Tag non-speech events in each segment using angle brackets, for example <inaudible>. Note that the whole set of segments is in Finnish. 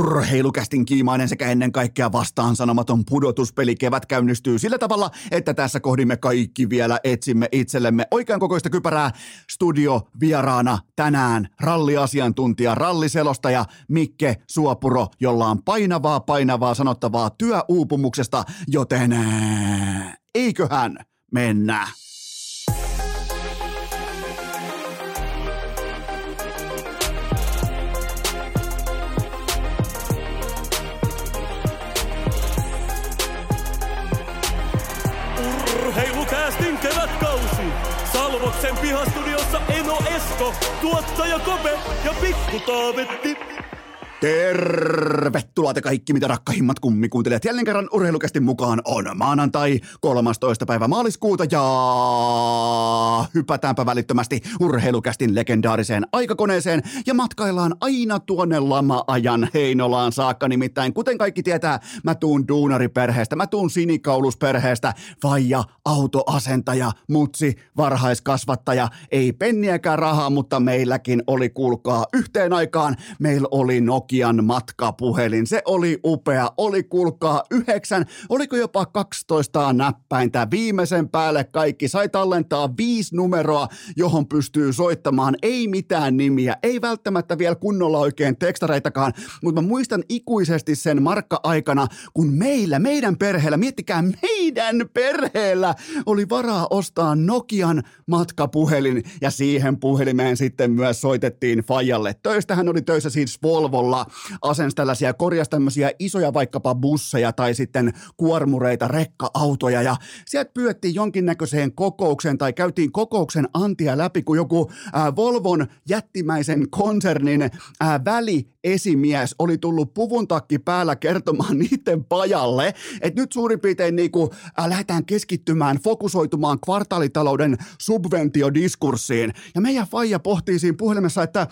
urheilukästin kiimainen sekä ennen kaikkea vastaan sanomaton pudotuspeli kevät käynnistyy sillä tavalla, että tässä kohdimme kaikki vielä etsimme itsellemme oikean kokoista kypärää studio vieraana tänään ralliasiantuntija, ralliselostaja Mikke Suopuro, jolla on painavaa painavaa sanottavaa työuupumuksesta, joten eiköhän mennä. Esko, tuottaja Kope ja Pikku Taavetti. Tervetuloa te kaikki, mitä rakkahimmat kummikuuntelijat. Jälleen kerran urheilukästin mukaan on maanantai 13. päivä maaliskuuta ja hypätäänpä välittömästi urheilukästin legendaariseen aikakoneeseen ja matkaillaan aina tuonne lama-ajan Heinolaan saakka. Nimittäin, kuten kaikki tietää, mä tuun duunariperheestä, mä tuun sinikaulusperheestä, vaija, autoasentaja, mutsi, varhaiskasvattaja, ei penniäkään rahaa, mutta meilläkin oli, kuulkaa, yhteen aikaan meillä oli Nokia Nokian matkapuhelin. Se oli upea, oli kuulkaa yhdeksän, oliko jopa 12 näppäintä. Viimeisen päälle kaikki sai tallentaa viisi numeroa, johon pystyy soittamaan. Ei mitään nimiä, ei välttämättä vielä kunnolla oikein tekstareitakaan, mutta mä muistan ikuisesti sen markka-aikana, kun meillä, meidän perheellä, miettikää meidän perheellä, oli varaa ostaa Nokian matkapuhelin ja siihen puhelimeen sitten myös soitettiin Fajalle. Töistähän oli töissä siis Volvolla asensi tällaisia, korjasi tämmöisiä isoja vaikkapa busseja tai sitten kuormureita, rekka-autoja ja sieltä pyöttiin jonkinnäköiseen kokoukseen tai käytiin kokouksen antia läpi, kun joku äh, Volvon jättimäisen konsernin äh, väli esimies oli tullut puvun takki päällä kertomaan niiden pajalle, että nyt suurin piirtein niin kuin, äh, lähdetään keskittymään, fokusoitumaan kvartaalitalouden subventiodiskurssiin. Ja meidän faija pohtii siinä puhelimessa, että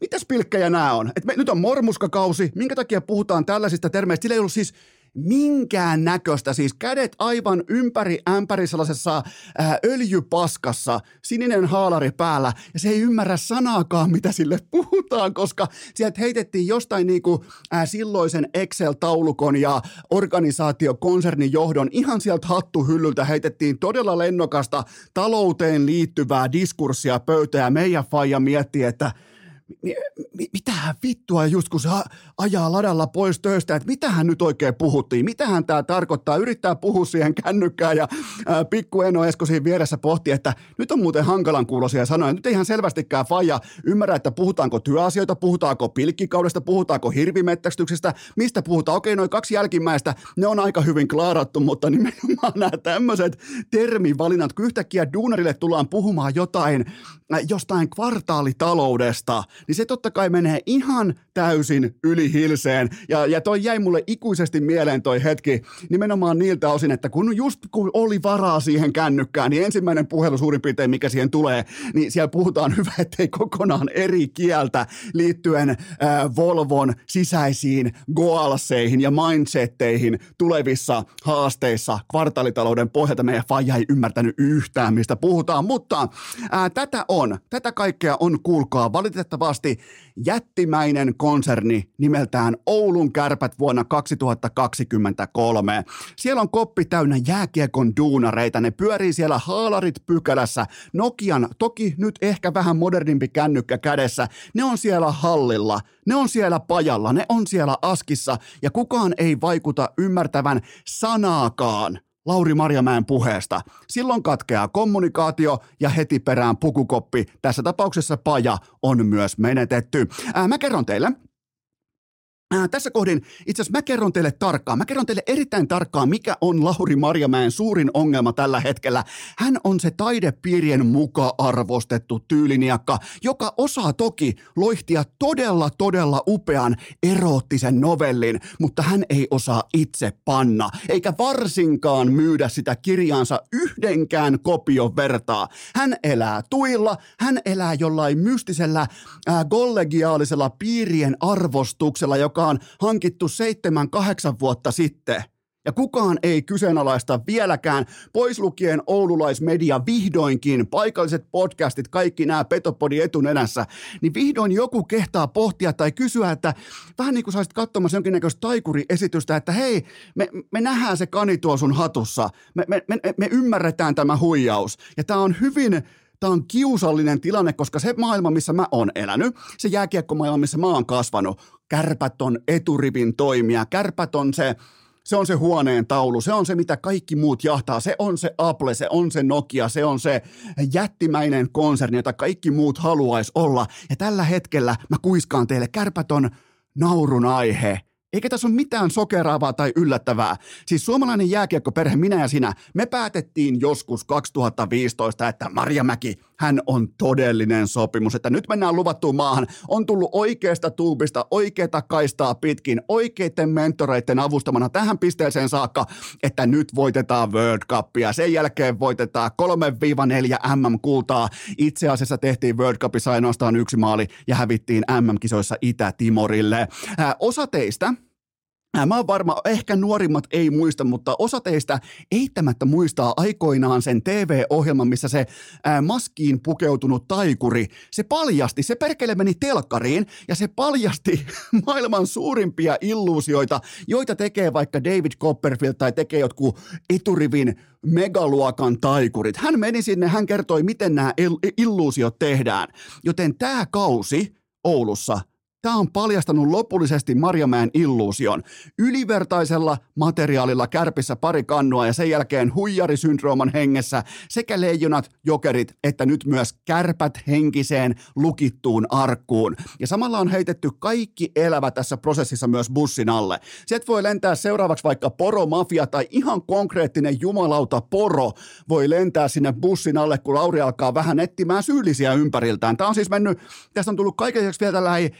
mitäs pilkkejä nämä on? Et me, nyt on mormuskakausi, minkä takia puhutaan tällaisista termeistä? Sillä ei ollut siis minkään näköistä, siis kädet aivan ympäri ämpäri sellaisessa ää, äh, öljypaskassa, sininen haalari päällä, ja se ei ymmärrä sanaakaan, mitä sille puhutaan, koska sieltä heitettiin jostain niinku, ää, äh, silloisen Excel-taulukon ja organisaatiokonsernin johdon ihan sieltä hattuhyllyltä heitettiin todella lennokasta talouteen liittyvää diskurssia pöytään, ja meidän faija miettii, että – mitähän vittua just kun se ajaa ladalla pois töistä, että mitähän nyt oikein puhuttiin, mitähän tämä tarkoittaa, yrittää puhua siihen kännykkään ja ää, pikku Eno Esko siinä vieressä pohti, että nyt on muuten hankalan kuulosia sanoja, nyt ei ihan selvästikään faija ymmärrä, että puhutaanko työasioita, puhutaanko pilkkikaudesta, puhutaanko hirvimettästyksestä, mistä puhutaan, okei noin kaksi jälkimmäistä, ne on aika hyvin klaarattu, mutta nimenomaan nämä tämmöiset termivalinnat, kun yhtäkkiä duunarille tullaan puhumaan jotain, jostain kvartaalitaloudesta, niin se totta kai menee ihan täysin yli hilseen. Ja, ja toi jäi mulle ikuisesti mieleen toi hetki nimenomaan niiltä osin, että kun just kun oli varaa siihen kännykkään, niin ensimmäinen puhelu suurin piirtein, mikä siihen tulee, niin siellä puhutaan <laughs> hyvä, ettei kokonaan eri kieltä liittyen äh, Volvon sisäisiin goalseihin ja mindsetteihin tulevissa haasteissa kvartaalitalouden pohjalta. Meidän faija ei ymmärtänyt yhtään, mistä puhutaan, mutta äh, tätä on, tätä kaikkea on, kuulkaa, valitettavasti valitettavasti jättimäinen konserni nimeltään Oulun kärpät vuonna 2023. Siellä on koppi täynnä jääkiekon duunareita, ne pyörii siellä haalarit pykälässä, Nokian toki nyt ehkä vähän modernimpi kännykkä kädessä, ne on siellä hallilla, ne on siellä pajalla, ne on siellä askissa. Ja kukaan ei vaikuta ymmärtävän sanaakaan Lauri Marjamäen puheesta. Silloin katkeaa kommunikaatio ja heti perään pukukoppi. Tässä tapauksessa paja on myös menetetty. Ää, mä kerron teille, Ää, tässä kohdin itse asiassa mä kerron teille tarkkaan, mä kerron teille erittäin tarkkaan, mikä on Lauri Marjamäen suurin ongelma tällä hetkellä. Hän on se taidepiirien muka arvostettu tyyliniakka, joka osaa toki loihtia todella todella upean eroottisen novellin, mutta hän ei osaa itse panna, eikä varsinkaan myydä sitä kirjaansa yhdenkään kopion vertaa. Hän elää tuilla, hän elää jollain mystisellä ää, kollegiaalisella piirien arvostuksella, joka on hankittu seitsemän, kahdeksan vuotta sitten. Ja kukaan ei kyseenalaista vieläkään, pois lukien oululaismedia vihdoinkin, paikalliset podcastit, kaikki nämä Petopodin etunenässä, niin vihdoin joku kehtaa pohtia tai kysyä, että vähän niin kuin saisit katsomassa jonkinnäköistä taikuriesitystä, että hei, me, me nähdään se kani tuo sun hatussa, me, me, me, me ymmärretään tämä huijaus. Ja tämä on hyvin tämä on kiusallinen tilanne, koska se maailma, missä mä oon elänyt, se jääkiekkomaailma, missä mä oon kasvanut, kärpät on eturivin toimia, kärpät on se se on se huoneen taulu, se on se, mitä kaikki muut jahtaa, se on se Apple, se on se Nokia, se on se jättimäinen konserni, jota kaikki muut haluaisi olla. Ja tällä hetkellä mä kuiskaan teille, kärpät on naurun aihe. Eikä tässä ole mitään sokeraavaa tai yllättävää. Siis suomalainen jääkiekkoperhe, minä ja sinä, me päätettiin joskus 2015, että Marja Mäki, hän on todellinen sopimus, että nyt mennään luvattuun maahan. On tullut oikeasta tuubista, oikeita kaistaa pitkin, oikeiden mentoreiden avustamana tähän pisteeseen saakka, että nyt voitetaan World Cupia. Sen jälkeen voitetaan 3-4 MM-kultaa. Itse asiassa tehtiin World Cupissa ainoastaan yksi maali ja hävittiin MM-kisoissa Itä-Timorille. Ää, osa teistä, Mä oon varma, ehkä nuorimmat ei muista, mutta osa teistä eittämättä muistaa aikoinaan sen TV-ohjelman, missä se ää, maskiin pukeutunut taikuri, se paljasti, se perkele meni telkkariin ja se paljasti <laughs> maailman suurimpia illuusioita, joita tekee vaikka David Copperfield tai tekee jotkut eturivin megaluokan taikurit. Hän meni sinne, hän kertoi, miten nämä illuusiot tehdään. Joten tämä kausi Oulussa – Tämä on paljastanut lopullisesti Marjamäen illuusion. Ylivertaisella materiaalilla kärpissä pari kannua ja sen jälkeen huijarisyndrooman hengessä sekä leijonat, jokerit että nyt myös kärpät henkiseen lukittuun arkkuun. Ja samalla on heitetty kaikki elävä tässä prosessissa myös bussin alle. Sieltä voi lentää seuraavaksi vaikka poromafia tai ihan konkreettinen jumalauta poro voi lentää sinne bussin alle, kun Lauri alkaa vähän etsimään syyllisiä ympäriltään. Tämä on siis mennyt, tästä on tullut kaiken vielä tällainen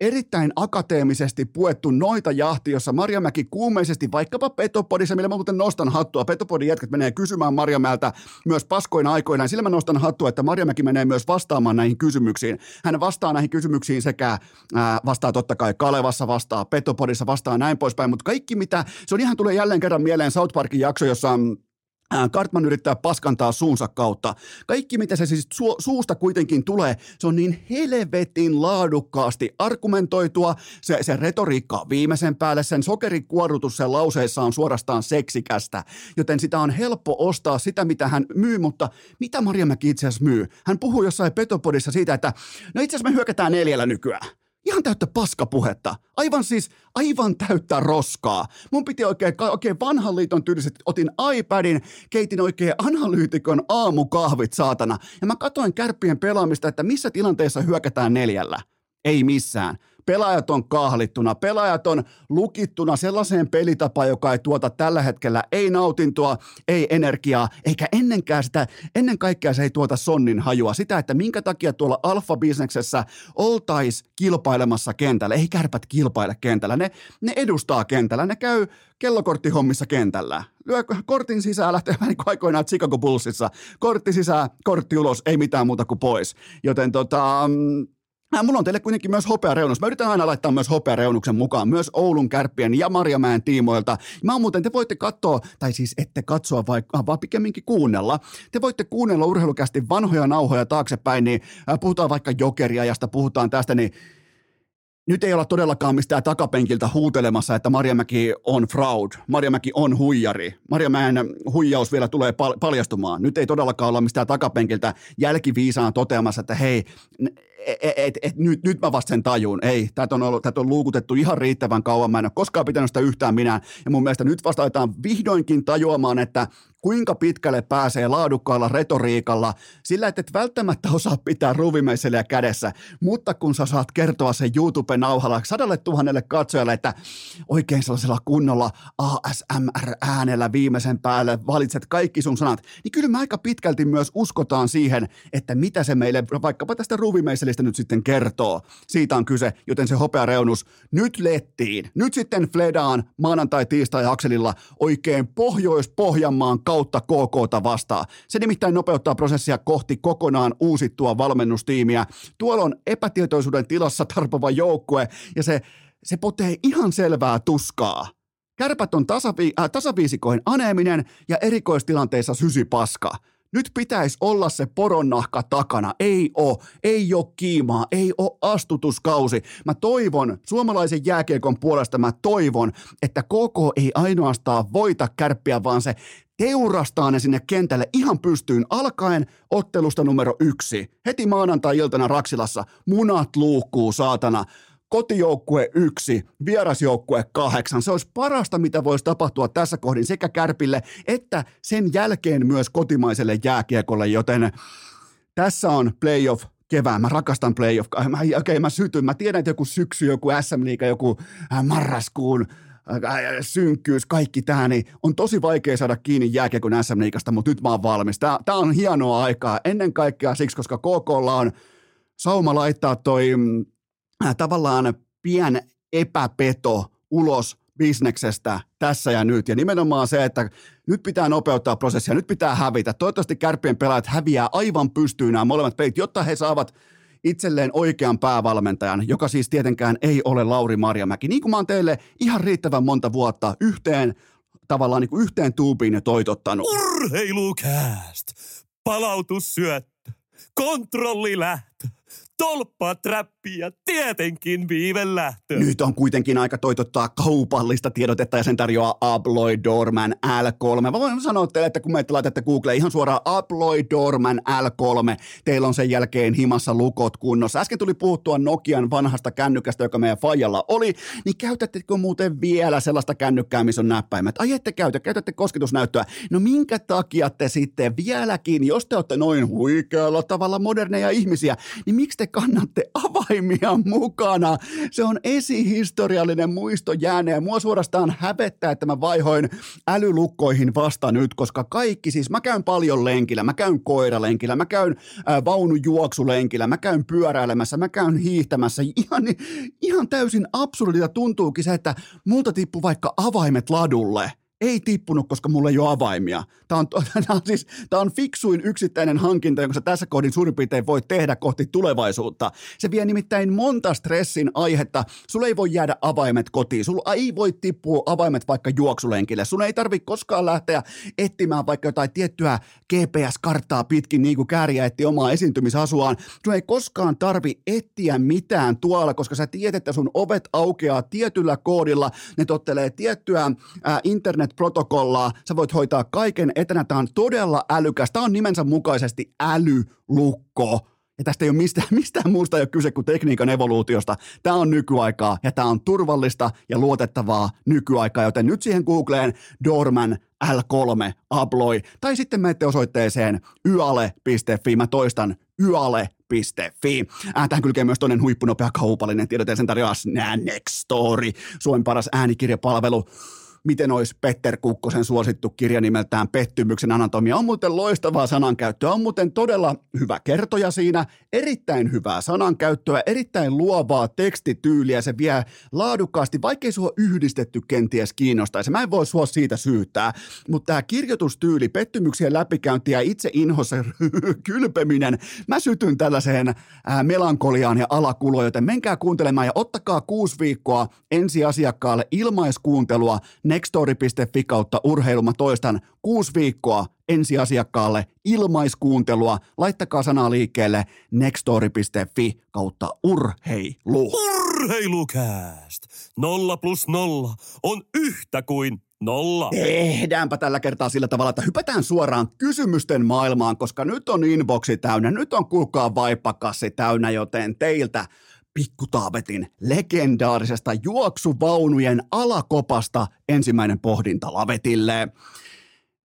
erittäin akateemisesti puettu noita jahti, jossa Marjamäki kuumeisesti vaikkapa Petopodissa, millä mä muuten nostan hattua, Petopodin jätkät menee kysymään Marjamäeltä myös paskoina aikoina, sillä mä nostan hattua, että Marjamäki menee myös vastaamaan näihin kysymyksiin. Hän vastaa näihin kysymyksiin sekä ää, vastaa totta kai Kalevassa, vastaa Petopodissa, vastaa näin poispäin, mutta kaikki mitä, se on ihan tulee jälleen kerran mieleen South Parkin jakso, jossa Kartman yrittää paskantaa suunsa kautta. Kaikki, mitä se siis su- suusta kuitenkin tulee, se on niin helvetin laadukkaasti argumentoitua. Se, se retoriikka viimeisen päälle, sen sokerikuorutus sen lauseissa on suorastaan seksikästä. Joten sitä on helppo ostaa sitä, mitä hän myy, mutta mitä Marjamäki itse asiassa myy? Hän puhuu jossain Petopodissa siitä, että no itse asiassa me hyökätään neljällä nykyään. Ihan täyttä paskapuhetta. Aivan siis, aivan täyttä roskaa. Mun piti oikein, oikein vanhan liiton tyylisesti, otin iPadin, keitin oikein analyytikon aamukahvit saatana. Ja mä katoin kärppien pelaamista, että missä tilanteessa hyökätään neljällä. Ei missään pelaajat on kahlittuna, pelaajat on lukittuna sellaiseen pelitapaan, joka ei tuota tällä hetkellä ei nautintoa, ei energiaa, eikä ennenkään sitä, ennen kaikkea se ei tuota sonnin hajua. Sitä, että minkä takia tuolla alfa-bisneksessä oltais kilpailemassa kentällä. Ei kärpät kilpaile kentällä, ne, ne edustaa kentällä, ne käy kellokorttihommissa kentällä. Lyö kortin sisään, lähtee vähän niin kuin aikoinaan Chicago Bullsissa. Kortti sisään, kortti ulos, ei mitään muuta kuin pois. Joten tota, mm, mulla on teille kuitenkin myös hopeareunus. Mä yritän aina laittaa myös hopeareunuksen mukaan, myös Oulun kärppien ja Marjamäen tiimoilta. Mä oon muuten, te voitte katsoa, tai siis ette katsoa, vaikka, vaan pikemminkin kuunnella. Te voitte kuunnella urheilukästi vanhoja nauhoja taaksepäin, niin äh, puhutaan vaikka jokeriajasta, puhutaan tästä, niin nyt ei olla todellakaan mistään takapenkiltä huutelemassa, että Marjamäki on fraud, Marjamäki on huijari. Marjamäen huijaus vielä tulee pal- paljastumaan. Nyt ei todellakaan olla mistään takapenkiltä jälkiviisaan toteamassa, että hei, et, et, et, et, nyt, nyt mä vasta sen tajun. Ei, tätä on, ollut, tätä on luukutettu ihan riittävän kauan. Mä en ole koskaan pitänyt sitä yhtään minä. Ja mun mielestä nyt vasta vihdoinkin tajuamaan, että kuinka pitkälle pääsee laadukkaalla retoriikalla, sillä et et välttämättä osaa pitää ruuvimeiseliä kädessä, mutta kun sä saat kertoa sen YouTube-nauhalla sadalle tuhannelle katsojalle, että oikein sellaisella kunnolla ASMR-äänellä viimeisen päälle valitset kaikki sun sanat, niin kyllä me aika pitkälti myös uskotaan siihen, että mitä se meille vaikkapa tästä ruuvimeiselistä nyt sitten kertoo. Siitä on kyse, joten se hopea reunus nyt lettiin. Nyt sitten Fledaan maanantai-tiistai-akselilla oikein Pohjois-Pohjanmaan kautta KKta vastaan. Se nimittäin nopeuttaa prosessia kohti kokonaan uusittua valmennustiimiä. Tuolla on epätietoisuuden tilassa tarpova joukkue ja se, se potee ihan selvää tuskaa Kärpät on tasavi, äh, tasaviisikoin aneeminen ja erikoistilanteissa sysipaska. Nyt pitäisi olla se poronnahka takana. Ei oo, ei oo kiimaa, ei oo astutuskausi. Mä toivon, suomalaisen jääkiekon puolesta mä toivon, että koko ei ainoastaan voita kärppiä, vaan se teurastaa ne sinne kentälle ihan pystyyn alkaen ottelusta numero yksi. Heti maanantai-iltana Raksilassa munat luukkuu saatana kotijoukkue yksi, vierasjoukkue kahdeksan. Se olisi parasta, mitä voisi tapahtua tässä kohdin sekä Kärpille että sen jälkeen myös kotimaiselle jääkiekolle, joten tässä on playoff kevään. Mä rakastan playoff. Okei, okay, mä sytyn. Mä tiedän, että joku syksy, joku SM-liiga, joku äh, marraskuun synkkyys, kaikki tämä, niin on tosi vaikea saada kiinni jääkiekon SM-liigasta, mutta nyt mä oon valmis. Tää, tää on hienoa aikaa. Ennen kaikkea siksi, koska KKlla on sauma laittaa toi äh, tavallaan pien epäpeto ulos bisneksestä tässä ja nyt. Ja nimenomaan se, että nyt pitää nopeuttaa prosessia, nyt pitää hävitä. Toivottavasti kärppien pelaajat häviää aivan pystyyn nämä molemmat pelit, jotta he saavat itselleen oikean päävalmentajan, joka siis tietenkään ei ole Lauri Marjamäki. Niin kuin mä oon teille ihan riittävän monta vuotta yhteen tavallaan niin kuin yhteen tuupiin jo toitottanut. Urheilukääst! Palautussyöttö! Kontrollilähtö! Tolppatrappi ja tietenkin viivelähtö. Nyt on kuitenkin aika toitottaa kaupallista tiedotetta ja sen tarjoaa Abloy Dorman L3. Mä voin sanoa teille, että kun me laitatte Google ihan suoraan Abloy Dorman L3, teillä on sen jälkeen himassa lukot kunnossa. Äsken tuli puhuttua Nokian vanhasta kännykästä, joka meidän Fajalla oli, niin käytättekö muuten vielä sellaista kännykkää, missä on näppäimet? Ai ette käytä, käytätte kosketusnäyttöä. No minkä takia te sitten vieläkin, jos te olette noin huikealla tavalla moderneja ihmisiä, niin miksi te kannatte avaimia mukana. Se on esihistoriallinen muisto jääneen. Mua suorastaan hävettää, että mä vaihoin älylukkoihin vasta nyt, koska kaikki, siis mä käyn paljon lenkillä, mä käyn koiralenkillä, mä käyn äh, vaunujuoksulenkillä, mä käyn pyöräilemässä, mä käyn hiihtämässä. Ihan, ihan täysin absurdita tuntuukin se, että multa tippuu vaikka avaimet ladulle – ei tippunut, koska mulla ei ole avaimia. Tämä on, <laughs> tämä on, siis, tämä on fiksuin yksittäinen hankinta, jonka sä tässä kohdin suurin piirtein voi tehdä kohti tulevaisuutta. Se vie nimittäin monta stressin aihetta. Sulla ei voi jäädä avaimet kotiin. Sulla ei voi tippua avaimet vaikka juoksulenkille. Sun ei tarvi koskaan lähteä etsimään vaikka jotain tiettyä GPS-karttaa pitkin, niin kuin Kääriä etti omaa esiintymisasuaan. Sun ei koskaan tarvi etsiä mitään tuolla, koska sä tiedät, että sun ovet aukeaa tietyllä koodilla. Ne tottelee tiettyä ää, internet internet-protokollaa, sä voit hoitaa kaiken etänä, tämä on todella älykäs, tämä on nimensä mukaisesti älylukko. Ja tästä ei ole mistään, <laughs> mistään muusta ei ole kyse kuin tekniikan evoluutiosta. Tämä on nykyaikaa ja tämä on turvallista ja luotettavaa nykyaikaa, joten nyt siihen Googleen Dorman L3 Abloy tai sitten menette osoitteeseen yale.fi. Mä toistan yale.fi. Äh, tähän kylkee myös toinen huippunopea kaupallinen tiedote, sen tarjoaa Nextory, Suomen paras äänikirjapalvelu miten olisi Petter Kukkosen suosittu kirja nimeltään Pettymyksen anatomia. On muuten loistavaa sanankäyttöä, on muuten todella hyvä kertoja siinä, erittäin hyvää sanankäyttöä, erittäin luovaa tekstityyliä, se vie laadukkaasti, vaikkei sua yhdistetty kenties kiinnostaisi. Mä en voi sua siitä syyttää, mutta tämä kirjoitustyyli, pettymyksiä läpikäynti ja itse inhossa <laughs> kylpeminen, mä sytyn tällaiseen melankoliaan ja alakuloon, joten menkää kuuntelemaan ja ottakaa kuusi viikkoa ensi asiakkaalle ilmaiskuuntelua nextory.fi kautta urheilu. Mä toistan kuusi viikkoa ensi asiakkaalle ilmaiskuuntelua. Laittakaa sanaa liikkeelle nextory.fi kautta urheilu. Urheilukääst! Nolla plus nolla on yhtä kuin nolla. Tehdäänpä tällä kertaa sillä tavalla, että hypätään suoraan kysymysten maailmaan, koska nyt on inboxi täynnä, nyt on kuulkaa vaippakassi täynnä, joten teiltä Pikkutaavetin legendaarisesta juoksuvaunujen alakopasta ensimmäinen pohdinta lavetille.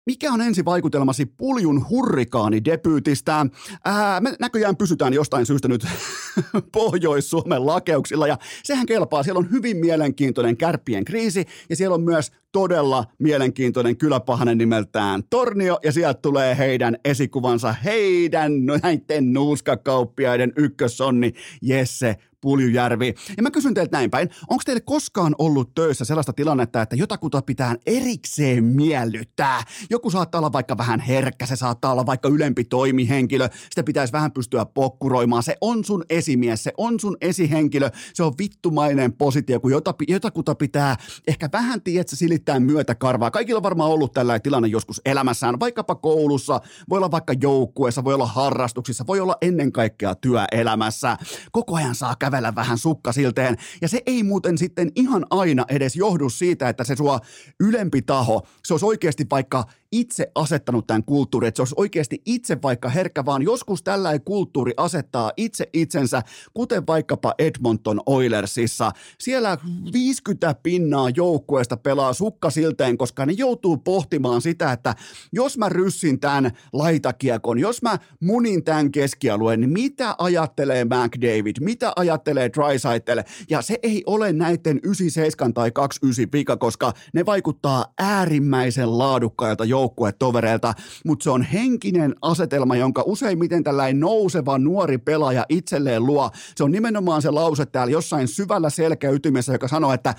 Mikä on ensi vaikutelmasi Puljun hurrikaani debyytistä? Ää, me näköjään pysytään jostain syystä nyt <laughs> Pohjois-Suomen lakeuksilla ja sehän kelpaa. Siellä on hyvin mielenkiintoinen kärppien kriisi ja siellä on myös todella mielenkiintoinen kyläpahanen nimeltään Tornio ja sieltä tulee heidän esikuvansa, heidän näiden nuuskakauppiaiden ykkössonni Jesse Puljujärvi. Ja mä kysyn teiltä näin päin, onko teille koskaan ollut töissä sellaista tilannetta, että jotakuta pitää erikseen miellyttää? Joku saattaa olla vaikka vähän herkkä, se saattaa olla vaikka ylempi toimihenkilö, sitä pitäisi vähän pystyä pokkuroimaan, se on sun esimies, se on sun esihenkilö, se on vittumainen positio, kun jota, jotakuta pitää ehkä vähän, tiedätkö, silittää myötäkarvaa. Kaikilla on varmaan ollut tällainen tilanne joskus elämässään, vaikkapa koulussa, voi olla vaikka joukkueessa, voi olla harrastuksissa, voi olla ennen kaikkea työelämässä. Koko ajan saa kävellä vähän sukkasilteen, ja se ei muuten sitten ihan aina edes johdu siitä, että se sua ylempi taho, se olisi oikeasti vaikka itse asettanut tämän kulttuurin, että se olisi oikeasti itse vaikka herkkä, vaan joskus tällainen kulttuuri asettaa itse itsensä, kuten vaikkapa Edmonton Oilersissa. Siellä 50 pinnaa joukkueesta pelaa sukkasilteen, koska ne joutuu pohtimaan sitä, että jos mä ryssin tämän laitakiekon, jos mä munin tämän keskialueen, niin mitä ajattelee McDavid, mitä ajattelee Drysaitel, ja se ei ole näiden 97 tai 29 vika, koska ne vaikuttaa äärimmäisen laadukkailta joukkueelta joukkuetovereilta, mutta se on henkinen asetelma, jonka useimmiten tällainen nouseva nuori pelaaja itselleen luo. Se on nimenomaan se lause täällä jossain syvällä selkäytymessä, joka sanoo, että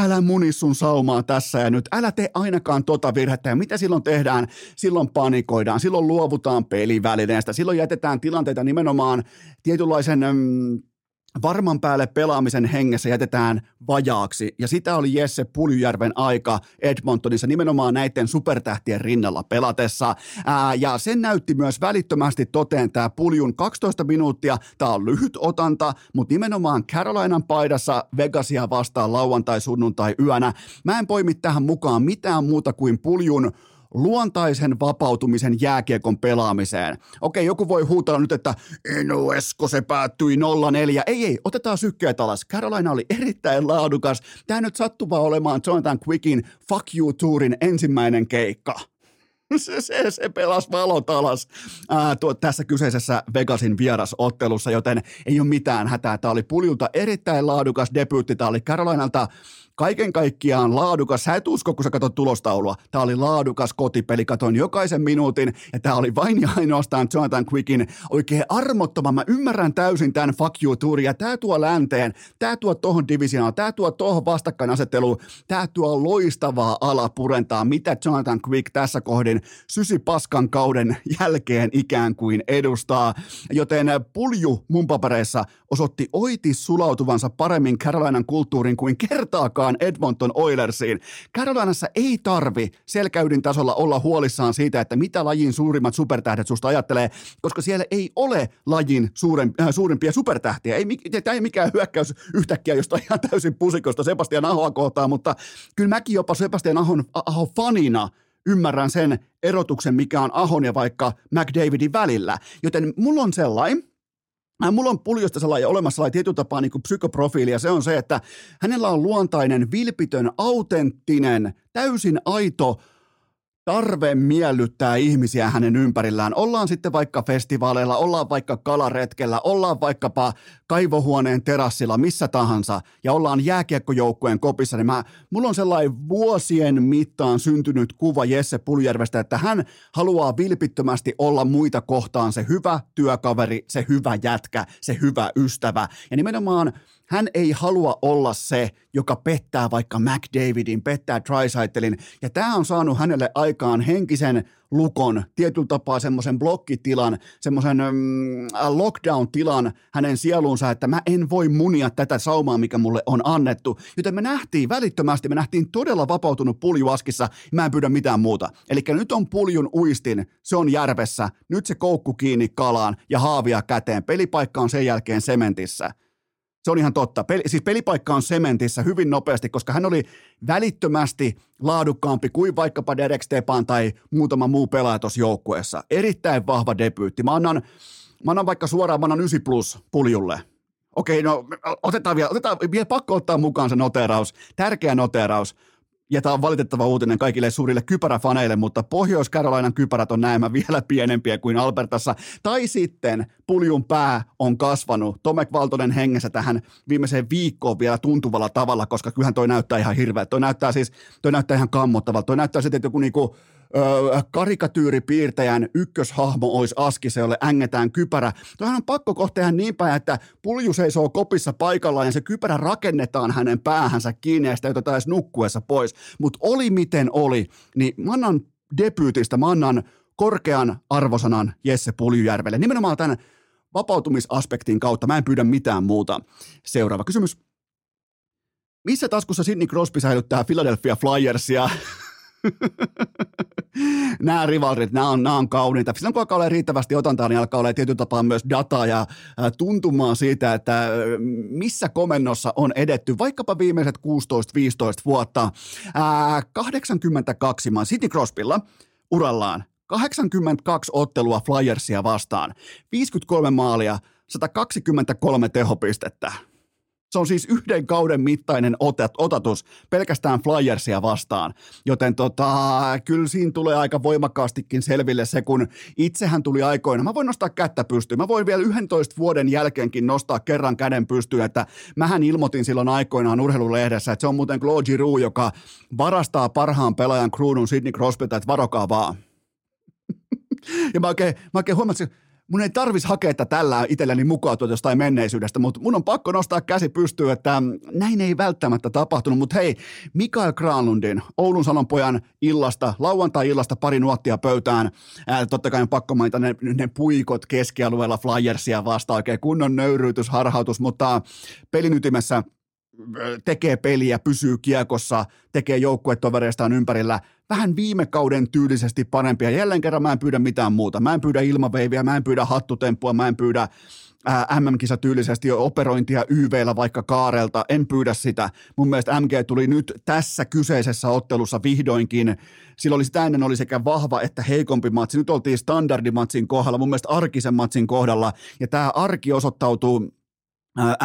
älä muni sun saumaa tässä ja nyt, älä tee ainakaan tota virhettä. Ja mitä silloin tehdään? Silloin panikoidaan, silloin luovutaan pelivälineestä, silloin jätetään tilanteita nimenomaan tietynlaisen mm, varman päälle pelaamisen hengessä jätetään vajaaksi, ja sitä oli Jesse Puljujärven aika Edmontonissa nimenomaan näiden supertähtien rinnalla pelatessa, Ää, ja sen näytti myös välittömästi toteen tämä Puljun 12 minuuttia, tämä on lyhyt otanta, mutta nimenomaan Carolinan paidassa Vegasia vastaan lauantai-sunnuntai yönä. Mä en poimi tähän mukaan mitään muuta kuin Puljun luontaisen vapautumisen jääkiekon pelaamiseen. Okei, joku voi huutella nyt, että Eno Esko, se päättyi 0-4. Ei, ei, otetaan sykkeet alas. Carolina oli erittäin laadukas. Tämä nyt sattuu vaan olemaan Jonathan Quickin Fuck You Tourin ensimmäinen keikka. <laughs> Se, se, se pelasi valot alas ää, tuo, tässä kyseisessä Vegasin vierasottelussa, joten ei ole mitään hätää. Tämä oli puljulta erittäin laadukas debyytti. Tämä oli Carolinalta kaiken kaikkiaan laadukas. Sä et usko, kun sä katsot tulostaulua. Tämä oli laadukas kotipeli. Katoin jokaisen minuutin ja tämä oli vain ja ainoastaan Jonathan Quickin oikein armottava. Mä ymmärrän täysin tämän fuck you tuuri ja tämä tuo länteen, tämä tuo tohon divisioonaan, tämä tuo tohon vastakkainasetteluun, tämä tuo loistavaa alapurentaa, mitä Jonathan Quick tässä kohdin paskan kauden jälkeen ikään kuin edustaa. Joten pulju mun papereissa osoitti oiti sulautuvansa paremmin Carolinan kulttuurin kuin kertaakaan mukaan Edmonton Oilersiin. Carolinassa ei tarvi selkäydin tasolla olla huolissaan siitä, että mitä lajin suurimmat supertähdet susta ajattelee, koska siellä ei ole lajin suuren, äh, suurimpia supertähtiä. Ei, tämä ei mikään hyökkäys yhtäkkiä jostain ihan täysin pusikosta Sebastian Ahoa kohtaan, mutta kyllä mäkin jopa Sebastian Ahon, Ahon fanina ymmärrän sen erotuksen, mikä on Ahon ja vaikka McDavidin välillä. Joten mulla on sellainen, Mulla on puljosta sellainen olemassa sellainen tietyllä tapaa niin psykoprofiili, ja se on se, että hänellä on luontainen, vilpitön, autenttinen, täysin aito tarve miellyttää ihmisiä hänen ympärillään. Ollaan sitten vaikka festivaaleilla, ollaan vaikka kalaretkellä, ollaan vaikkapa kaivohuoneen terassilla, missä tahansa, ja ollaan jääkiekkojoukkueen kopissa, niin mä, mulla on sellainen vuosien mittaan syntynyt kuva Jesse Puljärvestä, että hän haluaa vilpittömästi olla muita kohtaan se hyvä työkaveri, se hyvä jätkä, se hyvä ystävä. Ja nimenomaan hän ei halua olla se, joka pettää vaikka McDavidin, pettää Trisaitelin, ja tämä on saanut hänelle aikaan henkisen lukon, tietyllä tapaa semmoisen blokkitilan, semmoisen mm, lockdown-tilan hänen sieluunsa, että mä en voi munia tätä saumaa, mikä mulle on annettu. Joten me nähtiin välittömästi, me nähtiin todella vapautunut puljuaskissa, mä en pyydä mitään muuta. Eli nyt on puljun uistin, se on järvessä, nyt se koukku kiinni kalaan ja haavia käteen. Pelipaikka on sen jälkeen sementissä. Se on ihan totta. Peli, siis pelipaikka on sementissä hyvin nopeasti, koska hän oli välittömästi laadukkaampi kuin vaikkapa Derek Stepan tai muutama muu pelaaja tuossa joukkueessa. Erittäin vahva debyytti. Mä annan, mä annan vaikka suoraan, mä annan 9 plus puljulle. Okei, no otetaan vielä, otetaan, vielä pakko ottaa mukaan se noteraus, tärkeä noteraus ja tämä on valitettava uutinen kaikille suurille kypäräfaneille, mutta Pohjois-Carolinan kypärät on näemmä vielä pienempiä kuin Albertassa. Tai sitten puljun pää on kasvanut Tomek Valtonen hengessä tähän viimeiseen viikkoon vielä tuntuvalla tavalla, koska kyllähän toi näyttää ihan hirveä. Toi näyttää siis, toi näyttää ihan kammottavalta. Toi näyttää sitten, että joku niinku, karikatyyripiirtäjän ykköshahmo olisi askise, jolle ängetään kypärä. Toihan on pakko kohta niin päin, että pulju seisoo kopissa paikallaan ja se kypärä rakennetaan hänen päähänsä kiinni ja sitä ei edes nukkuessa pois. Mutta oli miten oli, niin mä annan debyytistä, mä annan korkean arvosanan Jesse Puljujärvelle. Nimenomaan tämän vapautumisaspektin kautta. Mä en pyydä mitään muuta. Seuraava kysymys. Missä taskussa Sidney Crosby säilyttää Philadelphia Flyersia? <laughs> <laughs> nämä rivalrit, nämä on, nämä on kauniita. Silloin kun alkaa olla riittävästi otantaa, niin alkaa olla tietyllä tapaa myös dataa ja tuntumaan siitä, että missä komennossa on edetty vaikkapa viimeiset 16-15 vuotta. Ää, 82 maan City Crosbylla urallaan 82 ottelua Flyersia vastaan, 53 maalia, 123 tehopistettä. Se on siis yhden kauden mittainen otat, otatus pelkästään Flyersia vastaan, joten tota, kyllä siinä tulee aika voimakkaastikin selville se, kun itsehän tuli aikoina. Mä voin nostaa kättä pystyyn. Mä voin vielä 11 vuoden jälkeenkin nostaa kerran käden pystyyn, että mähän ilmoitin silloin aikoinaan urheilulehdessä, että se on muuten Claude Giroux, joka varastaa parhaan pelaajan kruunun Sidney Crosbylta, että varokaa vaan. <laughs> ja mä oikein, mä oikein huomasin, mun ei tarvis hakea että tällä itselleni mukaan tuota jostain menneisyydestä, mutta mun on pakko nostaa käsi pystyyn, että näin ei välttämättä tapahtunut, mutta hei, Mikael Granlundin, Oulun Salonpojan illasta, lauantai-illasta pari nuottia pöytään, ää, totta kai on pakko mainita ne, ne puikot keskialueella Flyersia vastaan, oikein kunnon nöyryytys, harhautus, mutta pelin ytimessä tekee peliä, pysyy kiekossa, tekee joukkuetovereistaan ympärillä vähän viime kauden tyylisesti parempia. Jälleen kerran mä en pyydä mitään muuta. Mä en pyydä ilmaveiviä, mä en pyydä hattutemppua, mä en pyydä MM-kisa tyylisesti operointia YVllä vaikka Kaarelta, en pyydä sitä. Mun mielestä MG tuli nyt tässä kyseisessä ottelussa vihdoinkin. Silloin oli sitä ennen oli sekä vahva että heikompi matsi. Nyt oltiin standardimatsin kohdalla, mun mielestä arkisen matsin kohdalla. Ja tämä arki osoittautuu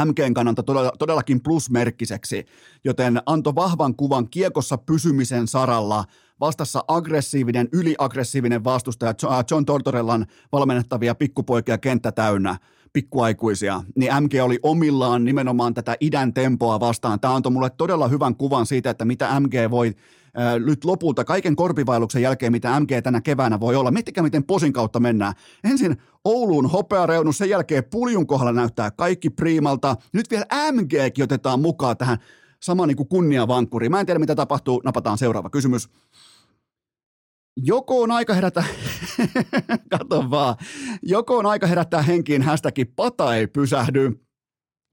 MGn kannalta todella, todellakin plusmerkkiseksi, joten antoi vahvan kuvan kiekossa pysymisen saralla vastassa aggressiivinen, yliaggressiivinen vastustaja John Tortorellan valmennettavia pikkupoikia kenttä täynnä pikkuaikuisia, niin MG oli omillaan nimenomaan tätä idän tempoa vastaan. Tämä antoi mulle todella hyvän kuvan siitä, että mitä MG voi äh, nyt lopulta kaiken korpivailuksen jälkeen, mitä MG tänä keväänä voi olla. Miettikää, miten posin kautta mennään. Ensin Ouluun hopeareunus, sen jälkeen puljun kohdalla näyttää kaikki priimalta. Nyt vielä MGkin otetaan mukaan tähän sama niin kuin kunniavankkuri. Mä en tiedä, mitä tapahtuu. Napataan seuraava kysymys. Joko on aika herätä, <laughs> kato vaan, joko on aika herättää henkiin hashtagin pata ei pysähdy.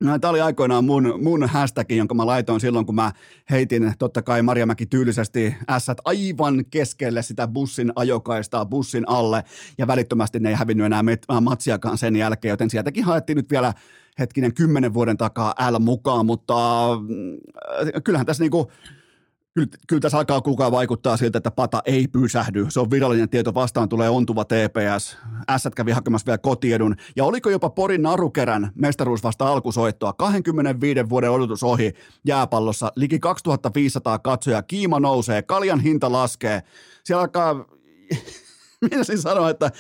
No, tämä oli aikoinaan mun, mun hashtag, jonka mä laitoin silloin, kun mä heitin totta kai Marjamäki tyylisesti ässät aivan keskelle sitä bussin ajokaistaa bussin alle, ja välittömästi ne ei hävinnyt enää met- matsiakaan sen jälkeen, joten sieltäkin haettiin nyt vielä hetkinen kymmenen vuoden takaa L mukaan, mutta äh, kyllähän tässä niinku, kyllä, kyllä tässä alkaa kukaan vaikuttaa siltä, että pata ei pysähdy. Se on virallinen tieto, vastaan tulee ontuva TPS. S kävi hakemassa vielä kotiedun. Ja oliko jopa Porin narukerän mestaruus vasta alkusoittoa? 25 vuoden odotus ohi jääpallossa. Liki 2500 katsoja. Kiima nousee, kaljan hinta laskee. Siellä alkaa <laughs> Minäsin sanoa, että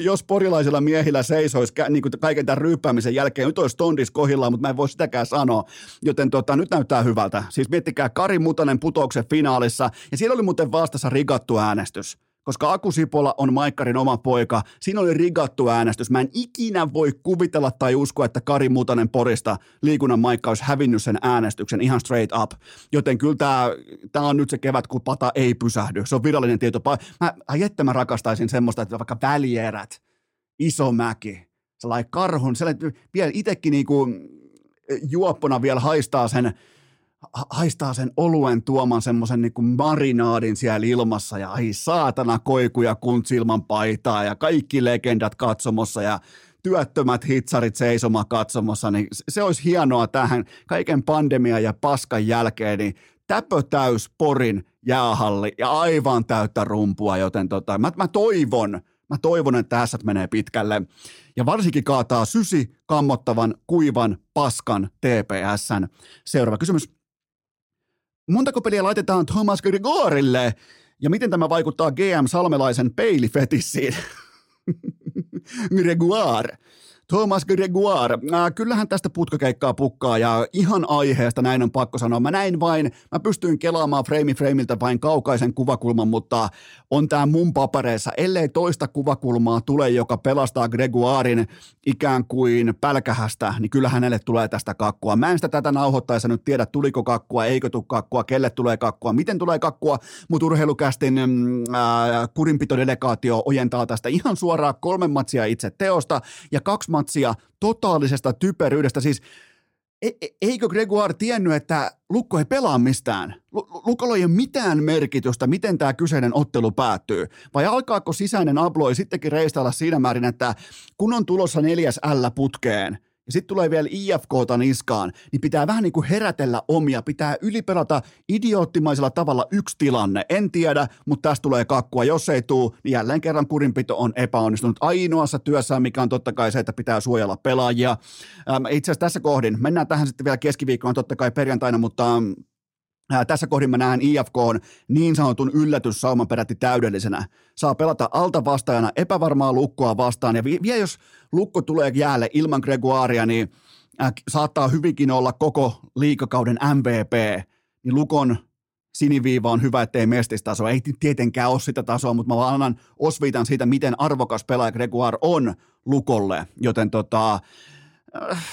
jos porilaisilla miehillä seisoisi niin kuin kaiken tämän ryyppäämisen jälkeen, nyt olisi tondis kohillaan, mutta mä en voi sitäkään sanoa. Joten tota, nyt näyttää hyvältä. Siis miettikää Kari Mutanen putouksen finaalissa, ja siellä oli muuten vastassa rigattu äänestys koska Aku Sipola on Maikkarin oma poika. Siinä oli rigattu äänestys. Mä en ikinä voi kuvitella tai uskoa, että Kari Mutanen Porista liikunnan Maikka olisi hävinnyt sen äänestyksen ihan straight up. Joten kyllä tämä, tämä on nyt se kevät, kun pata ei pysähdy. Se on virallinen tieto. Mä, että mä rakastaisin semmoista, että vaikka välierät, iso mäki, sellainen karhun, sellainen vielä itsekin niinku juoppona vielä haistaa sen haistaa sen oluen tuoman semmoisen niin marinaadin siellä ilmassa ja ai saatana koikuja kuntsilman paitaa ja kaikki legendat katsomossa ja työttömät hitsarit seisoma katsomossa, niin se olisi hienoa tähän kaiken pandemia ja paskan jälkeen, niin täpö täys porin jäähalli ja aivan täyttä rumpua, joten tota, mä, mä toivon, mä toivon, että tässä menee pitkälle. Ja varsinkin kaataa sysi kammottavan, kuivan, paskan TPSn. Seuraava kysymys montako peliä laitetaan Thomas Gregorille ja miten tämä vaikuttaa GM Salmelaisen peilifetissiin? <laughs> Gregoire. Thomas Gregoire, äh, kyllähän tästä putkakeikkaa pukkaa ja ihan aiheesta näin on pakko sanoa. Mä näin vain, mä pystyin kelaamaan frame frameiltä vain kaukaisen kuvakulman, mutta on tämä mun papereissa, ellei toista kuvakulmaa tule, joka pelastaa Gregoirin ikään kuin pälkähästä, niin kyllä hänelle tulee tästä kakkua. Mä en sitä tätä nauhoittaessa nyt tiedä, tuliko kakkua, eikö tule kakkua, kelle tulee kakkua, miten tulee kakkua, mutta urheilukästin äh, kurinpitodelegaatio ojentaa tästä ihan suoraan kolme matsia itse teosta ja kaksi matsia totaalisesta typeryydestä. Siis e- e- eikö Gregoire tiennyt, että Lukko ei pelaa mistään? L- Lukolla ei ole mitään merkitystä, miten tämä kyseinen ottelu päättyy. Vai alkaako sisäinen abloi sittenkin reistailla siinä määrin, että kun on tulossa neljäs L putkeen – ja sitten tulee vielä IFKta niskaan, niin pitää vähän niin kuin herätellä omia, pitää ylipelata idioottimaisella tavalla yksi tilanne. En tiedä, mutta tästä tulee kakkua. Jos ei tuu, niin jälleen kerran kurinpito on epäonnistunut ainoassa työssään, mikä on totta kai se, että pitää suojella pelaajia. itse asiassa tässä kohdin, mennään tähän sitten vielä keskiviikkoon totta kai perjantaina, mutta Ää, tässä kohdin mä näen IFK on niin sanotun yllätyssauman peräti täydellisenä. Saa pelata alta vastaajana epävarmaa lukkoa vastaan ja vielä jos lukko tulee jäälle ilman Gregoiria, niin ää, saattaa hyvinkin olla koko liikakauden MVP. Niin lukon siniviiva on hyvä, ettei mestistaso. Ei tietenkään ole sitä tasoa, mutta mä vaan annan osviitan siitä, miten arvokas pelaaja Gregoire on lukolle. Joten tota, äh,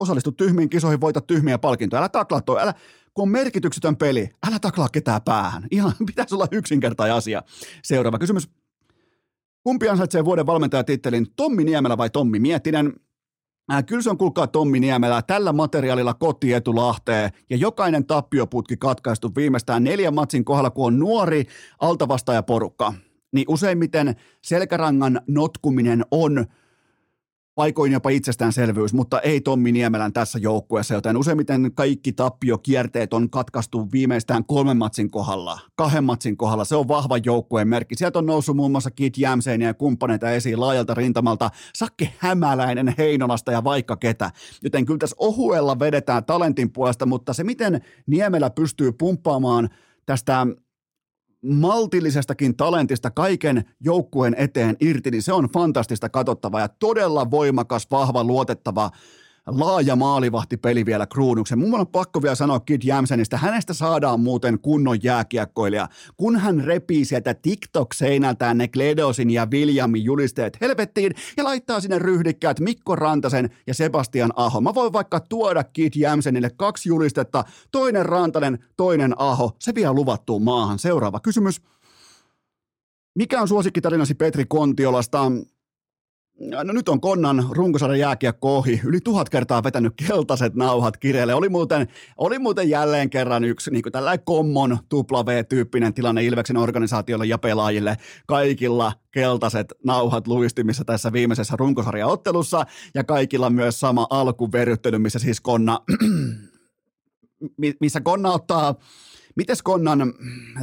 osallistu tyhmiin kisoihin, voita tyhmiä palkintoja. Älä taklaa toi, älä, kun on merkityksetön peli, älä taklaa ketään päähän. Ihan <laughs> pitäisi olla yksinkertainen asia. Seuraava kysymys. Kumpi ansaitsee vuoden valmentajatittelin, Tommi Niemelä vai Tommi Miettinen? Äh, kyllä se on kuulkaa Tommi Niemelä tällä materiaalilla kotietu Lahteen ja jokainen tappioputki katkaistu viimeistään neljän matsin kohdalla, kun on nuori altavastaajaporukka. Niin useimmiten selkärangan notkuminen on – paikoin jopa itsestäänselvyys, mutta ei Tommi Niemelän tässä joukkueessa, joten useimmiten kaikki tappiokierteet on katkaistu viimeistään kolmen matsin kohdalla, kahden matsin kohdalla. Se on vahva joukkueen merkki. Sieltä on noussut muun muassa Kit Jämseen ja kumppaneita esiin laajalta rintamalta, Sakke Hämäläinen Heinolasta ja vaikka ketä. Joten kyllä tässä ohuella vedetään talentin puolesta, mutta se miten Niemelä pystyy pumppaamaan tästä maltillisestakin talentista kaiken joukkueen eteen irti, niin se on fantastista katsottavaa ja todella voimakas, vahva, luotettava laaja maalivahti peli vielä kruunuksen. Mun on pakko vielä sanoa Kid Jämsenistä, hänestä saadaan muuten kunnon jääkiekkoilija, kun hän repii sieltä TikTok-seinältään ne Gledosin ja Williamin julisteet helvettiin ja laittaa sinne ryhdikkäät Mikko Rantasen ja Sebastian Aho. Mä voin vaikka tuoda Kid Jämsenille kaksi julistetta, toinen Rantanen, toinen Aho, se vielä luvattuun maahan. Seuraava kysymys. Mikä on suosikkitarinasi Petri Kontiolasta? No nyt on Konnan runkosarjan jääkiekko ohi. Yli tuhat kertaa vetänyt keltaiset nauhat kireelle. Oli muuten, oli muuten jälleen kerran yksi niin tällainen kommon tupla V-tyyppinen tilanne Ilveksen organisaatiolle ja pelaajille. Kaikilla keltaiset nauhat luistimissa tässä viimeisessä runkosarjaottelussa ja kaikilla myös sama alkuverryttely, missä siis Konna, <clears throat> missä Konna ottaa, mites Konnan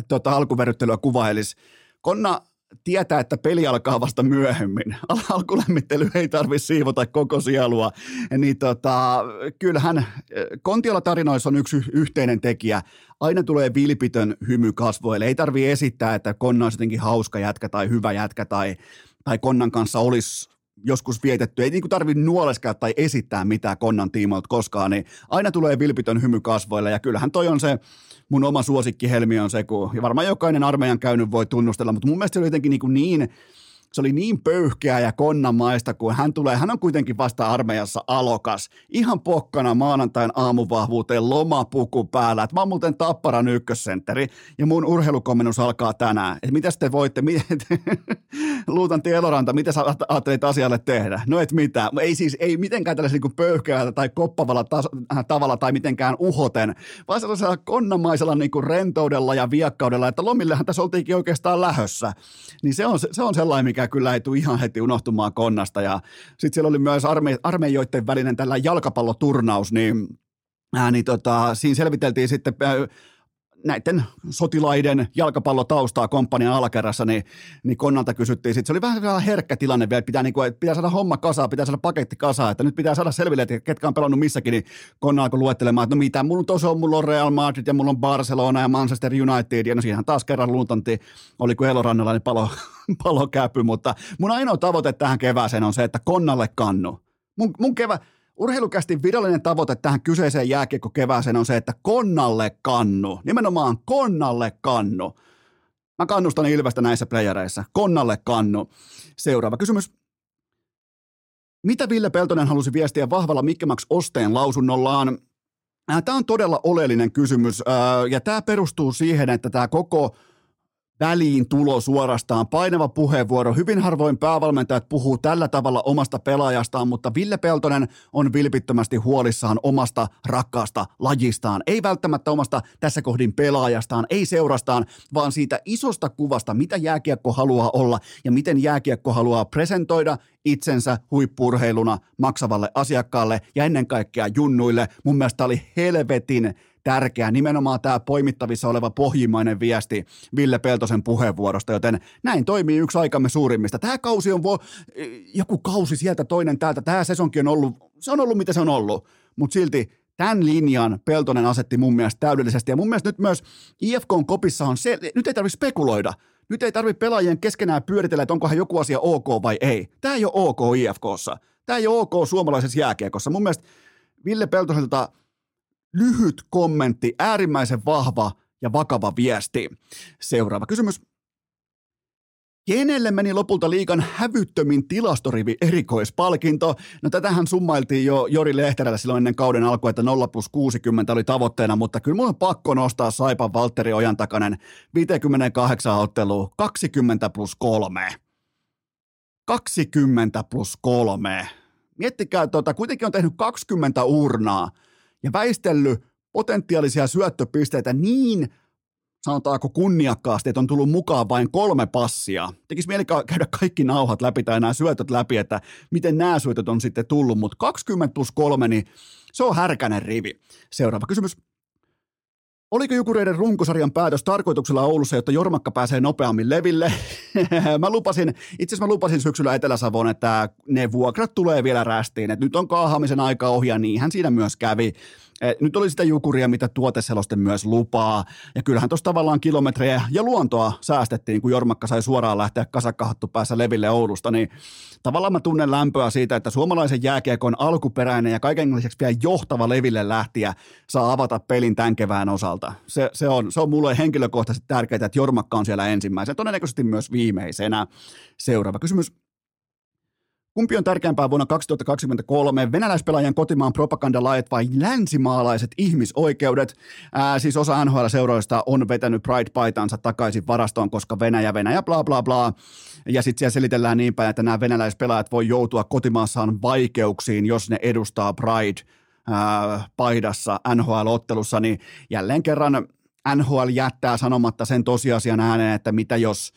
tota, alkuverryttelyä kuvailisi? Konna tietää, että peli alkaa vasta myöhemmin. <laughs> Alkulämmittely ei tarvitse siivota koko sielua. Niin tota, kyllähän Kontiolla tarinoissa on yksi yhteinen tekijä. Aina tulee vilpitön hymy kasvoille. Ei tarvitse esittää, että Konna olisi jotenkin hauska jätkä tai hyvä jätkä tai, tai Konnan kanssa olisi joskus vietetty. Ei niin tarvitse nuoleskella tai esittää mitään Konnan tiimoilta koskaan, niin aina tulee vilpitön hymy kasvoille ja kyllähän toi on se mun oma suosikkihelmi on se, kun, ja varmaan jokainen armeijan käynyt voi tunnustella, mutta mun mielestä se oli jotenkin niin, kuin niin se oli niin pöyhkeä ja konnamaista, kun hän tulee, hän on kuitenkin vasta armeijassa alokas, ihan pokkana maanantain aamuvahvuuteen lomapuku päällä, että mä oon muuten Tapparan ykkössentteri ja mun urheilukomennus alkaa tänään, että mitä te voitte, <laughs> Luutanti Eloranta, mitä sä ajattelit asialle tehdä? No et mitään, ei siis, ei mitenkään tällaisella niin pöyhkeällä tai koppavalla tas- äh, tavalla tai mitenkään uhoten, vaan sellaisella konnamaisella niin kuin rentoudella ja viakkaudella, että lomillehan tässä oltiinkin oikeastaan lähössä, niin se on, se on sellainen, mikä mikä kyllä ei tule ihan heti unohtumaan konnasta. Ja sitten siellä oli myös arme, armeijoiden välinen tällä jalkapalloturnaus, niin, ää, niin tota, siinä selviteltiin sitten näiden sotilaiden jalkapallotaustaa komppanian alakerrassa, niin, niin Konnalta kysyttiin. Sitten se oli vähän, vähän herkkä tilanne vielä, pitää, niin kuin, pitää saada homma kasaan, pitää saada paketti kasaan, että nyt pitää saada selville, että ketkä on pelannut missäkin, niin Konna alkoi luettelemaan, että no mitä, mulla tuossa on, mulla on Real Madrid ja mulla on Barcelona ja Manchester United, ja no siinähän taas kerran luuntanti, oli kuin Elorannalla, niin palo, <laughs> palo käpy, mutta mun ainoa tavoite tähän kevääseen on se, että Konnalle kannu. Mun, mun kevä, Urheilukästi virallinen tavoite tähän kyseiseen jääkiekkokevääseen on se, että konnalle kannu. Nimenomaan konnalle kannu. Mä kannustan Ilvestä näissä playereissa. Konnalle kannu. Seuraava kysymys. Mitä Ville Peltonen halusi viestiä vahvalla Mikke Max Osteen lausunnollaan? Tämä on todella oleellinen kysymys ja tämä perustuu siihen, että tämä koko väliin tulo suorastaan, painava puheenvuoro. Hyvin harvoin päävalmentajat puhuu tällä tavalla omasta pelaajastaan, mutta Ville Peltonen on vilpittömästi huolissaan omasta rakkaasta lajistaan. Ei välttämättä omasta tässä kohdin pelaajastaan, ei seurastaan, vaan siitä isosta kuvasta, mitä jääkiekko haluaa olla ja miten jääkiekko haluaa presentoida itsensä huippurheiluna maksavalle asiakkaalle ja ennen kaikkea junnuille. Mun mielestä oli helvetin tärkeä, nimenomaan tämä poimittavissa oleva pohjimmainen viesti Ville Peltosen puheenvuorosta, joten näin toimii yksi aikamme suurimmista. Tämä kausi on vo- joku kausi sieltä toinen täältä, tämä sesonkin on ollut, se on ollut mitä se on ollut, mutta silti tämän linjan Peltonen asetti mun mielestä täydellisesti. Ja mun mielestä nyt myös IFKn kopissa on se, nyt ei tarvitse spekuloida. Nyt ei tarvitse pelaajien keskenään pyöritellä, että onkohan joku asia ok vai ei. Tämä ei ole ok IFKssa. Tämä ei ole ok suomalaisessa jääkiekossa. Mun mielestä Ville Peltoselta lyhyt kommentti, äärimmäisen vahva ja vakava viesti. Seuraava kysymys. Kenelle meni lopulta liikan hävyttömin tilastorivi erikoispalkinto? No tätähän summailtiin jo Jori Lehterällä silloin ennen kauden alkua, että 0 plus 60 oli tavoitteena, mutta kyllä mun on pakko nostaa Saipan Valtteri Ojantakanen 58 ottelua 20 plus 3. 20 plus 3. Miettikää, tuota, kuitenkin on tehnyt 20 urnaa ja väistellyt potentiaalisia syöttöpisteitä niin sanotaanko kunniakkaasti, että on tullut mukaan vain kolme passia. Tekisi mieli käydä kaikki nauhat läpi tai nämä syötöt läpi, että miten nämä syötöt on sitten tullut, mutta 20 plus 3, niin se on härkänen rivi. Seuraava kysymys. Oliko Jukureiden runkosarjan päätös tarkoituksella Oulussa, jotta Jormakka pääsee nopeammin leville? <laughs> mä lupasin, itse asiassa mä lupasin syksyllä Etelä-Savon, että ne vuokrat tulee vielä rästiin, että nyt on kaahaamisen aika ohja, niinhän siinä myös kävi. Eh, nyt oli sitä jukuria, mitä tuoteseloste myös lupaa. Ja kyllähän tuossa tavallaan kilometrejä ja luontoa säästettiin, kun Jormakka sai suoraan lähteä kasakkahattu päässä leville Oulusta. Niin tavallaan mä tunnen lämpöä siitä, että suomalaisen jääkiekon alkuperäinen ja kaiken lisäksi vielä johtava leville lähtiä saa avata pelin tämän kevään osalta. Se, se, on, se on mulle henkilökohtaisesti tärkeää, että Jormakka on siellä ensimmäisenä, todennäköisesti myös viimeisenä. Seuraava kysymys. Kumpi on tärkeämpää vuonna 2023, venäläispelaajan kotimaan propagandalait vai länsimaalaiset ihmisoikeudet? Ää, siis osa NHL-seuroista on vetänyt Pride-paitansa takaisin varastoon, koska Venäjä, Venäjä, bla bla bla. Ja sitten siellä selitellään niin päin, että nämä venäläispelaajat voi joutua kotimaassaan vaikeuksiin, jos ne edustaa Pride-paidassa NHL-ottelussa, niin jälleen kerran NHL jättää sanomatta sen tosiasian ääneen, että mitä jos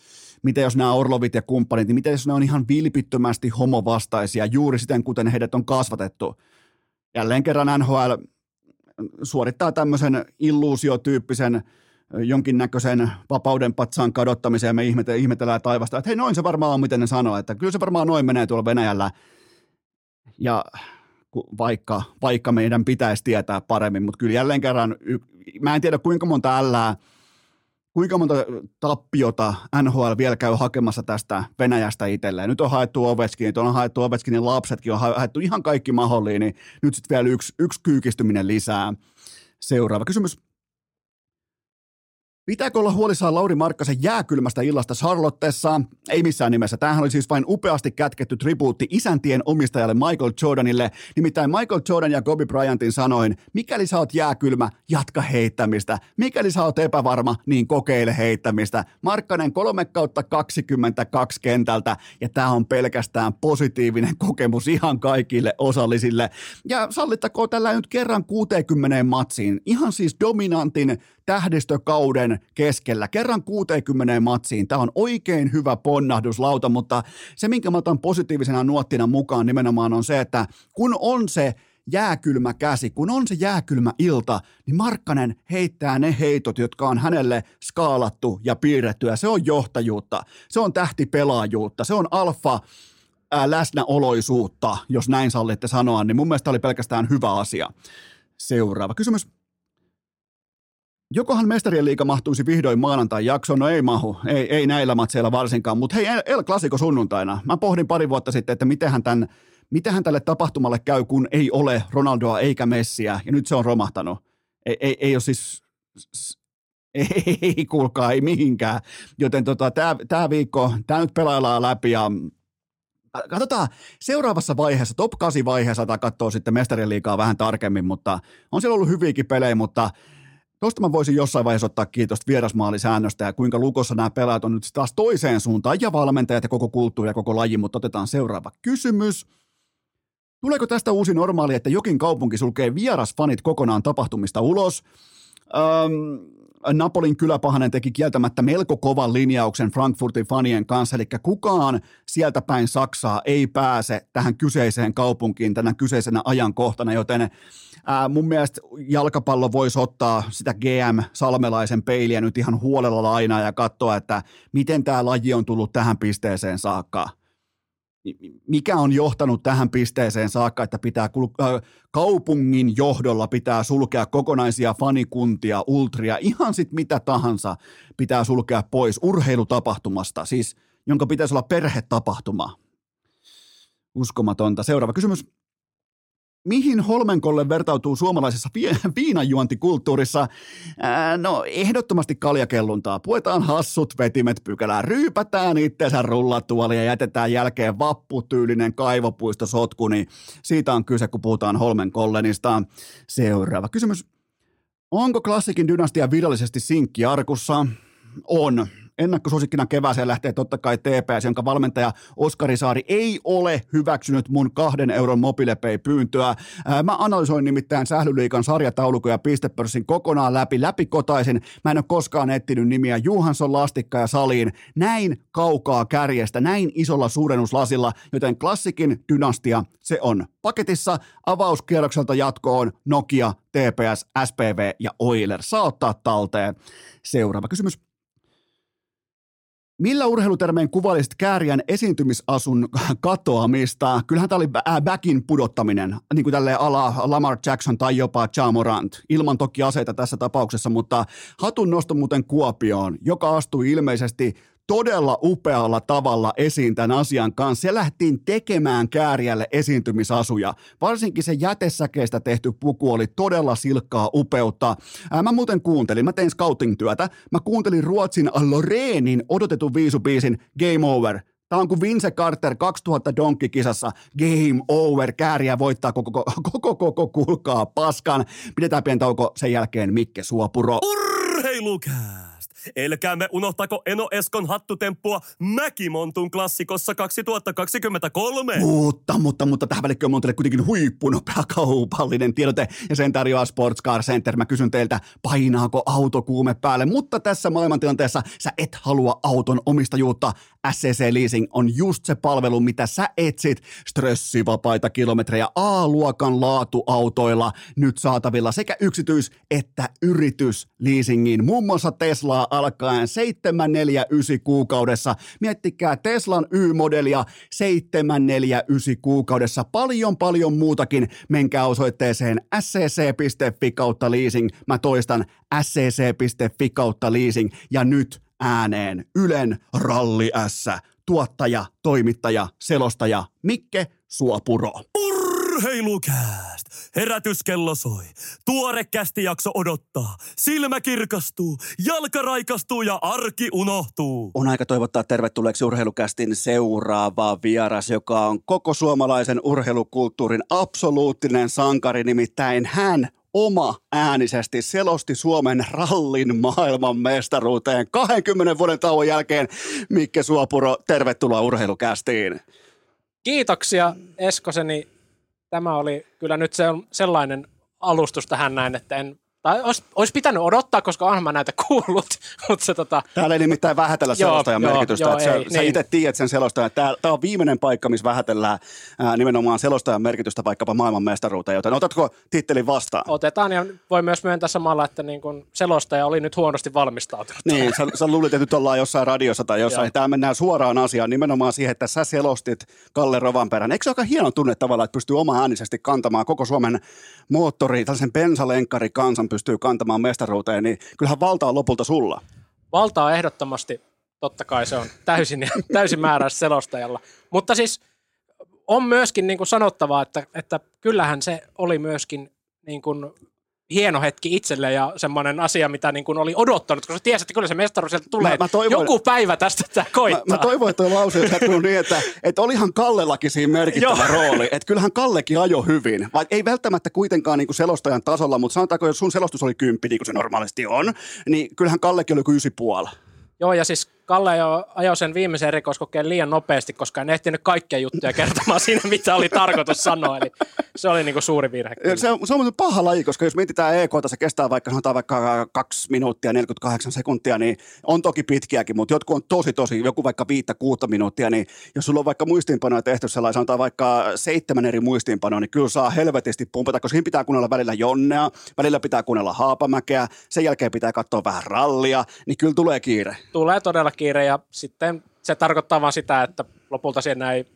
mitä jos nämä Orlovit ja kumppanit, niin mitä jos ne on ihan vilpittömästi homovastaisia, juuri siten kuten heidät on kasvatettu. Jälleen kerran NHL suorittaa tämmöisen illuusiotyyppisen jonkinnäköisen vapauden patsaan kadottamiseen ja me ihmetellään taivasta, että hei noin se varmaan on, miten ne sanoo, että kyllä se varmaan noin menee tuolla Venäjällä. Ja vaikka, vaikka meidän pitäisi tietää paremmin, mutta kyllä jälleen kerran, mä en tiedä kuinka monta ällää kuinka monta tappiota NHL vielä käy hakemassa tästä Venäjästä itselleen. Nyt on haettu Ovechkin, on haettu Ovechkinin lapsetkin, on haettu ihan kaikki mahdollinen, niin nyt sitten vielä yksi, yksi kyykistyminen lisää. Seuraava kysymys. Pitääkö olla huolissaan Lauri Markkasen jääkylmästä illasta Charlottessa? Ei missään nimessä. Tämähän oli siis vain upeasti kätketty tribuutti isäntien omistajalle Michael Jordanille. Nimittäin Michael Jordan ja Kobe Bryantin sanoin, mikäli sä oot jääkylmä, jatka heittämistä. Mikäli sä oot epävarma, niin kokeile heittämistä. Markkanen 3 kautta 22 kentältä ja tämä on pelkästään positiivinen kokemus ihan kaikille osallisille. Ja sallittakoon tällä nyt kerran 60 matsiin. Ihan siis dominantin tähdistökauden keskellä. Kerran 60 matsiin. Tämä on oikein hyvä ponnahduslauta, mutta se, minkä mä otan positiivisena nuottina mukaan nimenomaan on se, että kun on se jääkylmä käsi, kun on se jääkylmä ilta, niin Markkanen heittää ne heitot, jotka on hänelle skaalattu ja piirretty, ja se on johtajuutta, se on tähtipelaajuutta, se on alfa läsnäoloisuutta, jos näin sallitte sanoa, niin mun mielestä oli pelkästään hyvä asia. Seuraava kysymys. Jokohan mestarien liiga mahtuisi vihdoin maanantai jaksoon? No ei mahu, ei, ei näillä matseilla varsinkaan, mutta hei El Clasico sunnuntaina. Mä pohdin pari vuotta sitten, että mitenhän, tämän, mitenhän tälle tapahtumalle käy, kun ei ole Ronaldoa eikä Messiä, ja nyt se on romahtanut. Ei, ei, ei ole siis, ei, ei kuulkaa, ei mihinkään. Joten tota, tämä viikko, tämä nyt pelaillaan läpi ja Katsotaan seuraavassa vaiheessa, top 8 vaiheessa, tai katsoo sitten mestarien liikaa vähän tarkemmin, mutta on siellä ollut hyviäkin pelejä, mutta Tuosta mä voisin jossain vaiheessa ottaa kiitosta vierasmaalisäännöstä ja kuinka lukossa nämä pelaajat on nyt taas toiseen suuntaan ja valmentajat ja koko kulttuuri ja koko laji, mutta otetaan seuraava kysymys. Tuleeko tästä uusi normaali, että jokin kaupunki sulkee vierasfanit kokonaan tapahtumista ulos? Öm, Napolin kyläpahanen teki kieltämättä melko kovan linjauksen Frankfurtin fanien kanssa, eli kukaan sieltä päin Saksaa ei pääse tähän kyseiseen kaupunkiin tänä kyseisenä ajankohtana, joten ää, mun mielestä jalkapallo voisi ottaa sitä GM-salmelaisen peiliä nyt ihan huolella lainaa ja katsoa, että miten tämä laji on tullut tähän pisteeseen saakka mikä on johtanut tähän pisteeseen saakka, että pitää kaupungin johdolla pitää sulkea kokonaisia fanikuntia, ultria, ihan sit mitä tahansa pitää sulkea pois urheilutapahtumasta, siis jonka pitäisi olla perhetapahtuma. Uskomatonta. Seuraava kysymys mihin Holmenkolle vertautuu suomalaisessa <laughs> viinajuontikulttuurissa? Ää, no ehdottomasti kaljakelluntaa. Puetaan hassut vetimet pykälään, ryypätään itseensä rullatuoli ja jätetään jälkeen vapputyylinen kaivopuisto sotku, niin siitä on kyse, kun puhutaan Holmenkollenista. Seuraava kysymys. Onko klassikin dynastia virallisesti sinkkiarkussa? On ennakkosuosikkina kevääseen lähtee totta kai TPS, jonka valmentaja Oskari Saari ei ole hyväksynyt mun kahden euron mobilepay-pyyntöä. Mä analysoin nimittäin Sählyliikan sarjataulukon ja pistepörssin kokonaan läpi, läpikotaisin. Mä en ole koskaan etsinyt nimiä Juhansson, Lastikka ja Saliin näin kaukaa kärjestä, näin isolla suurennuslasilla, joten klassikin dynastia, se on paketissa. Avauskierrokselta jatkoon Nokia, TPS, SPV ja Oiler. Saa ottaa talteen. Seuraava kysymys. Millä urheilutermeen kuvailisit Kääriän esiintymisasun katoamista? Kyllähän tämä oli backin pudottaminen, niin kuin tälleen ala Lamar Jackson tai jopa Jamorant. Ilman toki aseita tässä tapauksessa, mutta hatun nosto muuten Kuopioon, joka astui ilmeisesti todella upealla tavalla esiin tämän asian kanssa. Se lähtiin tekemään kääriälle esiintymisasuja. Varsinkin se jätesäkeistä tehty puku oli todella silkkaa upeutta. Ää, mä muuten kuuntelin, mä tein scouting-työtä, mä kuuntelin Ruotsin Loreenin odotetun viisubiisin Game Over – Tämä on kuin Vince Carter 2000 Donkey-kisassa. Game over. Kääriä voittaa koko, koko, koko, koko kulkaa paskan. Pidetään pieni tauko sen jälkeen Mikke Suopuro. Urheilukää! Elkäämme unohtako Eno Eskon hattutemppua Mäkimontun klassikossa 2023. Mutta, mutta, mutta tähän välikköön on teille kuitenkin huippunopea kaupallinen tiedote ja sen tarjoaa Sports Car Center. Mä kysyn teiltä, painaako auto kuume päälle, mutta tässä maailmantilanteessa sä et halua auton omistajuutta. SCC Leasing on just se palvelu, mitä sä etsit. Stressivapaita kilometrejä A-luokan laatuautoilla nyt saatavilla sekä yksityis- että yritysleasingin. Muun muassa Teslaa alkaen 749 kuukaudessa. Miettikää Teslan Y-modelia 749 kuukaudessa. Paljon paljon muutakin. Menkää osoitteeseen scc.fi kautta leasing. Mä toistan scc.fi kautta leasing. Ja nyt ääneen Ylen Ralli S. Tuottaja, toimittaja, selostaja Mikke Suopuro. Urheilukääst! Herätyskello soi. Tuore jakso odottaa. Silmä kirkastuu, jalka raikastuu ja arki unohtuu. On aika toivottaa tervetulleeksi urheilukästin seuraava vieras, joka on koko suomalaisen urheilukulttuurin absoluuttinen sankari, nimittäin hän oma äänisesti selosti Suomen rallin maailman mestaruuteen 20 vuoden tauon jälkeen. Mikke Suopuro, tervetuloa urheilukästiin. Kiitoksia Eskoseni. Tämä oli kyllä nyt se, sellainen alustus tähän näin, että en tai olisi, olisi pitänyt odottaa, koska onhan mä näitä <laughs> kuullut. Mutta se, tota... Täällä ei nimittäin vähätellä selostajan joo, merkitystä. Joo, ei, sä, niin. itse tiedät sen selostajan. Tämä, tämä on viimeinen paikka, missä vähätellään ää, nimenomaan selostajan merkitystä vaikkapa maailmanmestaruuteen. Joten otatko tittelin vastaan? Otetaan ja voi myös myöntää samalla, että niin kun selostaja oli nyt huonosti valmistautunut. Niin, sä, sä luulit, että nyt ollaan jossain radiossa tai jossain. Tämä mennään suoraan asiaan nimenomaan siihen, että sä selostit Kalle Rovanperän. Eikö se aika hieno tunne tavallaan, että pystyy oma äänisesti kantamaan koko Suomen moottori, tällaisen bensalenkari kansan pystyy kantamaan mestaruuteen, niin kyllähän valta on lopulta sulla. Valta on ehdottomasti, totta kai se on täysin, <laughs> täysin määräys selostajalla. Mutta siis on myöskin niin kuin sanottavaa, että, että kyllähän se oli myöskin niin kuin hieno hetki itselle ja semmoinen asia, mitä niin kuin oli odottanut, koska tiesi, että kyllä se mestaruus sieltä tulee. Mä- mä toivon- Joku päivä tästä tämä Mä, koittaa. mä toivon, että tuo lause jatkunut niin, että, että olihan Kallellakin siinä merkittävä rooli. Että kyllähän Kallekin ajo hyvin, vaikka ei välttämättä kuitenkaan niin kuin selostajan tasolla, mutta sanotaanko, jos sun selostus oli kymppi, niin kuin se normaalisti on, niin kyllähän Kallekin oli kuin ysi puoli. Joo, ja siis Kalle jo ajoi sen viimeisen erikoiskokeen liian nopeasti, koska en ehtinyt kaikkia juttuja kertomaan siinä, mitä oli tarkoitus sanoa. Eli se oli niinku suuri virhe. Kyllä. Se on, se on paha laji, koska jos mietitään EK, se kestää vaikka sanotaan vaikka 2 minuuttia 48 sekuntia, niin on toki pitkiäkin, mutta jotkut on tosi tosi, joku vaikka viittä kuutta minuuttia, niin jos sulla on vaikka muistiinpanoja tehty sellainen, sanotaan vaikka seitsemän eri muistiinpanoa, niin kyllä saa helvetisti pumpata, koska siinä pitää kuunnella välillä Jonnea, välillä pitää kuunnella Haapamäkeä, sen jälkeen pitää katsoa vähän rallia, niin kyllä tulee kiire. Tulee todella kiire ja sitten se tarkoittaa vaan sitä, että lopulta siinä ei,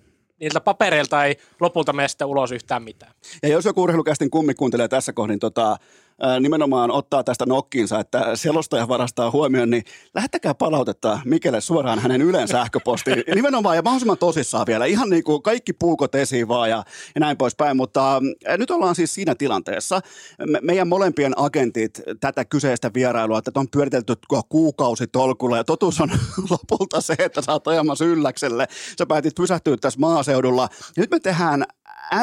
niiltä papereilta ei lopulta mene sitten ulos yhtään mitään. Ja jos joku urheilukästin kummi kuuntelee tässä kohdin tota, nimenomaan ottaa tästä nokkiinsa, että selostaja varastaa huomioon, niin lähettäkää palautetta Mikelle suoraan hänen Ylen sähköpostiin. <laughs> Nimenomaan ja mahdollisimman tosissaan vielä. Ihan niin kuin kaikki puukot esiin vaan ja, ja näin poispäin. Mutta nyt ollaan siis siinä tilanteessa. Me, meidän molempien agentit tätä kyseistä vierailua, että on pyöritelty kuukausitolkulla ja totuus on <laughs> lopulta se, että sä oot ajamassa ylläkselle. Sä päätit pysähtyä tässä maaseudulla. Ja nyt me tehdään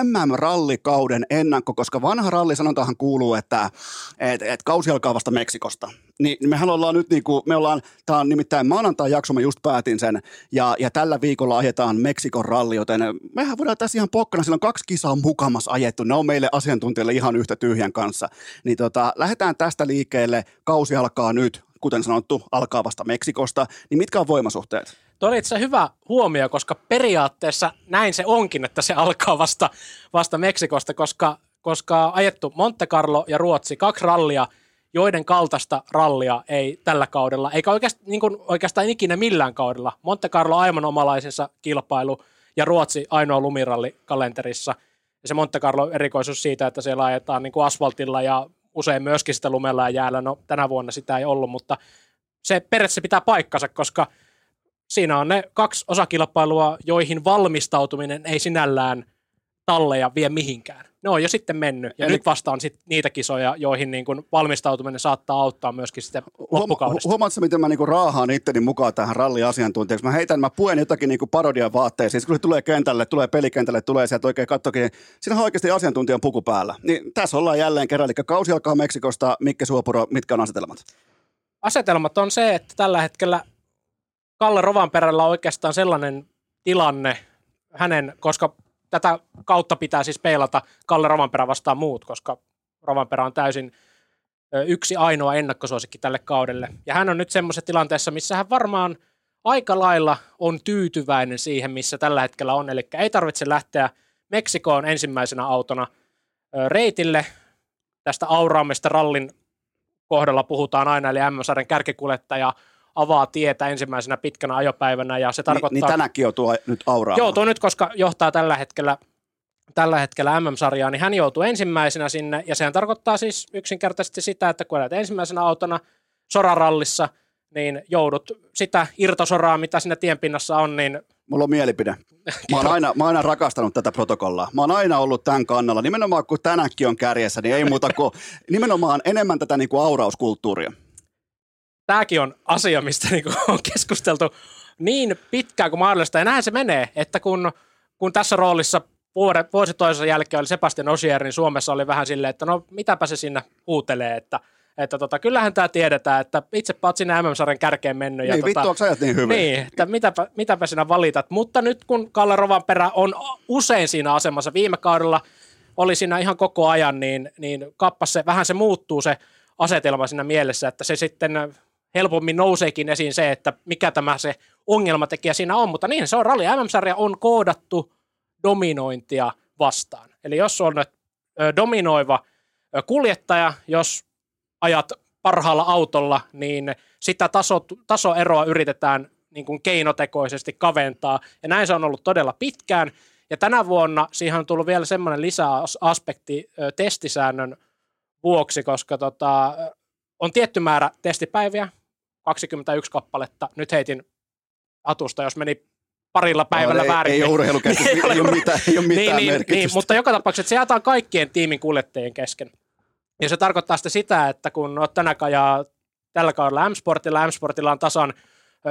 MM-rallikauden ennakko, koska vanha rallisanontahan kuuluu, että et, et kausi alkaa vasta Meksikosta. Niin mehän ollaan nyt niinku, me ollaan, tää on nimittäin maanantai jakso, mä just päätin sen, ja, ja tällä viikolla ajetaan Meksikon ralli, joten mehän voidaan tässä ihan pokkana, siellä on kaksi kisaa mukamas ajettu, ne on meille asiantuntijoille ihan yhtä tyhjän kanssa. Niin tota, lähdetään tästä liikkeelle, kausi alkaa nyt, kuten sanottu, alkaa vasta Meksikosta, niin mitkä on voimasuhteet? Tuo oli itse hyvä huomio, koska periaatteessa näin se onkin, että se alkaa vasta, vasta Meksikosta, koska, koska ajettu Monte Carlo ja Ruotsi, kaksi rallia, joiden kaltaista rallia ei tällä kaudella, eikä oikeastaan, niin kuin oikeastaan ikinä millään kaudella. Monte Carlo aivan omalaisensa kilpailu ja Ruotsi ainoa lumiralli kalenterissa. Ja se Monte Carlo erikoisuus siitä, että siellä ajetaan niin kuin asfaltilla ja usein myöskin sitä lumella ja jäällä. No tänä vuonna sitä ei ollut, mutta se periaatteessa pitää paikkansa, koska siinä on ne kaksi osakilpailua, joihin valmistautuminen ei sinällään talleja vie mihinkään. Ne on jo sitten mennyt, ja Eli- nyt vasta on sit niitä kisoja, joihin niin kuin valmistautuminen saattaa auttaa myöskin sitten loppukaudesta. Huomaatko, miten mä niinku raahaan itteni mukaan tähän ralliasiantuntijaksi? Mä heitän, mä puen jotakin niinku parodian vaatteisiin. Sitten kun se tulee kentälle, tulee pelikentälle, tulee sieltä oikein kattokin. Siinä on oikeasti asiantuntijan puku päällä. Niin tässä ollaan jälleen kerran. Eli kausi alkaa Meksikosta. Mikke Suopuro, mitkä on asetelmat? Asetelmat on se, että tällä hetkellä Kalle Rovanperällä on oikeastaan sellainen tilanne hänen, koska tätä kautta pitää siis peilata Kalle Rovanperä vastaan muut, koska Rovanperä on täysin yksi ainoa ennakkosuosikki tälle kaudelle. Ja hän on nyt semmoisessa tilanteessa, missä hän varmaan aika lailla on tyytyväinen siihen, missä tällä hetkellä on. Eli ei tarvitse lähteä Meksikoon ensimmäisenä autona reitille. Tästä auraamista rallin kohdalla puhutaan aina, eli M-sarjan kärkikuljettaja avaa tietä ensimmäisenä pitkänä ajopäivänä, ja se tarkoittaa... niin tänäkin on tuo nyt auraa. Joutuu nyt, koska johtaa tällä hetkellä, tällä hetkellä MM-sarjaa, niin hän joutuu ensimmäisenä sinne, ja sehän tarkoittaa siis yksinkertaisesti sitä, että kun olet ensimmäisenä autona sorarallissa, niin joudut sitä irtosoraa, mitä siinä tienpinnassa on, niin Mulla on mielipide. Mä oon, aina, mä oon aina rakastanut tätä protokollaa. Mä oon aina ollut tämän kannalla. Nimenomaan kun tänäkin on kärjessä, niin ei muuta kuin nimenomaan enemmän tätä niin kuin aurauskulttuuria. Tämäkin on asia, mistä <laughs> niinku on keskusteltu niin pitkään kuin mahdollista. Ja näin se menee, että kun, kun tässä roolissa vuosi toisensa jälkeen oli Sebastian Osier, niin Suomessa oli vähän silleen, että no mitäpä se sinne huutelee, että, että tota, kyllähän tämä tiedetään, että itse oot sinne MM-sarjan kärkeen mennyt. Niin, ja vittu, tota, onko ajat niin hyvin? niin, että mitäpä, mitäpä sinä valitat. Mutta nyt kun Kalle Rovanperä on usein siinä asemassa, viime kaudella oli siinä ihan koko ajan, niin, niin kappas se, vähän se muuttuu se asetelma siinä mielessä, että se sitten helpommin nouseekin esiin se, että mikä tämä se ongelmatekijä siinä on, mutta niin se on, Rally MM-sarja on koodattu dominointia vastaan. Eli jos on dominoiva kuljettaja, jos ajat parhaalla autolla, niin sitä taso, tasoeroa yritetään niin kuin keinotekoisesti kaventaa, ja näin se on ollut todella pitkään, ja tänä vuonna siihen on tullut vielä semmoinen lisäaspekti testisäännön vuoksi, koska tota, on tietty määrä testipäiviä, 21 kappaletta, nyt heitin hatusta, jos meni parilla päivällä ei, väärin. Ei ole urheilukästi, ei, ole mitään, ei ole mitään niin, niin, merkitystä. niin, mutta joka tapauksessa se jaetaan kaikkien tiimin kuljettajien kesken. Ja se tarkoittaa sitten sitä, että kun olet tänä ajaa tällä kaudella M-Sportilla, M-Sportilla on tasan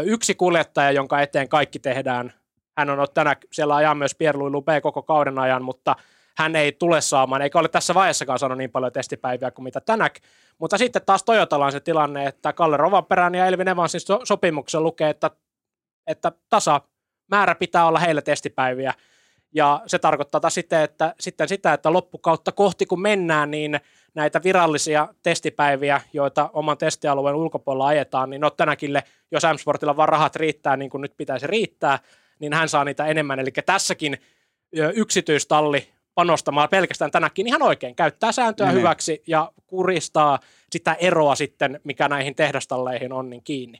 yksi kuljettaja, jonka eteen kaikki tehdään. Hän on tänä siellä ajaa myös Pierre Lube koko kauden ajan, mutta hän ei tule saamaan, eikä ole tässä vaiheessakaan saanut niin paljon testipäiviä kuin mitä tänäk. Mutta sitten taas Toyotalla on se tilanne, että Kalle Rovanperän ja Elvin Evansin sopimuksen lukee, että, että tasa määrä pitää olla heille testipäiviä. Ja se tarkoittaa taas sitten, että, sitten sitä, että loppukautta kohti kun mennään, niin näitä virallisia testipäiviä, joita oman testialueen ulkopuolella ajetaan, niin no tänäkin, jos M-Sportilla vaan rahat riittää niin kuin nyt pitäisi riittää, niin hän saa niitä enemmän. Eli tässäkin yksityistalli panostamaan pelkästään tänäkin ihan oikein, käyttää sääntöä mm-hmm. hyväksi ja kuristaa sitä eroa sitten, mikä näihin tehdastalleihin on, niin kiinni.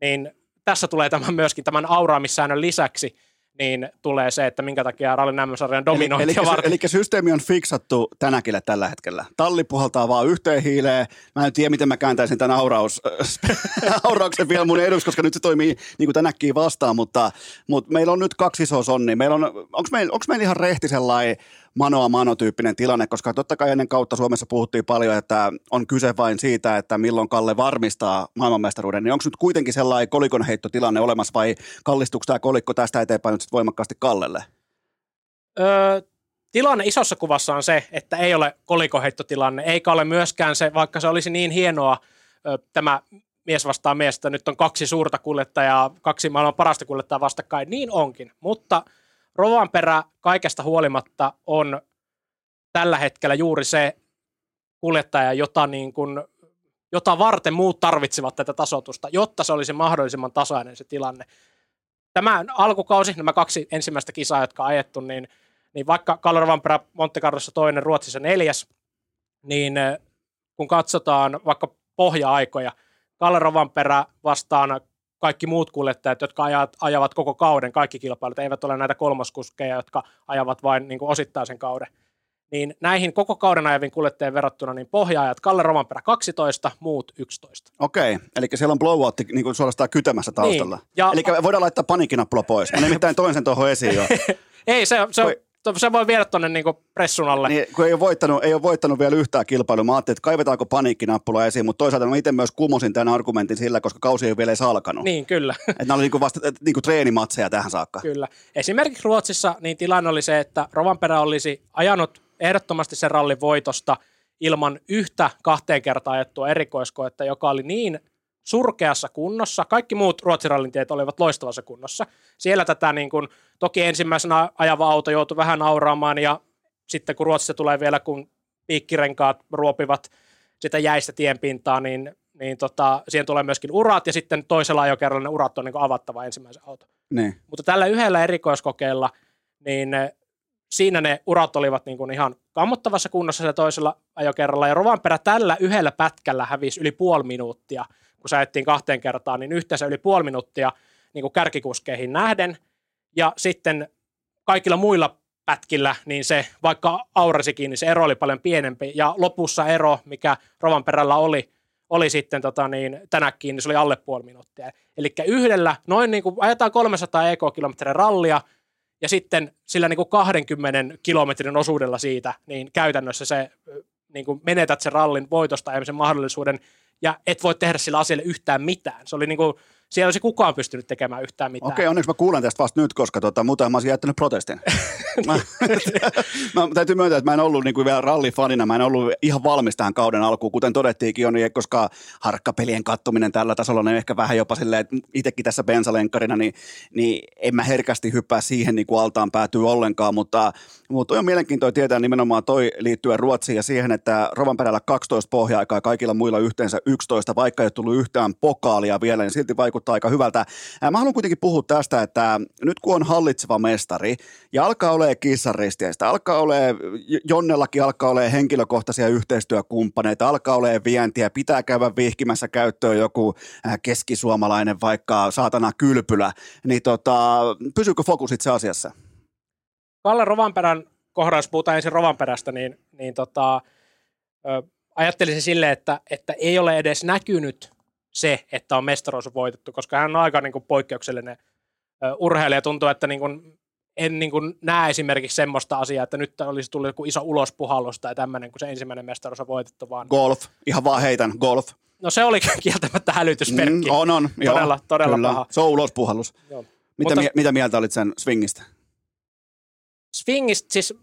Niin tässä tulee tämän myöskin tämän auraamissäännön lisäksi, niin tulee se, että minkä takia rallin MM-sarjan dominointi eli, eli, eli, systeemi on fiksattu tänäkin tällä hetkellä. Talli puhaltaa vaan yhteen hiileen. Mä en tiedä, miten mä kääntäisin tämän auraus, <laughs> aurauksen vielä mun eduksi, koska nyt se toimii niin kuin tänäkin vastaan, mutta, mutta meillä on nyt kaksi isoa sonni. Meillä on, onko meillä, onko meillä ihan rehti sellainen manoa mano-tyyppinen tilanne, koska totta kai ennen kautta Suomessa puhuttiin paljon, että on kyse vain siitä, että milloin Kalle varmistaa maailmanmestaruuden, niin onko nyt kuitenkin sellainen kolikonheittotilanne olemassa vai kallistuuko tämä kolikko tästä eteenpäin nyt voimakkaasti Kallelle? Öö, tilanne isossa kuvassa on se, että ei ole kolikoheittotilanne, eikä ole myöskään se, vaikka se olisi niin hienoa ö, tämä mies vastaa miestä, nyt on kaksi suurta kuljettajaa, kaksi maailman parasta kuljettajaa vastakkain, niin onkin, mutta – Rovanperä kaikesta huolimatta on tällä hetkellä juuri se kuljettaja, jota, niin kuin, jota varten muut tarvitsevat tätä tasotusta, jotta se olisi mahdollisimman tasainen se tilanne. Tämä alkukausi, nämä kaksi ensimmäistä kisaa, jotka on ajettu, niin, niin vaikka Kalle Rovanperä Monte Carlossa toinen, Ruotsissa neljäs, niin eh, kun katsotaan vaikka pohja-aikoja, Kalle Rovanperä vastaan kaikki muut kuljettajat, jotka ajavat, ajavat koko kauden, kaikki kilpailut, eivät ole näitä kolmoskuskeja, jotka ajavat vain niin kuin osittaisen kauden. Niin näihin koko kauden ajavien kuljettajien verrattuna, niin pohjaajat Kalle Romanperä 12, muut 11. Okei, eli siellä on blowout niin kuin suorastaan kytämässä taustalla. Niin, ja... Eli voidaan laittaa panikkinappula pois. Mä nimittäin toin sen tuohon esiin jo. <laughs> Ei, se, se, Voi se voi viedä tuonne niin pressun alle. Niin, kun ei ole, voittanut, ei ole voittanut vielä yhtään kilpailua. Mä ajattelin, että kaivetaanko paniikkinappula esiin, mutta toisaalta mä itse myös kumosin tämän argumentin sillä, koska kausi ei ole vielä edes alkanut. Niin, kyllä. <laughs> Että nämä oli niin vasta niin kuin treenimatseja tähän saakka. Kyllä. Esimerkiksi Ruotsissa niin tilanne oli se, että Rovanperä olisi ajanut ehdottomasti sen rallin voitosta ilman yhtä kahteen kertaan ajettua erikoiskoetta, joka oli niin surkeassa kunnossa. Kaikki muut Ruotsin tiet olivat loistavassa kunnossa. Siellä tätä niin kuin, toki ensimmäisenä ajava auto joutui vähän nauraamaan ja sitten kun Ruotsissa tulee vielä, kun piikkirenkaat ruopivat sitä jäistä tienpintaa, niin, niin tota, siihen tulee myöskin urat ja sitten toisella ajokerralla ne urat on niin avattava ensimmäisen auto. Niin. Mutta tällä yhdellä erikoiskokeella, niin siinä ne urat olivat niin kuin ihan kammottavassa kunnossa se toisella ajokerralla ja Rovanperä tällä yhdellä pätkällä hävisi yli puoli minuuttia – kun säättiin kahteen kertaan, niin yhteensä yli puoli minuuttia niin kuin kärkikuskeihin nähden. Ja sitten kaikilla muilla pätkillä, niin se vaikka aurasikin, niin se ero oli paljon pienempi. Ja lopussa ero, mikä Rovan perällä oli, oli sitten tota niin, tänäkin, niin se oli alle puoli minuuttia. Eli yhdellä, noin niin kuin ajetaan 300 EK-kilometrin rallia, ja sitten sillä niin kuin 20 kilometrin osuudella siitä, niin käytännössä se niin kuin menetät sen rallin voitosta ja sen mahdollisuuden ja et voi tehdä sillä asialle yhtään mitään. Se oli niin kuin, siellä olisi kukaan pystynyt tekemään yhtään mitään. Okei, onneksi mä kuulen tästä vasta nyt, koska tota, muuten mä olisin jättänyt protestin. <laughs> mä, <laughs> mä, täytyy myöntää, että mä en ollut niin kuin vielä rallifanina, mä en ollut ihan valmis tähän kauden alkuun, kuten todettiinkin jo, niin koska harkkapelien kattominen tällä tasolla on ehkä vähän jopa silleen, että itsekin tässä bensalenkkarina, niin, niin en mä herkästi hyppää siihen niin kuin altaan päätyy ollenkaan, mutta, mutta on mielenkiintoista tietää nimenomaan toi liittyen Ruotsiin ja siihen, että Rovanperällä 12 pohja-aikaa kaikilla muilla yhteensä 11, vaikka ei ole tullut yhtään pokaalia vielä, niin silti vaikuttaa vaikuttaa aika hyvältä. Mä haluan kuitenkin puhua tästä, että nyt kun on hallitseva mestari ja alkaa olemaan kissaristiäistä, alkaa olemaan, Jonnellakin alkaa olemaan henkilökohtaisia yhteistyökumppaneita, alkaa olemaan vientiä, pitää käydä vihkimässä käyttöön joku keskisuomalainen vaikka saatana kylpylä, niin tota, pysyykö fokus itse asiassa? Kalle Rovanperän kohdalla, jos puhutaan ensin Rovanperästä, niin, niin tota, ö, ajattelisin sille, että, että ei ole edes näkynyt se, että on mestaruus voitettu, koska hän on aika niin kuin, poikkeuksellinen urheilija. Tuntuu, että niin kuin, en niin kuin näe esimerkiksi semmoista asiaa, että nyt olisi tullut joku iso ulospuhallus tai tämmöinen, kun se ensimmäinen mestaruus on voitettu, vaan Golf, ihan vaan heitän, golf. no se oli <laughs> kieltämättä hälytysmerkki. Mm, on, on. Joo, Todella, todella kyllä. paha. Se on ulospuhallus. Joo. Mitä, Mutta- mitä mieltä olit sen swingistä? Swingista siis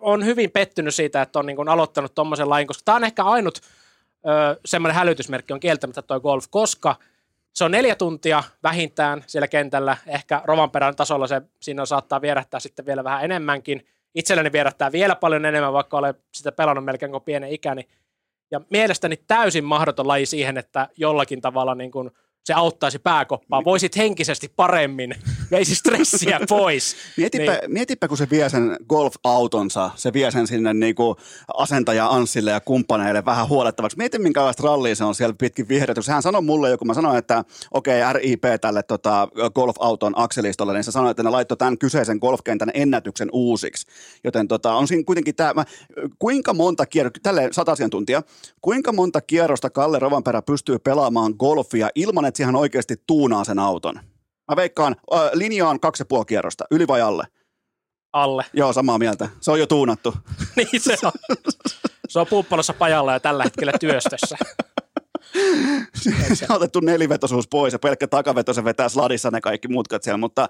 on hyvin pettynyt siitä, että on niin kuin aloittanut tuommoisen lajin, koska tämä on ehkä ainut semmoinen hälytysmerkki on kieltämättä toi golf, koska se on neljä tuntia vähintään siellä kentällä. Ehkä Rovanperän tasolla se siinä saattaa vierähtää sitten vielä vähän enemmänkin. Itselleni vierähtää vielä paljon enemmän, vaikka olen sitä pelannut melkein kuin pienen ikäni. Ja mielestäni täysin mahdoton laji siihen, että jollakin tavalla niin kuin se auttaisi pääkoppaa. Voisit henkisesti paremmin, veisi stressiä <laughs> pois. Mietipä, Niin. niin. mietipä, kun se vie sen golf-autonsa, se vie sen sinne niinku asentaja Anssille ja kumppaneille vähän huolettavaksi. Mieti, minkälaista rallia se on siellä pitkin vihreätä. Hän sanoi mulle jo, kun mä sanoin, että okei, okay, RIP tälle tota, golf-auton akselistolle, niin se sanoi, että ne laittoi tämän kyseisen golfkentän ennätyksen uusiksi. Joten tota, on siinä kuitenkin tämä, kuinka monta kierrosta, tälle sata asiantuntija, kuinka monta kierrosta Kalle Rovanperä pystyy pelaamaan golfia ilman, että siihen oikeasti tuunaa sen auton? Mä veikkaan, äh, linjaan kaksi ja puoli kierrosta, yli vai alle? Alle. Joo, samaa mieltä. Se on jo tuunattu. <laughs> niin se on. Se on puuppalossa pajalla ja tällä hetkellä työstössä. se <laughs> on otettu nelivetoisuus pois ja pelkkä takaveto, se vetää sladissa ne kaikki mutkat siellä, mutta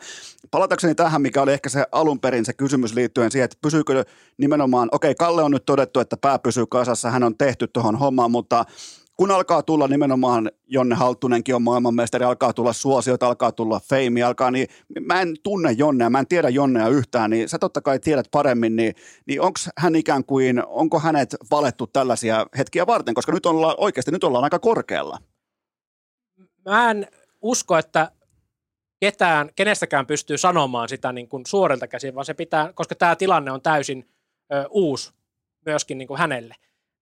palatakseni tähän, mikä oli ehkä se alun perin se kysymys liittyen siihen, että pysyykö nimenomaan, okei, Kalle on nyt todettu, että pää pysyy kasassa, hän on tehty tuohon hommaan, mutta kun alkaa tulla nimenomaan, Jonne Halttunenkin on maailmanmestari, alkaa tulla suosiot, alkaa tulla feimi, alkaa, niin mä en tunne Jonnea, mä en tiedä Jonnea yhtään, niin sä totta kai tiedät paremmin, niin, niin onko hän ikään kuin, onko hänet valettu tällaisia hetkiä varten, koska nyt ollaan oikeasti, nyt ollaan aika korkealla. Mä en usko, että ketään, kenestäkään pystyy sanomaan sitä niin kuin suorilta käsin, vaan se pitää, koska tämä tilanne on täysin ö, uusi myöskin niin kuin hänelle,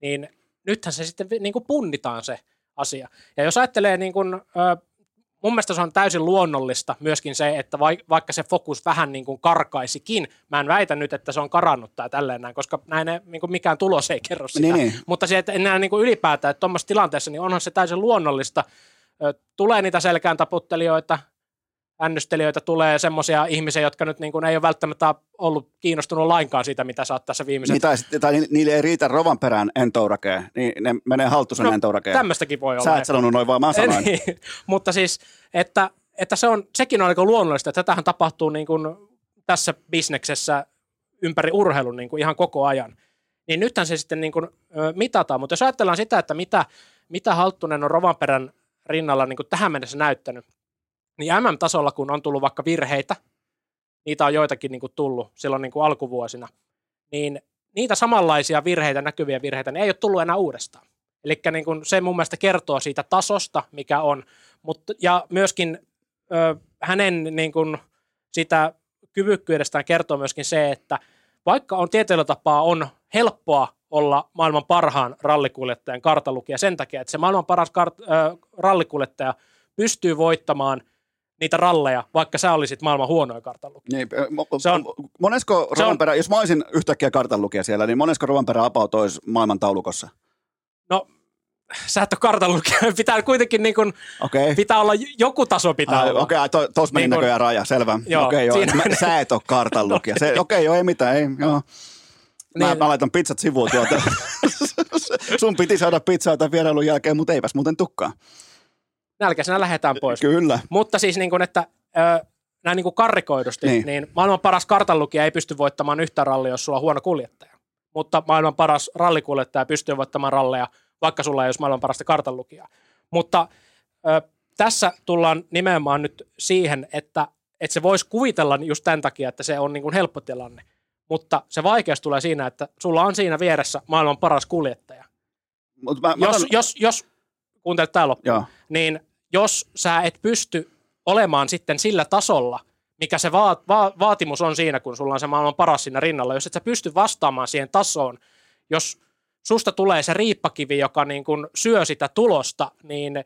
niin nythän se sitten niin kuin punnitaan se asia. Ja jos ajattelee, niin kuin, mun mielestä se on täysin luonnollista myöskin se, että vai, vaikka se fokus vähän niin kuin karkaisikin, mä en väitä nyt, että se on karannut tai tälleen näin, koska näin ei, niin kuin mikään tulos ei kerro sitä. Niin, niin. Mutta se, että enää niin kuin ylipäätään, että tuommoisessa tilanteessa, niin onhan se täysin luonnollista. Tulee niitä selkään taputtelijoita, ännystelijöitä, tulee semmoisia ihmisiä, jotka nyt niin kuin ei ole välttämättä ollut kiinnostunut lainkaan siitä, mitä sä oot tässä viimeiset... Niin, tai, tai ni- niille ei riitä rovan perään entourakeen, niin ne menee haltusen No, entourakeen. Tämmöistäkin voi olla. Sä et sanonut noin, vaan mä sanoin. Niin, <laughs> mutta siis, että, että se on, sekin on aika luonnollista, että tätähän tapahtuu niin kuin tässä bisneksessä ympäri urheilun niin kuin ihan koko ajan. Niin nythän se sitten niin kuin, mitataan. Mutta jos ajatellaan sitä, että mitä, mitä Halttunen on Rovanperän rinnalla niin kuin tähän mennessä näyttänyt, niin MM-tasolla, kun on tullut vaikka virheitä, niitä on joitakin niin kuin tullut silloin niin kuin alkuvuosina, niin niitä samanlaisia virheitä, näkyviä virheitä, niin ei ole tullut enää uudestaan. Eli niin kuin se mun mielestä kertoo siitä tasosta, mikä on, mutta, ja myöskin ö, hänen niin kuin sitä kyvykkyydestään kertoo myöskin se, että vaikka on tietyllä tapaa on helppoa olla maailman parhaan rallikuljettajan kartalukija sen takia, että se maailman paras kart, ö, rallikuljettaja pystyy voittamaan niitä ralleja, vaikka sä olisit maailman huonoin kartanlukija. Niin, Se on- monesko se on- Rovanperä, jos mä olisin yhtäkkiä kartanlukija siellä, niin monesko Rovanperä about olisi maailman taulukossa? No, sä et ole kartanlukija. <laughs> Pitää kuitenkin niin kuin, Okei. Okay. pitää olla, joku taso pitää Ai, olla. Okei, okay, to, tos meni Niin kun- näköjään raja, selvä. Joo, okei, joo. siinä- Mä, sä et ole kartanlukija. <laughs> Se, okei, okay, joo, ei mitään, ei, joo. Mä, Niin. mä laitan pizzat sivuun tuolta. <laughs> Sun piti saada pizzaa tämän vierailun jälkeen, mutta eipäs muuten tukkaa. Nälkäisenä lähdetään pois. Kyllä. Mutta siis niin kuin, että ö, näin niin kuin karrikoidusti, Niin. niin. maailman paras kartanlukija ei pysty voittamaan yhtä rallia, jos sulla on huono kuljettaja. Mutta maailman paras rallikuljettaja pystyy voittamaan ralleja, vaikka sulla ei olisi maailman parasta kartanlukijaa. Mutta ö, tässä tullaan nimenomaan nyt siihen, että, että se voisi kuvitella just tämän takia, että se on niin kuin helppo tilanne. Mutta se vaikeus tulee siinä, että sulla on siinä vieressä maailman paras kuljettaja. Mut mä, mä Jos, otan- jos, jos kuuntelet tää loppuun, Joo. niin jos sä et pysty olemaan sitten sillä tasolla, mikä se va- va- vaatimus on siinä, kun sulla on se maailman paras siinä rinnalla, jos et sä pysty vastaamaan siihen tasoon, jos susta tulee se riippakivi, joka niin kun syö sitä tulosta, niin ö,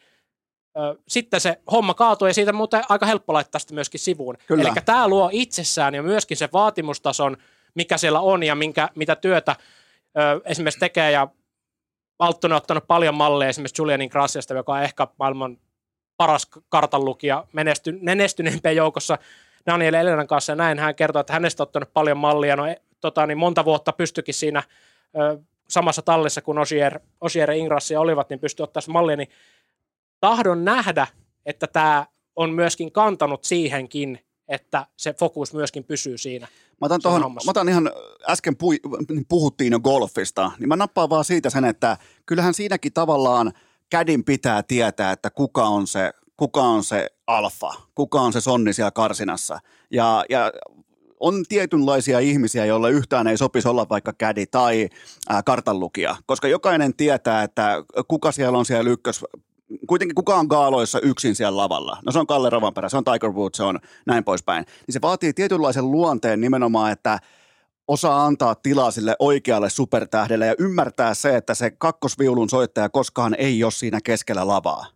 sitten se homma kaatuu ja siitä muuten aika helppo laittaa sitä myöskin sivuun. Eli tämä luo itsessään ja myöskin se vaatimustason, mikä siellä on ja minkä, mitä työtä ö, esimerkiksi tekee ja Alttonen on ottanut paljon malleja esimerkiksi Julianin Graciasta, joka on ehkä maailman paras kartanlukija, menesty, menestyneempien joukossa Daniel Elenan kanssa ja näin. Hän kertoi, että hänestä on ottanut paljon mallia. No, e, tota, niin monta vuotta pystyikin siinä ö, samassa tallissa, kun Osier, Osier ja Ingrassi olivat, niin pystyi ottaa mallia. Niin tahdon nähdä, että tämä on myöskin kantanut siihenkin, että se fokus myöskin pysyy siinä. Mä otan, tohon, mä otan ihan, äsken pui, puhuttiin jo golfista, niin mä nappaan vaan siitä sen, että kyllähän siinäkin tavallaan kädin pitää tietää, että kuka on se, kuka on se alfa, kuka on se sonni siellä karsinassa. Ja, ja on tietynlaisia ihmisiä, joille yhtään ei sopisi olla vaikka kädi tai ää, kartanlukija, koska jokainen tietää, että kuka siellä on siellä ykkös kuitenkin kuka on gaaloissa yksin siellä lavalla? No se on Kalle Rovanperä, se on Tiger Woods, se on näin poispäin. Niin se vaatii tietynlaisen luonteen nimenomaan, että osaa antaa tilaa sille oikealle supertähdelle ja ymmärtää se, että se kakkosviulun soittaja koskaan ei ole siinä keskellä lavaa.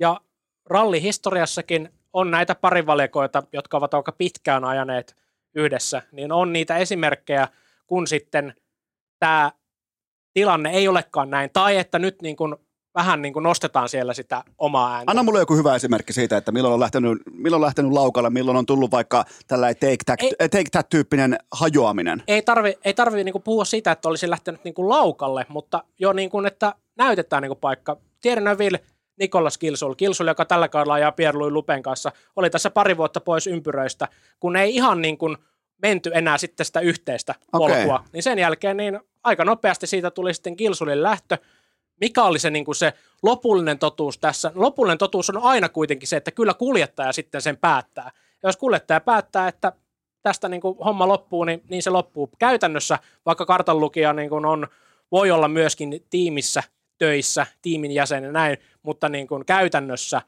Ja rallihistoriassakin on näitä parivalikoita, jotka ovat aika pitkään ajaneet yhdessä, niin on niitä esimerkkejä, kun sitten tämä tilanne ei olekaan näin, tai että nyt niin kuin vähän niin kuin nostetaan siellä sitä omaa ääntä. Anna mulle joku hyvä esimerkki siitä, että milloin on lähtenyt, milloin on lähtenyt laukalle, milloin on tullut vaikka tällainen take that, ei, take that tyyppinen hajoaminen. Ei tarvi, ei tarvi niin kuin puhua siitä, että olisi lähtenyt niin kuin laukalle, mutta jo niin kuin, että näytetään niin kuin paikka. Tiedän Neville, Nikolas Kilsul, Kilsul, joka tällä kaudella ajaa Pierre Louis Lupen kanssa, oli tässä pari vuotta pois ympyröistä, kun ei ihan niin kuin menty enää sitten sitä yhteistä polkua. Okay. Niin sen jälkeen niin aika nopeasti siitä tuli sitten Kilsulin lähtö, mikä oli se, niin kuin se lopullinen totuus tässä? Lopullinen totuus on aina kuitenkin se, että kyllä kuljettaja sitten sen päättää. Ja jos kuljettaja päättää, että tästä niin kuin homma loppuu, niin, niin se loppuu. Käytännössä, vaikka kartanlukija niin kuin on, voi olla myöskin tiimissä töissä, tiimin jäsen ja näin, mutta niin kuin käytännössä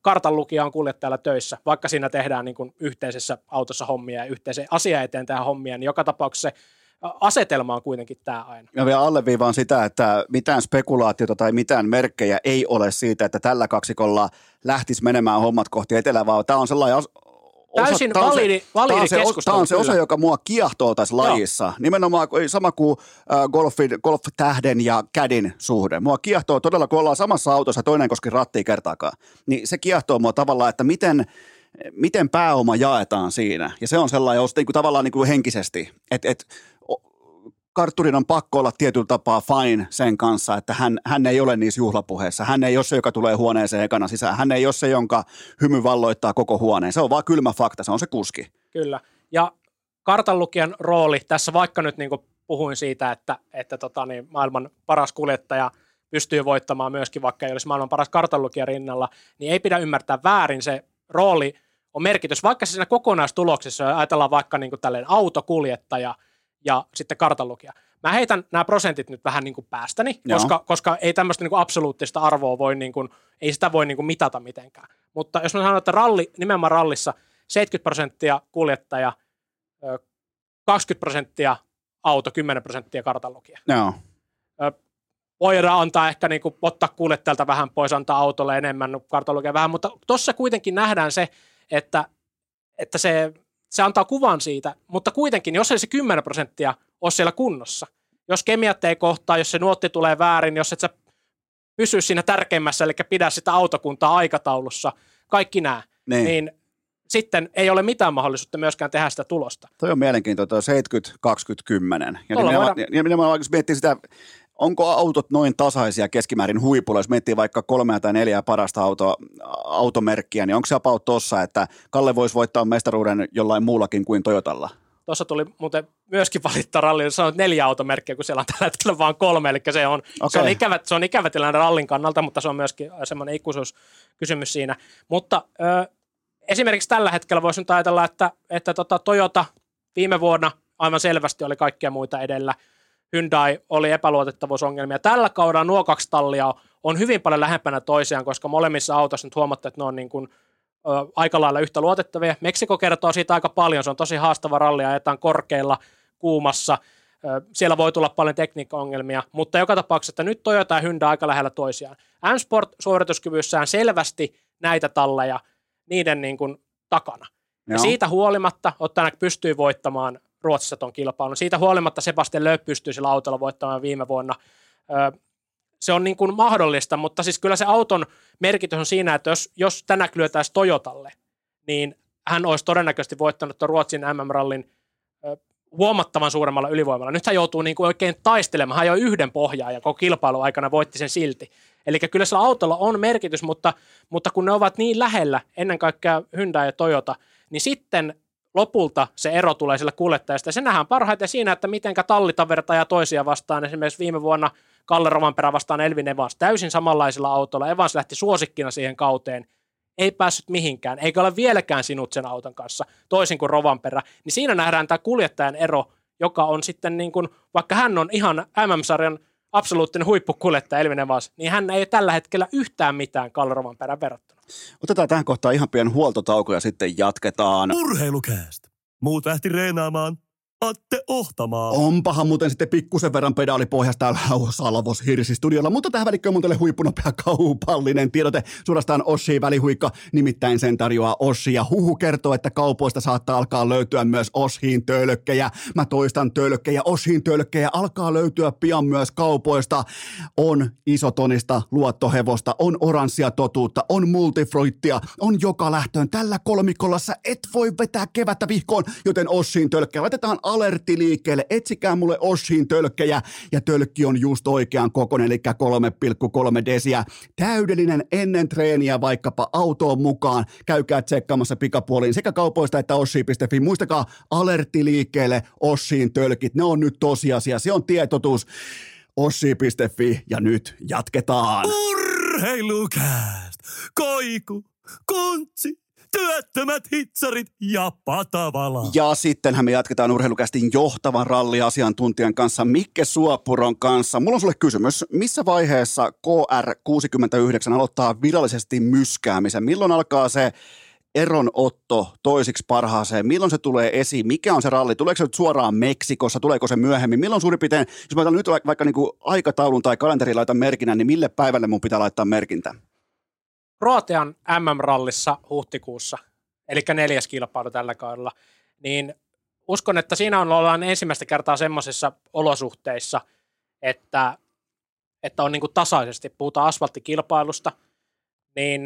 kartanlukija on kuljettajalla töissä, vaikka siinä tehdään niin kuin yhteisessä autossa hommia ja yhteisen asia eteen tehdään hommia, niin joka tapauksessa se asetelma on kuitenkin tämä aina. Ja vielä alleviivaan sitä, että mitään spekulaatiota tai mitään merkkejä ei ole siitä, että tällä kaksikolla lähtisi menemään hommat kohti etelää, vaan tämä on sellainen osa, Täysin tämä validi, se, validi tämä on se, tämä on se osa, joka mua kiehtoo tässä Joo. lajissa. Nimenomaan sama kuin äh, golfin, golf-tähden ja kädin suhde. Mua kiehtoo todella, kun ollaan samassa autossa, toinen koski rattia kertaakaan. Niin se kiehtoo mua tavallaan, että miten, miten pääoma jaetaan siinä. Ja se on sellainen, niin kuin, tavallaan niin kuin henkisesti, että et, kartturin on pakko olla tietyllä tapaa fine sen kanssa, että hän, hän ei ole niissä juhlapuheissa. Hän ei ole se, joka tulee huoneeseen ekana sisään. Hän ei ole se, jonka hymy valloittaa koko huoneen. Se on vaan kylmä fakta, se on se kuski. Kyllä. Ja kartanlukijan rooli tässä, vaikka nyt niin puhuin siitä, että, että tota, niin maailman paras kuljettaja pystyy voittamaan myöskin, vaikka ei olisi maailman paras kartanlukija rinnalla, niin ei pidä ymmärtää väärin. Se rooli on merkitys, vaikka siinä kokonaistuloksessa, ajatellaan vaikka niin kuin autokuljettaja – ja sitten kartanlukija. Mä heitän nämä prosentit nyt vähän niin kuin päästäni, koska, koska ei tämmöistä niin kuin absoluuttista arvoa voi, niin kuin, ei sitä voi niin kuin mitata mitenkään. Mutta jos mä sanon, että ralli, nimenomaan rallissa 70 prosenttia kuljettaja, 20 prosenttia auto, 10 prosenttia kartanlukija. Joo. Voidaan antaa ehkä niin kuin, ottaa kuljettajalta vähän pois, antaa autolle enemmän, kartanlukija vähän, mutta tuossa kuitenkin nähdään se, että, että se se antaa kuvan siitä, mutta kuitenkin, jos ei se 10 prosenttia ole siellä kunnossa, jos kemiat ei kohtaa, jos se nuotti tulee väärin, jos et sä pysy siinä tärkeimmässä, eli pidä sitä autokuntaa aikataulussa, kaikki nämä, niin, niin sitten ei ole mitään mahdollisuutta myöskään tehdä sitä tulosta. Toi on mielenkiintoista, 70, 20, 10. Ja nimenomaan, voidaan... nimenomaan, jos miettii sitä onko autot noin tasaisia keskimäärin huipulla, jos miettii vaikka kolmea tai neljää parasta auto, automerkkiä, niin onko se about tossa, että Kalle voisi voittaa mestaruuden jollain muullakin kuin Toyotalla? Tuossa tuli muuten myöskin valittaa ralli, sanoit neljä automerkkiä, kun siellä on tällä hetkellä vain kolme, eli se on, okay. se on, ikävä, se on ikävä tilanne rallin kannalta, mutta se on myöskin semmoinen ikuisuuskysymys siinä. Mutta ö, esimerkiksi tällä hetkellä voisi nyt ajatella, että, että tota Toyota viime vuonna aivan selvästi oli kaikkia muita edellä – Hyundai oli epäluotettavuusongelmia. Tällä kaudella nuo kaksi tallia on hyvin paljon lähempänä toisiaan, koska molemmissa autoissa nyt huomatte, että ne on niin kuin, ö, aika lailla yhtä luotettavia. Meksiko kertoo siitä aika paljon, se on tosi haastava ralli, ajetaan korkeilla, kuumassa, ö, siellä voi tulla paljon tekniikkaongelmia, mutta joka tapauksessa, että nyt Toyota ja Hyundai aika lähellä toisiaan. M-Sport suorituskyvyssään selvästi näitä talleja niiden niin kuin takana. Joo. Ja siitä huolimatta Ottanak pystyy voittamaan Ruotsissa tuon kilpailun. Siitä huolimatta Sebastian Lööp pystyy sillä autolla voittamaan viime vuonna. Se on niin kuin mahdollista, mutta siis kyllä se auton merkitys on siinä, että jos, jos tänä lyötäisiin Toyotalle, niin hän olisi todennäköisesti voittanut tuon Ruotsin MM-rallin huomattavan suuremmalla ylivoimalla. Nyt hän joutuu niin kuin oikein taistelemaan. Hän jo yhden pohjaa ja koko kilpailu aikana voitti sen silti. Eli kyllä sillä autolla on merkitys, mutta, mutta kun ne ovat niin lähellä, ennen kaikkea Hyundai ja Toyota, niin sitten lopulta se ero tulee sillä kuljettajasta. Ja se nähdään parhaiten siinä, että miten tallita vertaa toisia vastaan. Esimerkiksi viime vuonna Kalle Rovanperä vastaan Elvin Evans täysin samanlaisilla autolla. Evans lähti suosikkina siihen kauteen – ei päässyt mihinkään, eikä ole vieläkään sinut sen auton kanssa, toisin kuin Rovanperä, niin siinä nähdään tämä kuljettajan ero, joka on sitten niin kuin, vaikka hän on ihan MM-sarjan absoluuttinen huippukuljettaja Elvin Evans, niin hän ei tällä hetkellä yhtään mitään Kalle Rovanperän verrattuna. Otetaan tähän kohtaan ihan pieni huoltotauko ja sitten jatketaan. Urheilukäästä. Muut lähti reenaamaan. Atte Ohtamaa. Onpahan muuten sitten pikkusen verran pedaalipohjasta täällä Salvos Hirsi-studiolla, mutta tähän välikköön mun teille huippunopea kaupallinen tiedote. Suorastaan Ossi välihuikka, nimittäin sen tarjoaa Ossi ja huhu kertoo, että kaupoista saattaa alkaa löytyä myös Oshiin tölkkejä. Mä toistan tölkkejä, Oshiin tölkkejä alkaa löytyä pian myös kaupoista. On isotonista luottohevosta, on oranssia totuutta, on multifruittia, on joka lähtöön. Tällä kolmikolla sä et voi vetää kevättä vihkoon, joten Oshiin tölkkejä laitetaan alertti liikkeelle, etsikää mulle Oshin tölkkejä ja tölkki on just oikean kokoinen, eli 3,3 desiä. Täydellinen ennen treeniä vaikkapa autoon mukaan. Käykää tsekkaamassa pikapuoliin sekä kaupoista että oshi.fi. Muistakaa alertti liikkeelle Oshin tölkit. Ne on nyt tosiasia, se on tietotus. Ossi.fi ja nyt jatketaan. Urheilukääst! Koiku, kontsi, työttömät hitsarit ja patavala. Ja sittenhän me jatketaan urheilukästin johtavan ralliasiantuntijan kanssa Mikke Suopuron kanssa. Mulla on sulle kysymys. Missä vaiheessa KR69 aloittaa virallisesti myskäämisen? Milloin alkaa se eronotto toisiksi parhaaseen? Milloin se tulee esiin? Mikä on se ralli? Tuleeko se nyt suoraan Meksikossa? Tuleeko se myöhemmin? Milloin suurin piirtein, jos mä nyt vaikka niin kuin aikataulun tai kalenteriin laitan merkinnän, niin mille päivälle mun pitää laittaa merkintä? Kroatian MM-rallissa huhtikuussa, eli neljäs kilpailu tällä kaudella, niin uskon, että siinä on ollaan ensimmäistä kertaa semmoisissa olosuhteissa, että, että on niin kuin tasaisesti, puhutaan asfalttikilpailusta, niin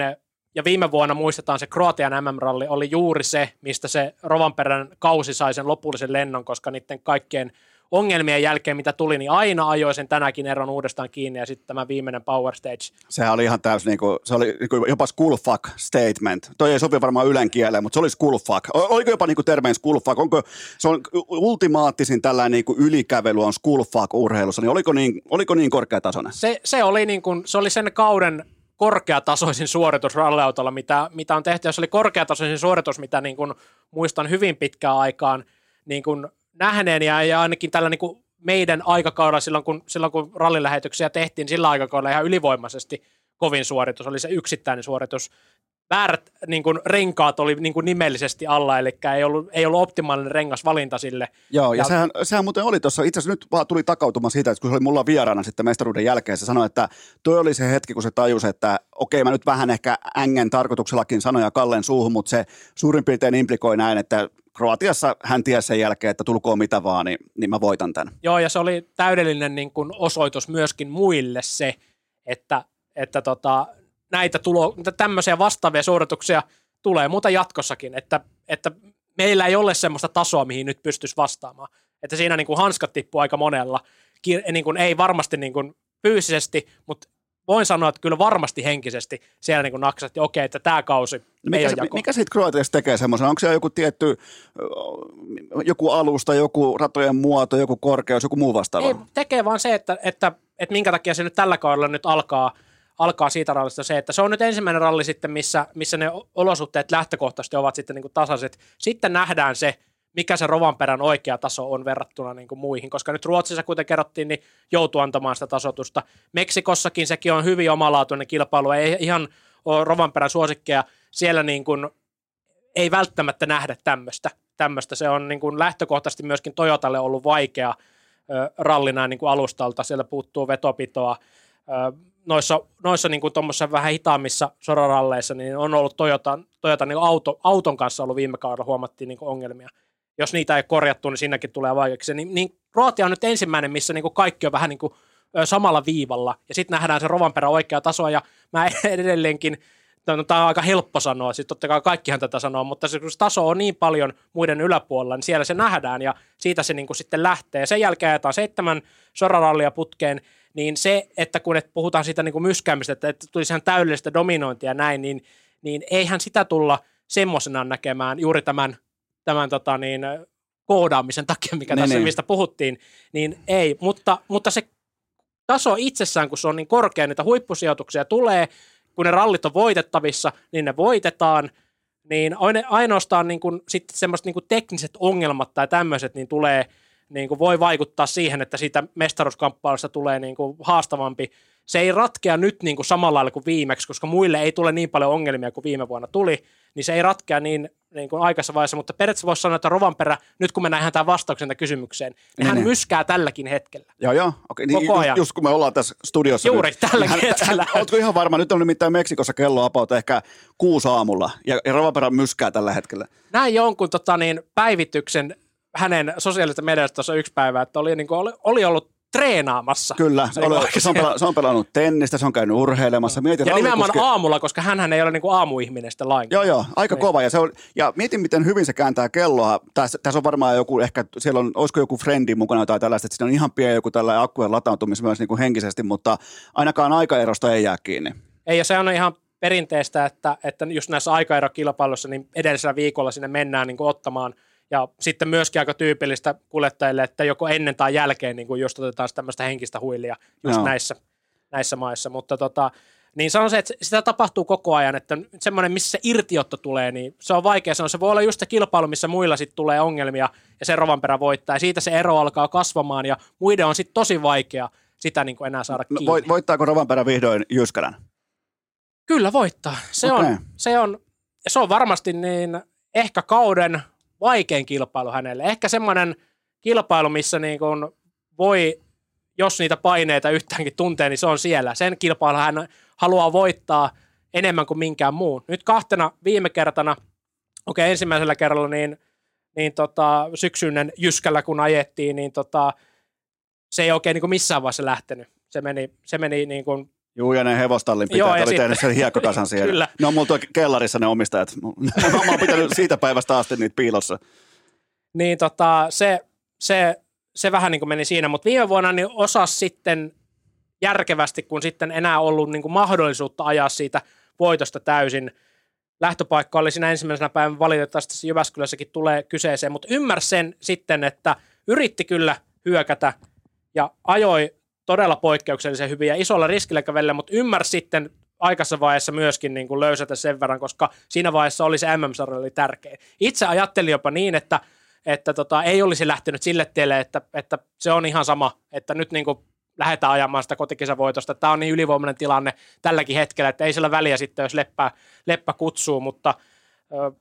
ja viime vuonna muistetaan se Kroatian MM-ralli oli juuri se, mistä se Rovanperän kausi sai sen lopullisen lennon, koska niiden kaikkien ongelmien jälkeen, mitä tuli, niin aina ajoi sen tänäkin eron uudestaan kiinni ja sitten tämä viimeinen Power Stage. Sehän oli ihan täysin, niin kuin, se oli niin kuin jopa school fuck statement. Toi ei sopi varmaan ylen kieleen, mutta se oli school fuck. Oliko jopa niin kuin termeen school fuck? Onko, se on ultimaattisin tällainen niin kuin ylikävely on school fuck urheilussa, niin oliko niin, oliko niin korkeatasoinen? Se, se, oli niin kuin, se oli sen kauden korkeatasoisin suoritus ralliautolla, mitä, mitä on tehty. Jos oli korkeatasoisin suoritus, mitä niin kuin muistan hyvin pitkään aikaan, niin kuin nähneen ja, ja ainakin tällä niin kuin meidän aikakaudella silloin kun, silloin, kun rallilähetyksiä tehtiin, sillä aikakaudella ihan ylivoimaisesti kovin suoritus, oli se yksittäinen suoritus. Väärät niin kuin, renkaat oli niin kuin, nimellisesti alla, eli ei ollut, ei ollut optimaalinen rengasvalinta sille. Joo, ja, ja sehän, sehän muuten oli tuossa, itse asiassa nyt vaan tuli takautuma siitä, että kun se oli mulla vieraana sitten mestaruuden jälkeen, se sanoi, että toi oli se hetki, kun se tajusi, että okei, mä nyt vähän ehkä ängen tarkoituksellakin sanoja Kallen suuhun, mutta se suurin piirtein implikoi näin, että Kroatiassa hän tiesi sen jälkeen, että tulkoon mitä vaan, niin, niin mä voitan tämän. Joo, ja se oli täydellinen niin kuin osoitus myöskin muille se, että, että tota, näitä tulo, tämmöisiä vastaavia suorituksia tulee muuta jatkossakin, että, että meillä ei ole semmoista tasoa, mihin nyt pystyisi vastaamaan. Että siinä niin kuin hanskat tippuu aika monella. Niin kuin ei varmasti niin kuin fyysisesti, mutta voin sanoa, että kyllä varmasti henkisesti siellä niin naksatti, okei, että tämä kausi mikä, ei se, mikä siitä Kroatiasta tekee semmoisen? Onko se joku tietty, joku alusta, joku ratojen muoto, joku korkeus, joku muu vastaava? Ei, tekee vaan se, että, että, että minkä takia se nyt tällä kaudella nyt alkaa, alkaa siitä rallista se, että se on nyt ensimmäinen ralli sitten, missä, missä ne olosuhteet lähtökohtaisesti ovat sitten niin kuin tasaiset. Sitten nähdään se, mikä se Rovanperän oikea taso on verrattuna niin kuin muihin, koska nyt Ruotsissa, kuten kerrottiin, niin joutuu antamaan sitä tasotusta. Meksikossakin sekin on hyvin omalaatuinen kilpailu, ei ihan ole Rovanperän suosikkeja. Siellä niin kuin ei välttämättä nähdä tämmöistä. tämmöistä. Se on niin kuin lähtökohtaisesti myöskin Toyotalle ollut vaikea rallina niin kuin alustalta. Siellä puuttuu vetopitoa. Noissa, noissa niin kuin vähän hitaammissa soraralleissa niin on ollut Toyota, Toyota niin auto, auton kanssa ollut viime kaudella huomattiin niin ongelmia jos niitä ei korjattu, niin sinnekin tulee vaikeaksi. Niin, niin Kroatia on nyt ensimmäinen, missä niin kuin kaikki on vähän niin kuin samalla viivalla, ja sitten nähdään se Rovanperä oikea taso, ja mä <laughs> edelleenkin tämä on aika helppo sanoa, siis totta kai kaikkihan tätä sanoo, mutta se, kun se taso on niin paljon muiden yläpuolella, niin siellä se nähdään ja siitä se niin kuin sitten lähtee. Sen jälkeen ajetaan seitsemän sorarallia putkeen, niin se, että kun et puhutaan siitä niin kuin myskäämistä, että, että tulisi ihan täydellistä dominointia ja näin, niin, niin eihän sitä tulla semmoisena näkemään juuri tämän, tämän tota niin, koodaamisen takia, mikä Niin, tässä, niin. mistä puhuttiin, niin ei, mutta, mutta se taso itsessään, kun se on niin korkea, niitä huippusijoituksia tulee, kun ne rallit on voitettavissa, niin ne voitetaan, niin ainoastaan niin kuin, sitten semmoiset niin kuin tekniset ongelmat tai tämmöiset, niin tulee, niin kuin voi vaikuttaa siihen, että siitä mestaruuskamppailusta tulee niin kuin haastavampi. Se ei ratkea nyt niin kuin samalla lailla kuin viimeksi, koska muille ei tule niin paljon ongelmia kuin viime vuonna tuli, niin se ei ratkea niin, niin kuin aikaisessa vaiheessa, mutta periaatteessa voisi sanoa, että Rovanperä, nyt kun me nähdään tämän vastauksen tähän kysymykseen, niin, Niin, hän niin. myskää tälläkin hetkellä. Joo, joo. Okei, niin Koko just, ajan. just kun me ollaan tässä studiossa Juuri, nyt. tällä hän- hetkellä. hän- Ootko ihan varma? Nyt on nimittäin Meksikossa kello about ehkä kuusi aamulla ja, ja Rovanperä myskää tällä hetkellä. näin jonkun tota, niin, päivityksen hänen sosiaalisesta mediasta tuossa yksi päivä, että oli, niin kuin, oli, oli ollut treenaamassa. Kyllä, se, Niin oli, se, on, pela, se on pelannut tennistä, se on käynyt urheilemassa. Mietin, ja nimenomaan rallikuski- aamulla, koska hän ei ole niin kuin aamuihminen sitten lainkaan. Joo, joo, aika Niin. kova. Ja, se on, ja mietin, miten hyvin se kääntää kelloa. Tässä, tässä on varmaan joku, ehkä siellä on, olisiko joku frendi mukana tai tällaista, että siinä on ihan pieni joku tällainen akkujen latautumis myös niin kuin henkisesti, mutta ainakaan aikaerosta ei jää kiinni. Ei, ja se on ihan perinteistä, että, että just näissä aikaerokilpailuissa niin edellisellä viikolla sinne mennään niin kuin ottamaan ja sitten myöskin aika tyypillistä kuljettajille, että joko ennen tai jälkeen niin kuin just otetaan tämmöistä henkistä huilia just Joo. näissä, näissä maissa. Mutta tota, niin sanon se, että sitä tapahtuu koko ajan, että semmoinen, missä se irtiotto tulee, niin se on vaikea sanoa. Se voi olla just se kilpailu, missä muilla sitten tulee ongelmia ja se Rovanperä voittaa. Ja siitä se ero alkaa kasvamaan ja muiden on sitten tosi vaikea sitä niin kuin enää saada No, kiinni. voit, voittaako Rovanperä vihdoin Jyskälän? Kyllä voittaa. Se, Okei. on, se, on, se on varmasti niin ehkä kauden vaikein kilpailu hänelle. Ehkä semmoinen kilpailu, missä niin kuin voi, jos niitä paineita yhtäänkin tuntee, niin se on siellä. Sen kilpailu hän haluaa voittaa enemmän kuin minkään muun. Nyt kahtena viime kertana, okei ensimmäisellä kerralla niin, niin tota, syksyinen Jyskällä kun ajettiin, niin tota, se ei oikein niin kuin missään vaiheessa lähtenyt. Se meni, se meni niin kuin Juu, ja ne hevostallin Joo, ja oli sitten- tehnyt sen <laughs> hiekkokasan siellä. Kyllä. Ne on mulla kellarissa ne omistajat. <laughs> Mä oon pitänyt siitä päivästä asti niitä piilossa. niin tota, se, se, se vähän niin kuin meni siinä, mutta viime vuonna niin osas sitten järkevästi, kun sitten enää ollut niin kuin mahdollisuutta ajaa siitä voitosta täysin. Lähtöpaikka oli siinä ensimmäisenä päivänä valitettavasti se Jyväskylässäkin tulee kyseeseen, mutta ymmärsi sen sitten, että yritti kyllä hyökätä ja ajoi todella poikkeuksellisen hyvin ja isolla riskillä kävellä, mutta ymmärsi sitten aikaisessa vaiheessa myöskin niin kuin löysätä sen verran, koska siinä vaiheessa oli se MM-sarja oli tärkeä. Itse ajattelin jopa niin, että, että tota, ei olisi lähtenyt sille tielle, että, että se on ihan sama, että nyt niin kuin lähdetään ajamaan sitä kotikisävoitosta. Tämä on niin ylivoimainen tilanne tälläkin hetkellä, että ei sillä väliä sitten, jos leppä, leppä kutsuu, mutta ö,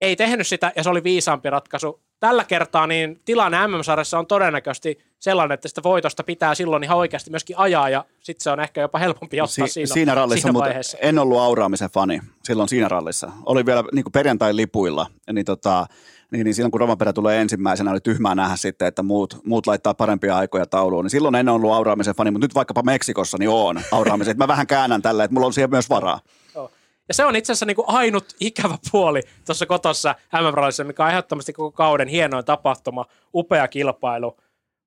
ei tehnyt sitä ja se oli viisaampi ratkaisu. Tällä kertaa niin tilanne MM-sarjassa on todennäköisesti sellainen, että sitä voitosta pitää silloin ihan oikeasti myöskin ajaa ja sitten se on ehkä jopa helpompi ottaa Si- siinä, siinä rallissa, siinä mutta vaiheessa. en ollut auraamisen fani silloin siinä rallissa. Oli vielä niin perjantai-lipuilla, niin, tota, niin, niin silloin kun Rovanperä tulee ensimmäisenä, oli tyhmää nähdä sitten, että muut, muut laittaa parempia aikoja tauluun. Niin silloin en ollut auraamisen fani, mutta nyt vaikkapa Meksikossa niin on auraamisen. Mä vähän käännän tällä, että mulla on siihen myös varaa. Joo. Ja se on itse asiassa niin kuin ainut ikävä puoli tuossa kotossa MM-rallissa, mikä on ehdottomasti koko kauden hienoin tapahtuma, upea kilpailu,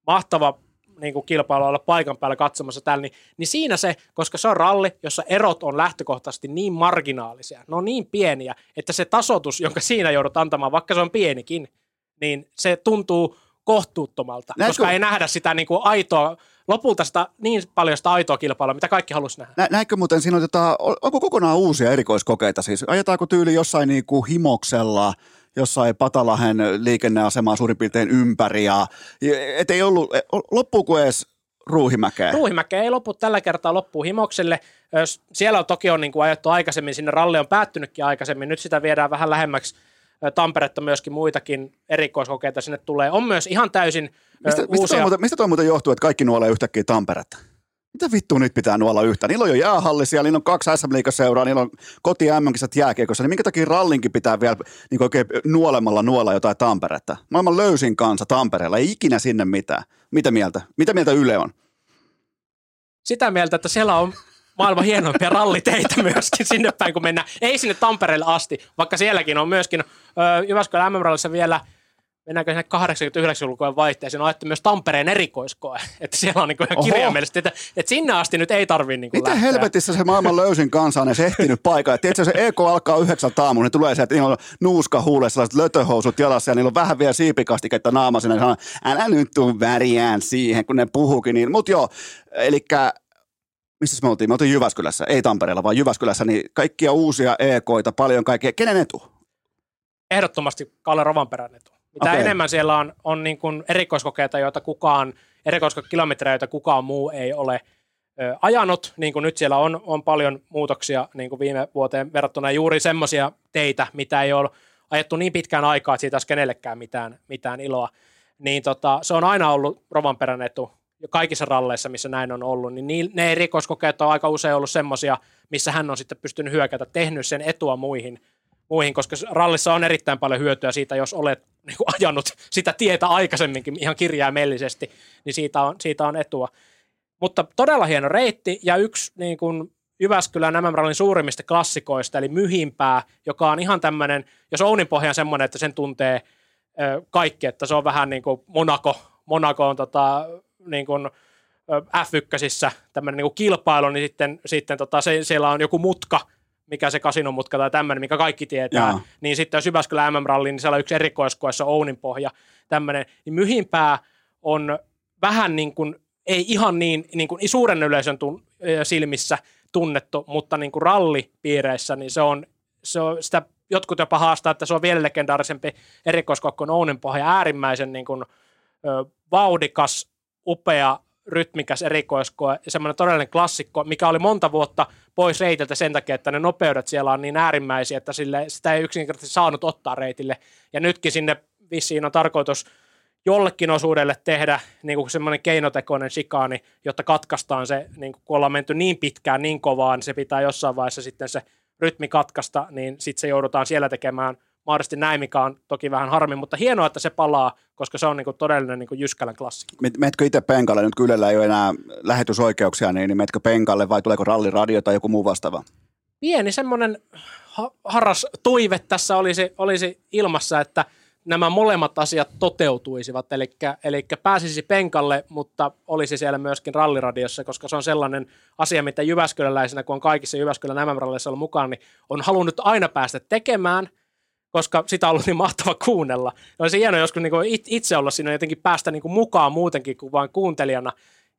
mahtava niin kuin kilpailu olla paikan päällä katsomassa täällä, niin, niin siinä se, koska se on ralli, jossa erot on lähtökohtaisesti niin marginaalisia, ne on niin pieniä, että se tasotus, jonka siinä joudut antamaan, vaikka se on pienikin, niin se tuntuu kohtuuttomalta, Näetkö- koska ei nähdä sitä niin kuin aitoa, lopulta sitä niin paljon sitä aitoa kilpailua, mitä kaikki halusi nähdä. Nä, näinkö muuten siinä otetaan, onko kokonaan uusia erikoiskokeita siis? Ajetaanko tyyli jossain niin kuin himoksella, jossain Patalahen liikenneasemaa suurin piirtein ympäri ja et ei ollut, loppuuko edes Ruuhimäkeä? Ruuhimäkeä ei lopu tällä kertaa loppuu Himokselle. Siellä on toki on niin kuin ajettu aikaisemmin, sinne ralli on päättynytkin aikaisemmin. Nyt sitä viedään vähän lähemmäksi Tamperetta myöskin muitakin erikoiskokeita sinne tulee. On myös ihan täysin Mistä, mistä, toi uusia... muuten, mistä toi muuten johtuu, että kaikki nuolee yhtäkkiä Tamperetta? Mitä vittua nyt pitää nuolla yhtä? Niillä on jo jäähalli siellä, niillä on kaksi sm seuraa, niillä on koti MM-kisat jääkiekossa, niin minkä takia rallinkin pitää vielä niin oikein nuolemalla nuolla jotain Tamperetta? Maailman löysin kansa Tampereella, ei ikinä sinne mitään. Mitä mieltä? Mitä mieltä Yle on? sitä mieltä, että siellä on maailman hienoimpia ralliteitä <laughs> myöskin sinne päin, kun mennään. Ei sinne Tampereelle asti, vaikka sielläkin on myöskin ö, Jyväskylän MM-rallissa vielä mennäänkö sinne 80-90-lukujen vaihteeseen, on myös Tampereen erikoiskoe. <laughs> Että siellä on niin ihan kirjaimellisesti, että, että sinne asti nyt ei tarvitse niin Miten lähteä. helvetissä se maailman löysin kansa on edes ehtinyt paikalle? Tiedätkö, se EK alkaa yhdeksän aamuun, niin tulee se, että niillä on nuuska huulessa, sellaiset lötöhousut jalassa ja niillä on vähän vielä siipikastiketta naamassa. Ja sanoo, älä nyt tuu väriään siihen, kun ne puhukin. Niin. Mutta joo, eli missä me oltiin? Me oltiin Jyväskylässä, ei Tampereella, vaan Jyväskylässä, niin kaikkia uusia EKoita, paljon kaikkea. Kenen etu? Ehdottomasti Kalle Rovanperän etu. Mitä Okei. enemmän siellä on, on niin kuin erikoiskokeita, joita kukaan, erikoiskokilometrejä, joita kukaan muu ei ole ö, ajanut, niin kuin nyt siellä on, on paljon muutoksia niin kuin viime vuoteen verrattuna juuri semmoisia teitä, mitä ei ole ajettu niin pitkään aikaa, että siitä olisi kenellekään mitään, mitään iloa. Niin tota, se on aina ollut Rovanperän etu kaikissa ralleissa, missä näin on ollut, niin ni- ne erikoiskokeet on aika usein ollut semmoisia, missä hän on sitten pystynyt hyökätä, tehnyt sen etua muihin, muihin, koska rallissa on erittäin paljon hyötyä siitä, jos olet <laughs> niin kuin, ajanut sitä tietä aikaisemminkin ihan kirjaimellisesti, niin siitä on, siitä on etua. Mutta todella hieno reitti ja yksi niin kuin, Jyväskylän MM-rallin suurimmista klassikoista, eli Myhimpää, joka on ihan tämmöinen, jos Ounin pohja on semmoinen, että sen tuntee ö, kaikki, että se on vähän niin kuin Monaco, Monaco on tota, niin kuin, ö, F1 tämmöinen niin kuin kilpailu, niin sitten, sitten tota, se, siellä on joku mutka, mikä se kasinumutka tai tämmöinen, mikä kaikki tietää, Jaa. niin sitten jos Jyväskylän MM-ralli, niin siellä on yksi erikoiskoessa Ounin pohja, tämmöinen, niin Myhimpää on vähän niin kuin, ei ihan niin, niin kuin suuren yleisön tun, silmissä tunnettu, mutta niin kuin rallipiireissä, niin se on, se on sitä jotkut jopa haastaa, että se on vielä legendaarisempi erikoiskokko kuin Ounin pohja, äärimmäisen niin kuin, ö, vauhdikas, upea, rytmikäs erikoiskoe ja semmoinen todellinen klassikko, mikä oli monta vuotta pois reitiltä sen takia, että ne nopeudet siellä on niin äärimmäisiä, että sille, sitä ei yksinkertaisesti saanut ottaa reitille. Ja nytkin sinne vissiin on tarkoitus jollekin osuudelle tehdä niin kuin semmoinen keinotekoinen shikaani, jotta katkaistaan se, niin kuin, kun ollaan menty niin pitkään, niin kovaan, niin se pitää jossain vaiheessa sitten se rytmi katkaista, niin sitten se joudutaan siellä tekemään mahdollisesti näin, mikä on toki vähän harmi, mutta hienoa, että se palaa, koska se on niin kuin todellinen niin kuin Jyskälän klassikko. Met- Metkö itse penkalle, nyt kun Ylellä ei ole enää lähetysoikeuksia, niin, niin metkö penkalle vai tuleeko ralliradio tai joku muu vastaava? pieni semmoinen ha- harras toive tässä olisi, olisi ilmassa, että nämä molemmat asiat toteutuisivat, eli, eli pääsisi penkalle, mutta olisi siellä myöskin ralliradiossa, koska se on sellainen asia, mitä Jyväskyläläisenä, kun on kaikissa Jyväskylän MM-ralleissa ollut mukaan, niin on halunnut aina päästä tekemään, koska sitä on ollut niin mahtava kuunnella. Ja olisi hienoa joskus niin kuin it- itse olla siinä jotenkin päästä niin kuin mukaan muutenkin kuin vain kuuntelijana.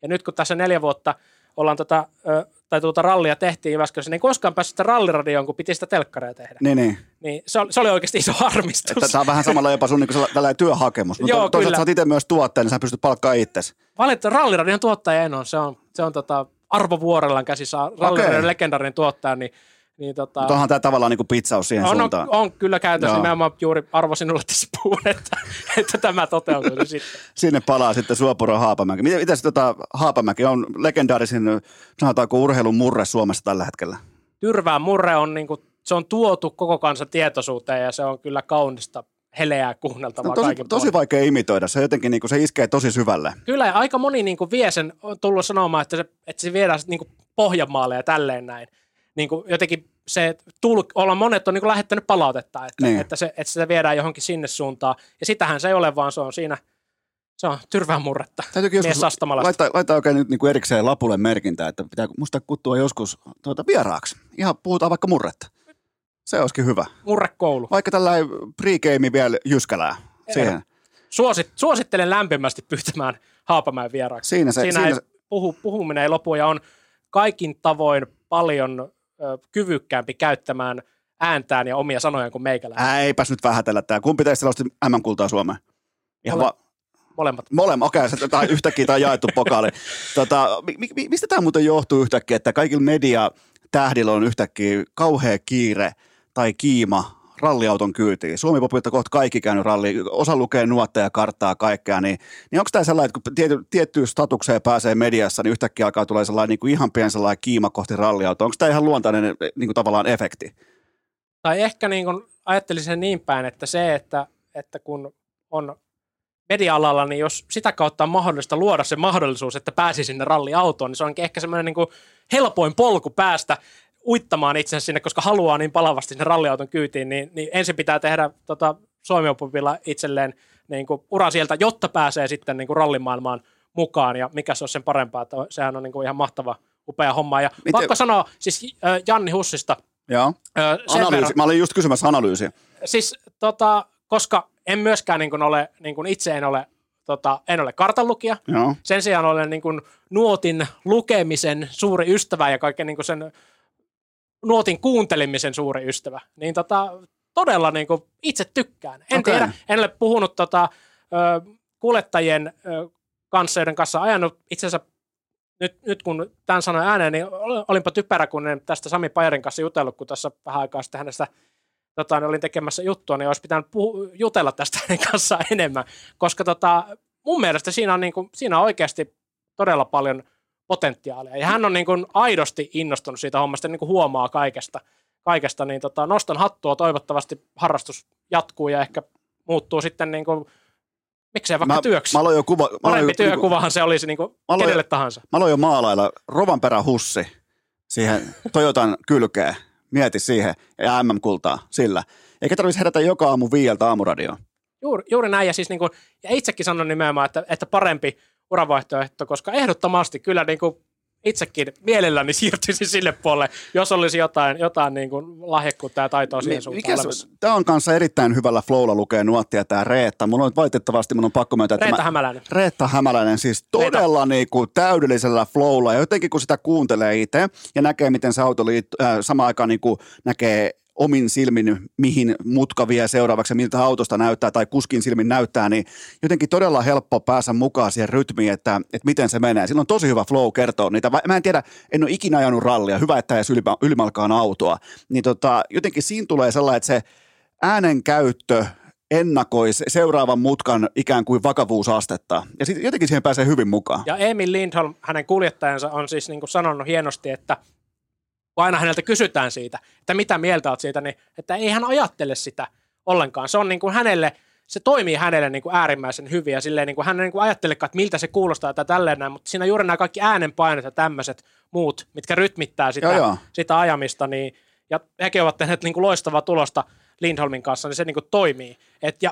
Ja nyt kun tässä neljä vuotta ollaan tota, ö, tai tuota rallia tehtiin Jyväskylässä, niin ei koskaan päässyt sitä ralliradioon, kun piti sitä telkkaria tehdä. Niin, niin. Niin se oli, se oli oikeasti iso harmistus. Tämä on vähän samalla jopa sun niin kuin tällainen työhakemus, mutta Joo, toisaalta kyllä. sä oot itse myös tuottaja, niin sä pystyt palkkaa itsesi. Valitettavasti ralliradion tuottaja en ole. Se on, se on tota Arvo Vuorellan käsissä, ralliradion Okei. legendaarinen tuottaja, niin, niin tota, Mutta onhan tämä tavallaan niin kuin pitsaus siihen on, on, suuntaan. on, kyllä käytössä. Joo. Nimenomaan juuri Arvo sinulle tässä puhun, että, että tämä toteutuu sitten. Sinne palaa sitten Suopuro Haapamäki. Miten, miten tota, Haapamäki on legendaarisin, sanotaanko urheilun murre Suomessa tällä hetkellä? Tyrvään murre on, niin kuin, se on tuotu koko kansan tietoisuuteen ja se on kyllä kaunista heleää kuunneltavaa No, tosi, kaikin tosi puolin. vaikea imitoida. Se jotenkin niin kuin, se iskee tosi syvälle. Kyllä, ja aika moni niin kuin vie sen, on tullut sanomaan, että se, että se viedään niin kuin Pohjanmaalle ja tälleen näin. Niin kuin jotenkin se, tul, olla monet on niin kuin lähettänyt palautetta, että, Niin. että, se, että sitä viedään johonkin sinne suuntaan. Ja sitähän se ei ole, vaan se on siinä, se on tyrvään murretta. Täytyykin joskus laittaa, laittaa oikein nyt niin kuin erikseen lapulle merkintä, että pitää musta kuttua joskus tuota, vieraaksi. Ihan puhutaan vaikka murretta. Se olisikin hyvä. Murrekoulu. Vaikka tällainen pre-game vielä jyskälää. Siihen. Suosit, suosittelen lämpimästi pyytämään Haapamäen vieraaksi. Siinä se- siinä siinä ei se- puhu, puhuminen ei lopu ja on kaikin tavoin paljon kyvykkäämpi käyttämään ääntään ja omia sanojaan kuin meikäläinen. Eipäs nyt vähätellä tää. Kumpi teistä nosti M-kultaa Suomeen? Ihan Mole- va- Molemmat. Molemmat, okei, okay, tai yhtäkkiä tämä jaettu pokaali. <laughs> Tota, mi, mi, mistä tämä muuten johtuu yhtäkkiä, että kaikilla media tähdillä on yhtäkkiä kauhea kiire tai kiima ralliauton kyytiin. Suomi popilta kohta kaikki käynyt ralli, osa lukee nuotteja ja karttaa kaikkea, niin, niin onko tämä sellainen, että kun tiety, tiettyyn statukseen pääsee mediassa, niin yhtäkkiä alkaa tulla sellainen niin kuin ihan pieni sellainen kiima kohti ralliautoa. Onko tämä ihan luontainen niin kuin tavallaan efekti? Tai ehkä niin kuin ajattelisin sen niin päin, että se, että, että kun on media-alalla, niin jos sitä kautta on mahdollista luoda se mahdollisuus, että pääsi sinne ralliautoon, niin se onkin ehkä semmoinen niin helpoin polku päästä uittamaan itsensä sinne, koska haluaa niin palavasti sinne ralliauton kyytiin, niin, niin ensin pitää tehdä tota, Suomi itselleen niin kuin ura sieltä, jotta pääsee sitten niin kuin rallimaailmaan mukaan, ja mikä se on sen parempaa, että sehän on niin kuin ihan mahtava, upea homma. Ja Miten? pakko sanoa, siis äh, Janni Hussista. Joo, äh, analyysi. Verran, mä olin just kysymässä analyysiä. Siis tota, koska en myöskään niin kuin ole, niin kuin itse en ole tota, en ole kartanlukija. Joo. Sen sijaan olen niin kuin, nuotin lukemisen suuri ystävä ja kaiken niin kuin sen nuotin kuuntelemisen suuri ystävä. Niin tota, todella niin kuin, itse tykkään. En okay. tiedä, en ole puhunut tota, ö, kuljettajien ö, kanssa, joiden kanssa ajanut itse asiassa nyt, nyt kun tämän sanoin ääneen, niin olinpa typerä, kun en tästä Sami Pajarin kanssa jutellut, kun tässä vähän aikaa sitten hänestä tota, niin olin tekemässä juttua, niin olisi pitänyt puhu, jutella tästä <laughs> hänen kanssaan enemmän, koska tota, mun mielestä siinä on, niin kuin, siinä on oikeasti todella paljon potentiaalia. Ja hän on niin kuin aidosti innostunut siitä hommasta, niin kuin huomaa kaikesta, kaikesta niin tota, nostan hattua, toivottavasti harrastus jatkuu ja ehkä muuttuu sitten niin kuin, miksei vaikka mä, työksi. Mä jo kuva, mä Parempi jo, työkuvahan se olisi niin kuin kenelle jo, tahansa. Mä aloin jo maalailla Rovanperä hussi siihen Toyotan kylkeen mieti siihen, ja MM-kultaa sillä. Eikä tarvitsisi herätä joka aamu viieltä aamuradioon. Juuri, juuri näin, ja, siis niin kuin, ja itsekin sanon nimenomaan, että, että parempi uravaihtoehto, koska ehdottomasti kyllä niin kuin itsekin mielelläni siirtyisin sille puolelle, jos olisi jotain, jotain niin kuin lahjakkuutta ja taitoa siihen suuntaan Tämä on kanssa erittäin hyvällä flowlla lukea nuottia tämä Reetta. Mun on valitettavasti mun on pakko myöntää, että Reetta mä, Hämäläinen. Reetta Hämäläinen siis todella niin kuin täydellisellä flowlla. Ja jotenkin kun sitä kuuntelee itse ja näkee, miten se auto liittyy, äh, samaan aikaan niin kuin näkee omin silmin, mihin mutka vie seuraavaksi, miltä autosta näyttää tai kuskin silmin näyttää, niin jotenkin todella helppo päästä mukaan siihen rytmiin, että, että miten se menee. Sillä on tosi hyvä flow kertoa niitä. Mä en tiedä, en ole ikinä ajanut rallia, hyvä, että edes ylimalkaan autoa. Niin tota, jotenkin siinä tulee sellainen, että se äänen käyttö ennakoi seuraavan mutkan ikään kuin vakavuusastetta. Ja sitten jotenkin siihen pääsee hyvin mukaan. Ja Emil Lindholm, hänen kuljettajansa, on siis niin kuin sanonut hienosti, että – kun aina häneltä kysytään siitä, että mitä mieltä olet siitä, niin että ei hän ajattele sitä ollenkaan. Se on niin kuin hänelle, se toimii hänelle niin kuin äärimmäisen hyvin ja silleen niin kuin hän niin kuin ajattelekaan, että miltä se kuulostaa tai tälleen näin, mutta siinä juuri nämä kaikki äänenpainot ja tämmöiset muut, mitkä rytmittää sitä, joo, joo. sitä ajamista, niin ja hekin ovat tehneet niin kuin loistavaa tulosta Lindholmin kanssa, niin se niin kuin toimii. Et, ja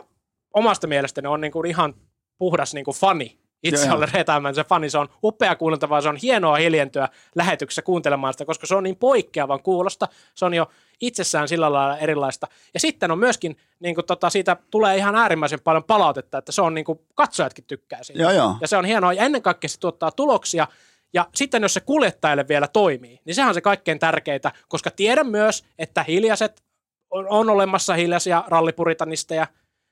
omasta mielestäni on niin kuin ihan puhdas niin kuin fani itse Reetämän se fani, se on upea kuunneltavaa, se on hienoa hiljentyä lähetyksessä kuuntelemaan sitä, koska se on niin poikkeavan kuulosta, se on jo itsessään sillä lailla erilaista. Ja sitten on myöskin, niin kuin tota, siitä tulee ihan äärimmäisen paljon palautetta, että se on niin kuin, katsojatkin tykkää siitä. Joo, joo. Ja se on hienoa, ja ennen kaikkea se tuottaa tuloksia, ja sitten jos se kuljettajalle vielä toimii, niin sehän on se kaikkein tärkeintä, koska tiedän myös, että hiljaiset on, on olemassa hiljaisia rallipuritanisteja,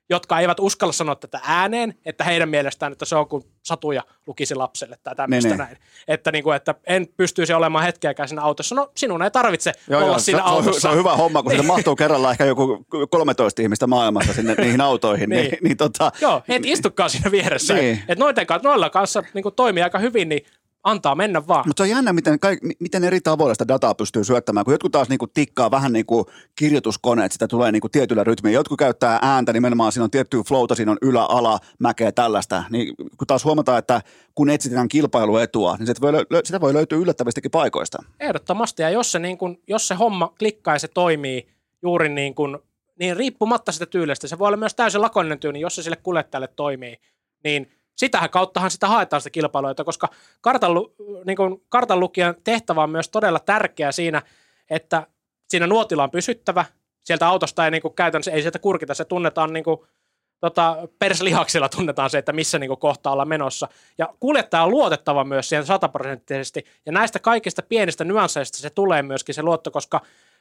jotka eivät uskalla sanoa tätä ääneen, että heidän mielestään, että se on kuin satuja lukisi lapselle tai tämmöistä ne, näin. Että, niin kuin, että en pystyisi olemaan hetkeäkään siinä autossa. No sinun ei tarvitse joo, olla joo, siinä se, autossa. Se on hyvä homma, kun niin. sinne <laughs> mahtuu kerralla ehkä joku 13 ihmistä maailmasta sinne <laughs> niihin autoihin. niin. Niin, niin, tota, joo, et istukaan siinä vieressä. Niin. Et noiden, noilla kanssa niin kuin toimii aika hyvin, niin antaa mennä vaan. Mutta se on jännä, miten, kaik, miten eri tavoilla sitä dataa pystyy syöttämään, kun jotkut taas niinku tikkaa vähän niin kuin kirjoituskoneet, sitä tulee niinku tietyllä rytmillä. Jotkut käyttää ääntä nimenomaan, siinä on tiettyä flowta, siinä on ylä, ala, mäkeä, tällaista. Niin kun taas huomataan, että kun etsitään kilpailuetua, niin sitä voi, lö- sitä voi löytyä yllättävistäkin paikoista. Ehdottomasti, ja jos se, niin kun, jos se homma klikkaa ja se toimii juuri niin kuin, niin riippumatta sitä tyylistä, se voi olla myös täysin lakoninen tyyli, jos se sille kuljettajalle toimii, niin – sitähän kauttahan sitä haetaan sitä kilpailua, koska kartanlu, niin kuin tehtävä on myös todella tärkeä siinä, että siinä nuotilla on pysyttävä, sieltä autosta ei niin kuin käytännössä, ei sieltä kurkita, se tunnetaan niin kuin, tota, perslihaksilla tunnetaan se, että missä niin kuin kohtaa ollaan menossa. Ja kuljettaja on luotettava myös siihen sataprosenttisesti, ja näistä kaikista pienistä nyansseista se tulee myöskin se luotto, koska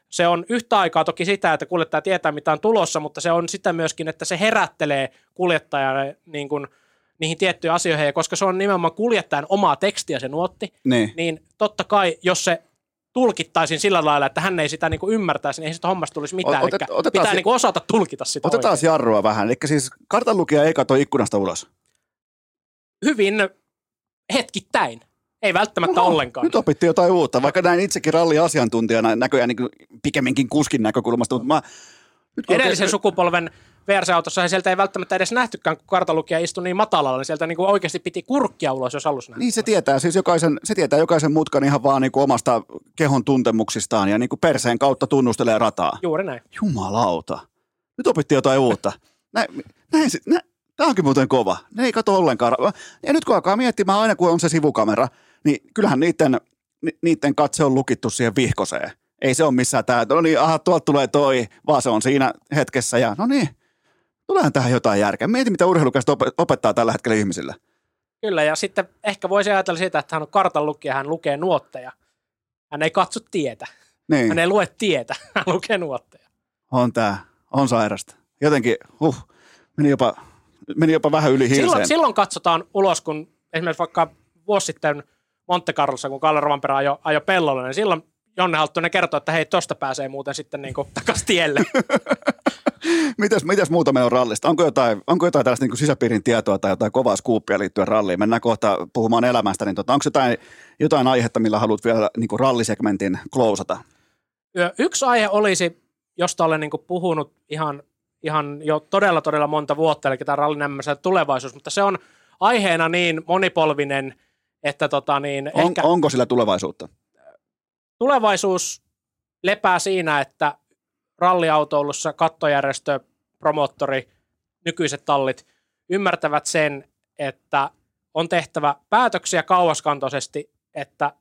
se on yhtä aikaa toki sitä, että kuljettaja tietää, mitä on tulossa, mutta se on sitä myöskin, että se herättelee kuljettajalle niin kuin – niihin tiettyihin asioihin, ja koska se on nimenomaan kuljettajan omaa tekstiä se nuotti, niin, niin totta kai, jos se tulkittaisiin sillä lailla, että hän ei sitä niin kuin ymmärtäisi, niin ei sitä hommasta tulisi mitään. Otet, Eli pitää si- niin kuin osata tulkita sitä Otetaan oikein. jarrua vähän. Eli siis kartanlukija ei katso ikkunasta ulos. Hyvin hetkittäin. Ei välttämättä Oho, ollenkaan. Nyt opittiin jotain uutta, vaikka näin itsekin ralliasiantuntijana näköjään niin pikemminkin kuskin näkökulmasta, mutta mä, nyt Edellisen oikein... sukupolven VRC-autossa ja sieltä ei välttämättä edes nähtykään, kun kartalukija istui niin matalalla, niin sieltä niin kuin oikeasti piti kurkkia ulos, jos halusi nähdä. Niin se tietää, siis jokaisen, se tietää jokaisen mutkan ihan vaan niin kuin omasta kehon tuntemuksistaan ja niin kuin perseen kautta tunnustelee rataa. Juuri näin. Jumalauta. Nyt opittiin jotain uutta. Näin, näin, näin, Tämä onkin muuten kova. Ne ei kato ollenkaan. Ja nyt kun alkaa miettimään aina, kun on se sivukamera, niin kyllähän niiden, niiden katse on lukittu siihen vihkoseen. Ei se ole missään tämä, no niin, aha, tuolta tulee toi, vaan se on siinä hetkessä ja no niin, tuleehan tähän jotain järkeä. Mieti, mitä urheilukästä opettaa tällä hetkellä ihmisille. Kyllä, ja sitten ehkä voisi ajatella sitä, että hän on kartan lukija, hän lukee nuotteja. Hän ei katso tietä. Niin. Hän ei lue tietä, <laughs> hän lukee nuotteja. On tämä, on sairasta. Jotenkin, huh, meni jopa, meni jopa vähän yli hilseen. Silloin, silloin katsotaan ulos, kun esimerkiksi vaikka vuosi sitten Monte Carlossa, kun Kalle Rovanperä ajoi ajo pellolle, niin silloin Jonne Halttunen kertoo, että hei, tosta pääsee muuten sitten niin takas tielle. <laughs> <laughs> mitäs, mitäs muuta meillä on rallista? Onko jotain, onko jotain tällaista niin sisäpiirin tietoa tai jotain kovaa skuuppia liittyen ralliin? Mennään kohta puhumaan elämästä, niin tota, onko jotain, jotain aihetta, millä haluat vielä niin kuin rallisegmentin klousata? Yksi aihe olisi, josta olen niin kuin puhunut ihan, ihan jo todella todella monta vuotta, eli tämä rallin tulevaisuus, mutta se on aiheena niin monipolvinen, että tota niin, on, ehkä... Onko sillä tulevaisuutta? Tulevaisuus lepää siinä, että ralliautoilussa kattojärjestö, promottori, nykyiset tallit ymmärtävät sen, että on tehtävä päätöksiä kauaskantoisesti, että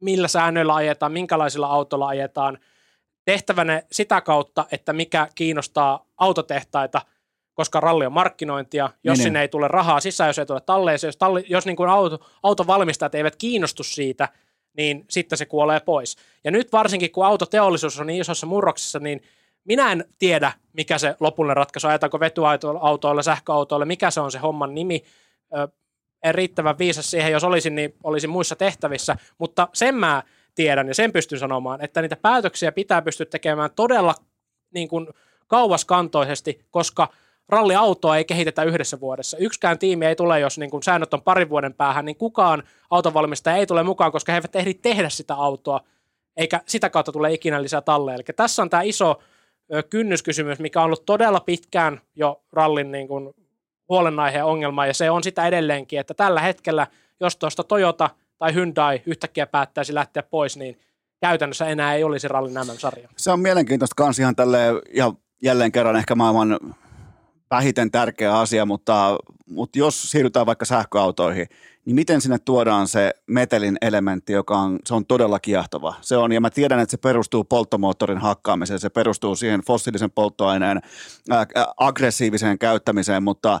millä säännöillä ajetaan, minkälaisilla autoilla ajetaan. Tehtävänä sitä kautta, että mikä kiinnostaa autotehtaita, koska ralli on markkinointia. Jos niin, sinne ei tule rahaa sisään, jos ei tule talleeseen, jos, talli, jos niin kuin auto, autovalmistajat eivät kiinnostu siitä – niin sitten se kuolee pois. Ja nyt varsinkin, kun autoteollisuus on niin isossa murroksessa, niin minä en tiedä, mikä se lopullinen ratkaisu, ajetaanko vetyautoilla, sähköautoilla, mikä se on se homman nimi. En riittävän viisas siihen, jos olisin, niin olisin muissa tehtävissä, mutta sen mä tiedän ja sen pystyn sanomaan, että niitä päätöksiä pitää pystyä tekemään todella niin kuin kauaskantoisesti, koska – ralliautoa ei kehitetä yhdessä vuodessa. Yksikään tiimi ei tule, jos niin kun säännöt on parin vuoden päähän, niin kukaan autovalmistaja ei tule mukaan, koska he eivät ehdi tehdä sitä autoa, eikä sitä kautta tule ikinä lisää talleja. Eli tässä on tämä iso kynnyskysymys, mikä on ollut todella pitkään jo rallin niin kuin huolenaihe ja ongelma, ja se on sitä edelleenkin, että tällä hetkellä, jos tuosta Toyota tai Hyundai yhtäkkiä päättäisi lähteä pois, niin käytännössä enää ei olisi rallin MM-sarja. Se on mielenkiintoista kans ihan tälleen, ja jälleen kerran ehkä maailman vähiten tärkeä asia, mutta, mutta jos siirrytään vaikka sähköautoihin, niin miten sinne tuodaan se metelin elementti, joka on, se on todella kiehtova. Se on, ja mä tiedän, että se perustuu polttomoottorin hakkaamiseen, se perustuu siihen fossiilisen polttoaineen ää, aggressiiviseen käyttämiseen, mutta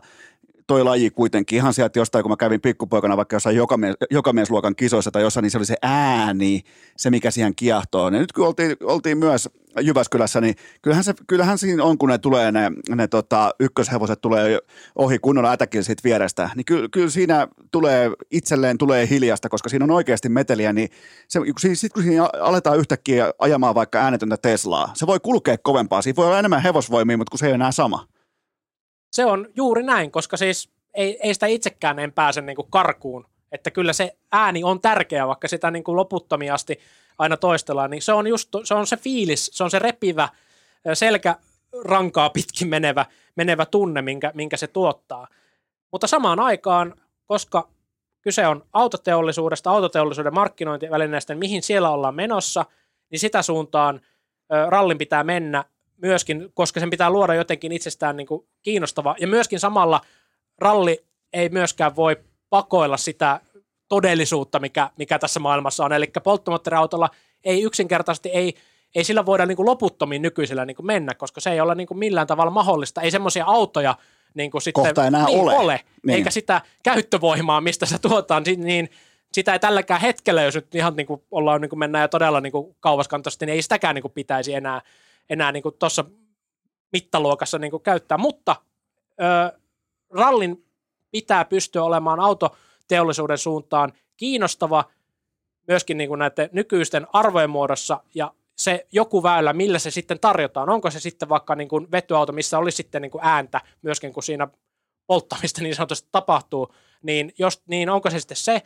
toi laji kuitenkin ihan sieltä jostain, kun mä kävin pikkupoikana vaikka jossain jokamies, jokamiesluokan kisoissa tai jossain, niin se oli se ääni, se mikä siihen kiehtoo. Ja nyt kun oltiin, oltiin myös Jyväskylässä, niin kyllähän, se, kyllähän siinä on, kun ne tulee ne, ne tota, ykköshevoset tulee ohi kunnolla ätäkin siitä vierestä, niin ky, kyllä siinä tulee itselleen tulee hiljasta, koska siinä on oikeasti meteliä, niin se, siis sit kun siinä aletaan yhtäkkiä ajamaan vaikka äänetöntä Teslaa, se voi kulkea kovempaa, siinä voi olla enemmän hevosvoimia, mutta kun se ei ole enää sama. Se on juuri näin, koska siis ei, ei sitä itsekään en pääse niin kuin karkuun. Että kyllä se ääni on tärkeä, vaikka sitä niin kuin loputtomia asti aina toistellaan, niin se on just se, on se fiilis, se on se repivä, selkä rankaa pitkin menevä, menevä tunne, minkä, minkä se tuottaa. Mutta samaan aikaan, koska kyse on autoteollisuudesta, autoteollisuuden markkinointivälineistä, mihin siellä ollaan menossa, niin sitä suuntaan rallin pitää mennä myöskin, koska sen pitää luoda jotenkin itsestään niin kuin kiinnostava. Ja myöskin samalla ralli ei myöskään voi pakoilla sitä todellisuutta, mikä, mikä tässä maailmassa on. Eli polttomoottoriautolla ei yksinkertaisesti, ei, ei sillä voida niin kuin loputtomiin nykyisellä niin kuin mennä, koska se ei ole niin kuin millään tavalla mahdollista. Ei semmoisia autoja niin kuin sitten Kohta enää niin, ole. ole. Niin. Eikä sitä käyttövoimaa, mistä se tuotaan, niin sitä ei tälläkään hetkellä, jos nyt ihan niin kuin ollaan, niin kuin mennään jo todella niin kuin kauaskantoisesti, niin ei sitäkään niin kuin pitäisi enää, enää niin tuossa mittaluokassa niin kuin käyttää. Mutta ö, rallin pitää pystyä olemaan autoteollisuuden suuntaan kiinnostava myöskin niin kuin näiden nykyisten arvojen muodossa ja se joku väylä, millä se sitten tarjotaan. Onko se sitten vaikka niin kuin vetyauto, missä olisi sitten niin kuin ääntä myöskin, kun siinä polttamista niin sanotusti tapahtuu, niin, jos, niin onko se sitten se,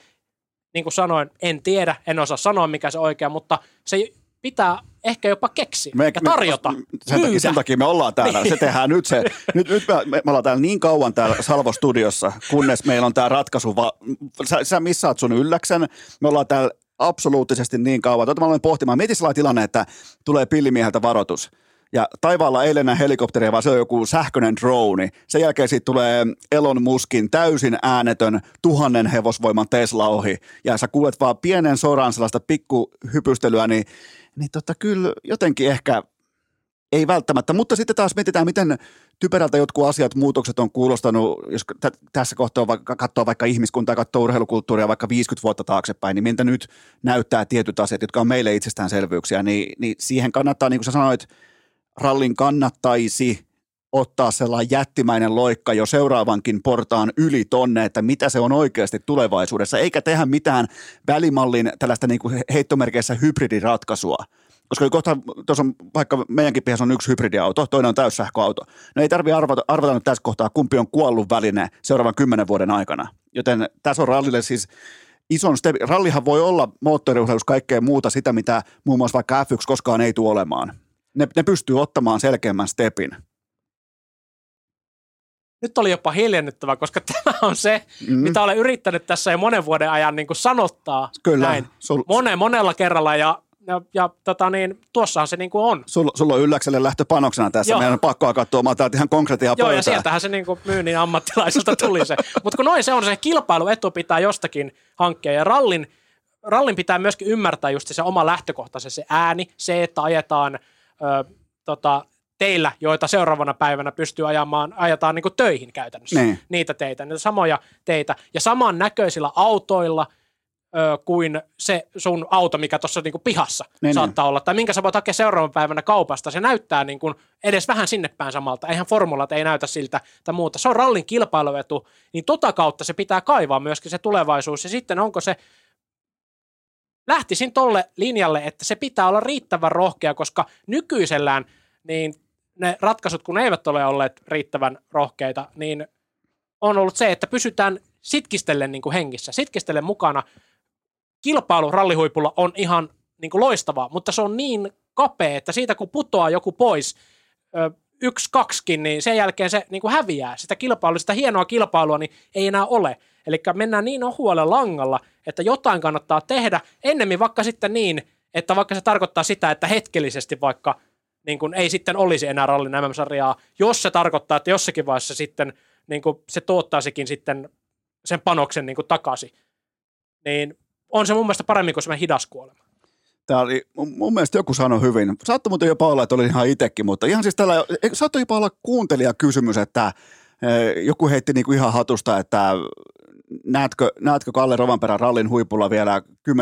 niin kuin sanoin, en tiedä, en osaa sanoa mikä se oikea, mutta se pitää ehkä jopa keksiä me, ja tarjota, me, sen, takia, sen takia me ollaan täällä. Se tehdään nyt se. Nyt, nyt me, me, ollaan täällä niin kauan täällä Salvo-studiossa, kunnes meillä on tämä ratkaisu. Va, sä, sä missaat sun ylläksen. Me ollaan täällä absoluuttisesti niin kauan. Tuota mä olen pohtimaan. Mieti sellainen tilanne, että tulee pillimieheltä varoitus. Ja taivaalla ei lennä helikopteria, vaan se on joku sähköinen drone. Sen jälkeen siitä tulee Elon Muskin täysin äänetön tuhannen hevosvoiman Tesla ohi. Ja sä kuulet vaan pienen soran sellaista pikkuhypystelyä, niin, niin tota, kyllä jotenkin ehkä ei välttämättä, mutta sitten taas mietitään, miten typerältä jotkut asiat, muutokset on kuulostanut, jos t- tässä kohtaa vaikka, katsoo vaikka ihmiskuntaa, katsoo urheilukulttuuria vaikka 50 vuotta taaksepäin, niin miltä nyt näyttää tietyt asiat, jotka on meille itsestäänselvyyksiä, niin, niin siihen kannattaa, niin kuin sä sanoit, rallin kannattaisi ottaa sellainen jättimäinen loikka jo seuraavankin portaan yli tonne, että mitä se on oikeasti tulevaisuudessa, eikä tehdä mitään välimallin tällaista niin kuin heittomerkeissä hybridiratkaisua. Koska kohta, tuossa on, vaikka meidänkin pihassa on yksi hybridiauto, toinen on täyssähköauto. No ei tarvitse arvata, arvata nyt tässä kohtaa, kumpi on kuollut väline seuraavan kymmenen vuoden aikana. Joten tässä on rallille siis ison step. Rallihan voi olla moottoriurheilussa kaikkea muuta sitä, mitä muun muassa vaikka F1 koskaan ei tule olemaan ne, ne pystyy ottamaan selkeämmän stepin. Nyt oli jopa hiljennyttävä, koska <laughs> tämä on se, mm. mitä olen yrittänyt tässä jo monen vuoden ajan niin kuin sanottaa. Kyllä. Näin. Sul... Mone, monella kerralla ja ja, ja tota niin, tuossahan se niin kuin on. Sulla, sulla on ylläkselle lähtöpanoksena tässä. Joo. Meidän on pakko alkaa tuomaan täältä ihan konkretiaa Joo, ja sieltähän se niin kuin myynnin ammattilaiselta tuli se. <laughs> Mutta kun noin se on, se kilpailuetu pitää jostakin hankkia. Ja rallin, rallin pitää myöskin ymmärtää just se oma lähtökohta, se, se ääni, se, että ajetaan – ö, tota, teillä, joita seuraavana päivänä pystyy ajamaan, ajetaan niin töihin käytännössä. Niin. Niitä teitä, niitä samoja teitä. Ja saman näköisillä autoilla ö, kuin se sun auto, mikä tuossa niin pihassa niin, saattaa niin. olla. Tai minkä sä voit hakea seuraavan päivänä kaupasta. Se näyttää niin kuin edes vähän sinne päin samalta. Eihän formulat ei näytä siltä tai muuta. Se on rallin kilpailuetu, niin tota kautta se pitää kaivaa myöskin se tulevaisuus. Ja sitten onko se lähtisin tolle linjalle, että se pitää olla riittävän rohkea, koska nykyisellään niin ne ratkaisut, kun ne eivät ole olleet riittävän rohkeita, niin on ollut se, että pysytään sitkistellen niin kuin hengissä, sitkistellen mukana. Kilpailu rallihuipulla on ihan niin kuin loistavaa, mutta se on niin kapea, että siitä kun putoaa joku pois, yksi, kaksikin, niin sen jälkeen se niin kuin häviää. Sitä kilpailua, sitä hienoa kilpailua, niin ei enää ole. Eli mennään niin ohuelle langalla, että jotain kannattaa tehdä, ennemmin vaikka sitten niin, että vaikka se tarkoittaa sitä, että hetkellisesti vaikka niin kuin ei sitten olisi enää rallin MM-sarjaa, jos se tarkoittaa, että jossakin vaiheessa sitten niin kuin se tuottaisikin sitten sen panoksen niin kuin takaisin, niin on se mun mielestä paremmin kuin se hidas kuolema. Tämä oli, mun mielestä joku sanoi hyvin. Saattoi muuten jopa olla, että oli ihan itsekin, mutta ihan siis tällä, saattoi jopa olla kuuntelijakysymys, että eh, joku heitti niinku ihan hatusta, että näetkö, näetkö Kalle Rovanperän rallin huipulla vielä 10-15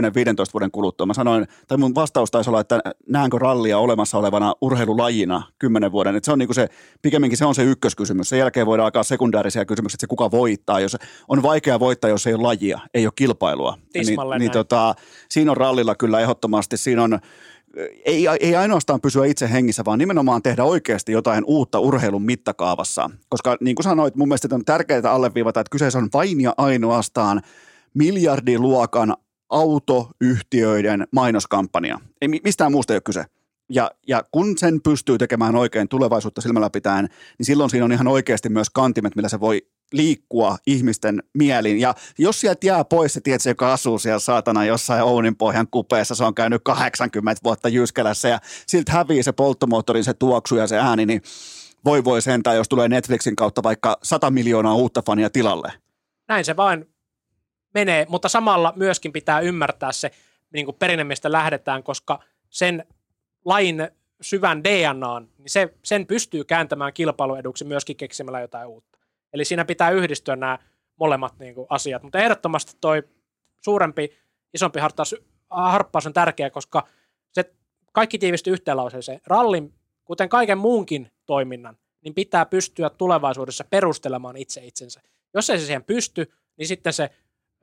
vuoden kuluttua? Mä sanoin, tai mun vastaus taisi olla, että näenkö rallia olemassa olevana urheilulajina 10 vuoden. Että se on niin se, pikemminkin se on se ykköskysymys. Sen jälkeen voidaan alkaa sekundäärisiä kysymyksiä, että se kuka voittaa. Jos on vaikea voittaa, jos ei ole lajia, ei ole kilpailua. Niin, niin tota, siinä on rallilla kyllä ehdottomasti, siinä on ei, ei ainoastaan pysyä itse hengissä, vaan nimenomaan tehdä oikeasti jotain uutta urheilun mittakaavassa. Koska niin kuin sanoit, mun mielestä on tärkeää alleviivata, että kyseessä on vain ja ainoastaan miljardiluokan autoyhtiöiden mainoskampanja. Ei mistään muusta ei ole kyse. Ja, ja kun sen pystyy tekemään oikein tulevaisuutta silmällä pitäen, niin silloin siinä on ihan oikeasti myös kantimet, millä se voi liikkua ihmisten mieliin. Ja jos sieltä jää pois se, se joka asuu siellä saatana jossain Ounin pohjan kupeessa, se on käynyt 80 vuotta Jyskälässä ja siltä hävii se polttomoottorin, se tuoksu ja se ääni, niin voi voi sentään, jos tulee Netflixin kautta vaikka 100 miljoonaa uutta fania tilalle. Näin se vain menee, mutta samalla myöskin pitää ymmärtää se, niin kuin perinne, mistä lähdetään, koska sen lain syvän DNAn, niin se, sen pystyy kääntämään kilpailueduksi myöskin keksimällä jotain uutta. Eli siinä pitää yhdistyä nämä molemmat niin kuin, asiat. Mutta ehdottomasti toi suurempi, isompi harppaus, harppaus on tärkeä, koska se kaikki tiivistyy yhteen lauseeseen. Rallin, kuten kaiken muunkin toiminnan, niin pitää pystyä tulevaisuudessa perustelemaan itse itsensä. Jos ei se siihen pysty, niin sitten se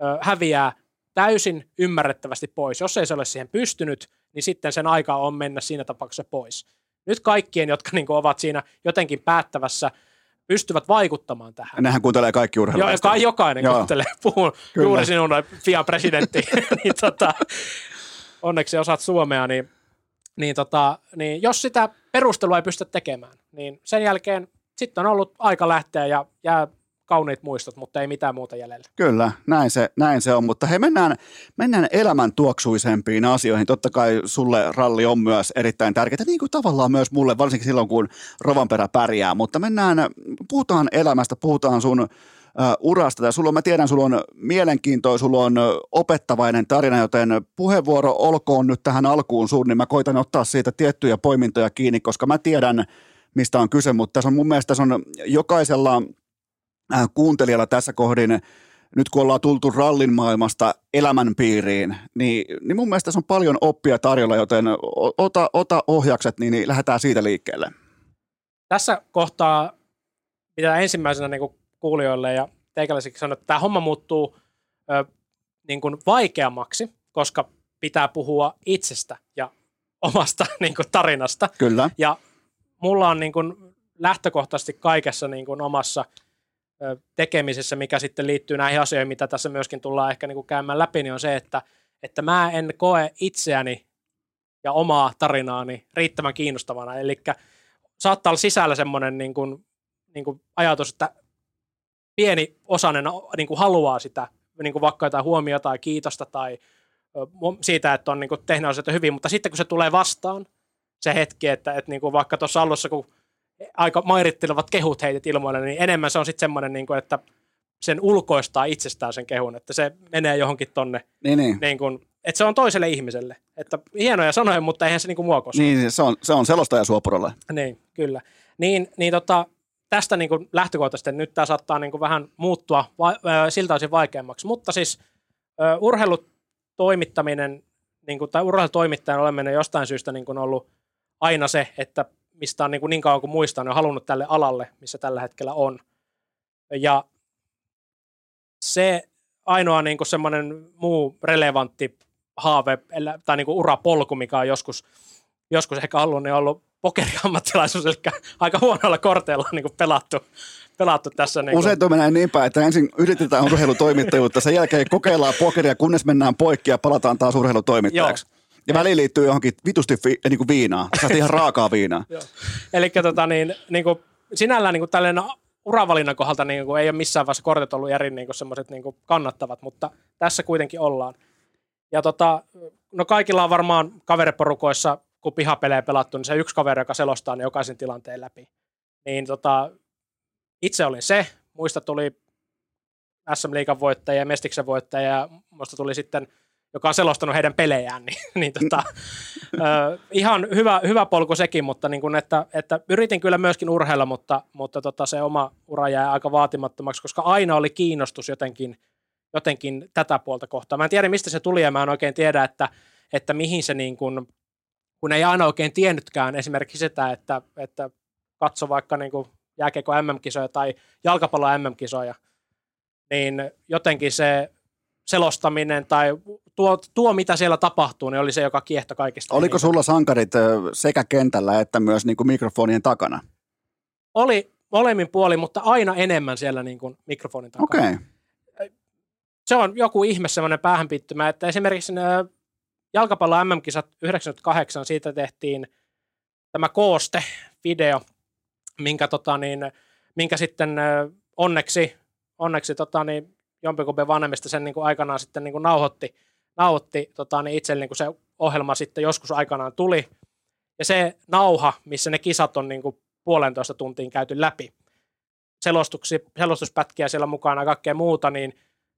ö, häviää täysin ymmärrettävästi pois. Jos ei se ole siihen pystynyt, niin sitten sen aika on mennä siinä tapauksessa pois. Nyt kaikkien, jotka niin kuin, ovat siinä jotenkin päättävässä pystyvät vaikuttamaan tähän. Nehän kuuntelee kaikki urheilulaiset. Joo, jokainen Joo. kuuntelee. <laughs> Puhun Kyllä. juuri sinun FIA presidentti. <laughs> niin tota, onneksi osaat suomea, niin niin, tota, niin jos sitä perustelua ei pystytä tekemään, niin sen jälkeen sitten on ollut aika lähteä ja jää kauniit muistot, mutta ei mitään muuta jäljellä. Kyllä, näin se, näin se on, mutta hei mennään, mennään elämän tuoksuisempiin asioihin. Totta kai sulle ralli on myös erittäin tärkeää, niin kuin tavallaan myös mulle, varsinkin silloin kun Rovanperä pärjää, mutta mennään, puhutaan elämästä, puhutaan sun uh, urasta. Ja sulla on, mä tiedän, sulla on mielenkiintoa, sulla on opettavainen tarina, joten puheenvuoro olkoon nyt tähän alkuun sun, niin mä koitan ottaa siitä tiettyjä poimintoja kiinni, koska mä tiedän, mistä on kyse, mutta tässä on mun mielestä tässä on jokaisella kuuntelijalla tässä kohdin, nyt kun ollaan tultu rallin maailmasta elämän piiriin, niin, niin mun mielestä se on paljon oppia tarjolla, joten ota, ota ohjakset, niin, niin lähdetään siitä liikkeelle. Tässä kohtaa pitää ensimmäisenä niin kuin kuulijoille ja teikäläisiksi sanoa, että tämä homma muuttuu ö, niin kuin vaikeammaksi, koska pitää puhua itsestä ja <laughs> omasta niin kuin tarinasta. Kyllä. Ja mulla on niin kuin lähtökohtaisesti kaikessa niin kuin omassa – tekemisessä, mikä sitten liittyy näihin asioihin, mitä tässä myöskin tullaan ehkä niin kuin käymään läpi, niin on se, että, että mä en koe itseäni ja omaa tarinaani riittävän kiinnostavana. Eli saattaa olla sisällä semmoinen niin kuin, niin kuin ajatus, että pieni osainen niin kuin haluaa sitä, niin kuin vaikka jotain huomiota tai kiitosta tai siitä, että on niin kuin tehnyt asioita hyvin, mutta sitten kun se tulee vastaan, se hetki, että, että niin kuin vaikka tuossa alussa, kun aika mairittelevat kehut heitet ilmoille, niin enemmän se on sitten semmoinen, niin kuin, että sen ulkoistaa itsestään sen kehun, että se menee johonkin tonne, niin, niin. Niin kuin, että se on toiselle ihmiselle. Että hienoja sanoja, mutta eihän se niin kuin mua koske. Niin, se on, se on selostaja suopuralle. Niin, kyllä. Niin, niin tota, tästä niin kuin lähtökohtaisesti nyt tämä saattaa niin kuin vähän muuttua va- siltä osin vaikeammaksi, mutta siis äh, urheilutoimittaminen niin kuin, tai urheilutoimittajan oleminen jostain syystä niin kuin ollut aina se, että mistä on niin, kuin niin kauan kuin muistan, on halunnut tälle alalle, missä tällä hetkellä on. Ja se ainoa niin kuin semmoinen muu relevantti haave tai niin kuin urapolku, mikä on joskus, joskus ehkä ollut, niin on ollut pokeriammattilaisuus, eli aika huonoilla korteilla niin kuin pelattu, pelattu tässä. Niin. Usein menee niin päin, että ensin yritetään urheilutoimittajuutta, sen jälkeen kokeillaan pokeria, kunnes mennään poikki ja palataan taas urheilutoimittajaksi. Joo. Ja väliin liittyy johonkin vitusti vi, niin kuin viinaa. Sä ihan raakaa viinaa. <laughs> Eli tota, niin, niin kuin, sinällään niin kuin tällainen uravalinnan kohdalta niin kuin, ei ole missään vaiheessa kortit ollut eri niin semmoiset niin kannattavat, mutta tässä kuitenkin ollaan. Ja tota, no kaikilla on varmaan kaveriporukoissa, kun pihapelejä pelattu, niin se yksi kaveri, joka selostaa niin jokaisen tilanteen läpi. Niin tota, itse olin se, muista tuli SM Liigan voittaja ja Mestiksen voittaja ja muista tuli sitten – joka on selostanut heidän pelejään, niin, niin tota, ö, ihan hyvä, hyvä polku sekin, mutta niin kun, että, että yritin kyllä myöskin urheilla, mutta, mutta tota, se oma ura jäi aika vaatimattomaksi, koska aina oli kiinnostus jotenkin, jotenkin tätä puolta kohtaa. Mä en tiedä, mistä se tuli, ja mä en oikein tiedä, että, että mihin se niin kun, kun ei aina oikein tiennytkään esimerkiksi sitä, että, että katso vaikka niin jääkeikko MM-kisoja tai jalkapallo MM-kisoja, niin jotenkin se selostaminen tai tuo, tuo, mitä siellä tapahtuu, niin oli se, joka kiehto kaikista. Oliko eniten. sulla sankarit sekä kentällä että myös niin kuin mikrofonien takana? Oli molemmin puoli, mutta aina enemmän siellä niin kuin mikrofonin takana. Okay. Se on joku ihme semmoinen päähänpittymä, että esimerkiksi jalkapallo MM-kisat 98, siitä tehtiin tämä kooste, video, minkä, tota niin, minkä sitten onneksi, onneksi tota niin, jompikumpi vanhemmista sen niin kuin aikanaan sitten niin kuin nauhoitti, nauhoitti tota, niin itse niin kuin se ohjelma sitten joskus aikanaan tuli. Ja se nauha, missä ne kisat on niin kuin puolentoista tuntiin käyty läpi, selostuspätkiä siellä mukana ja kaikkea muuta, niin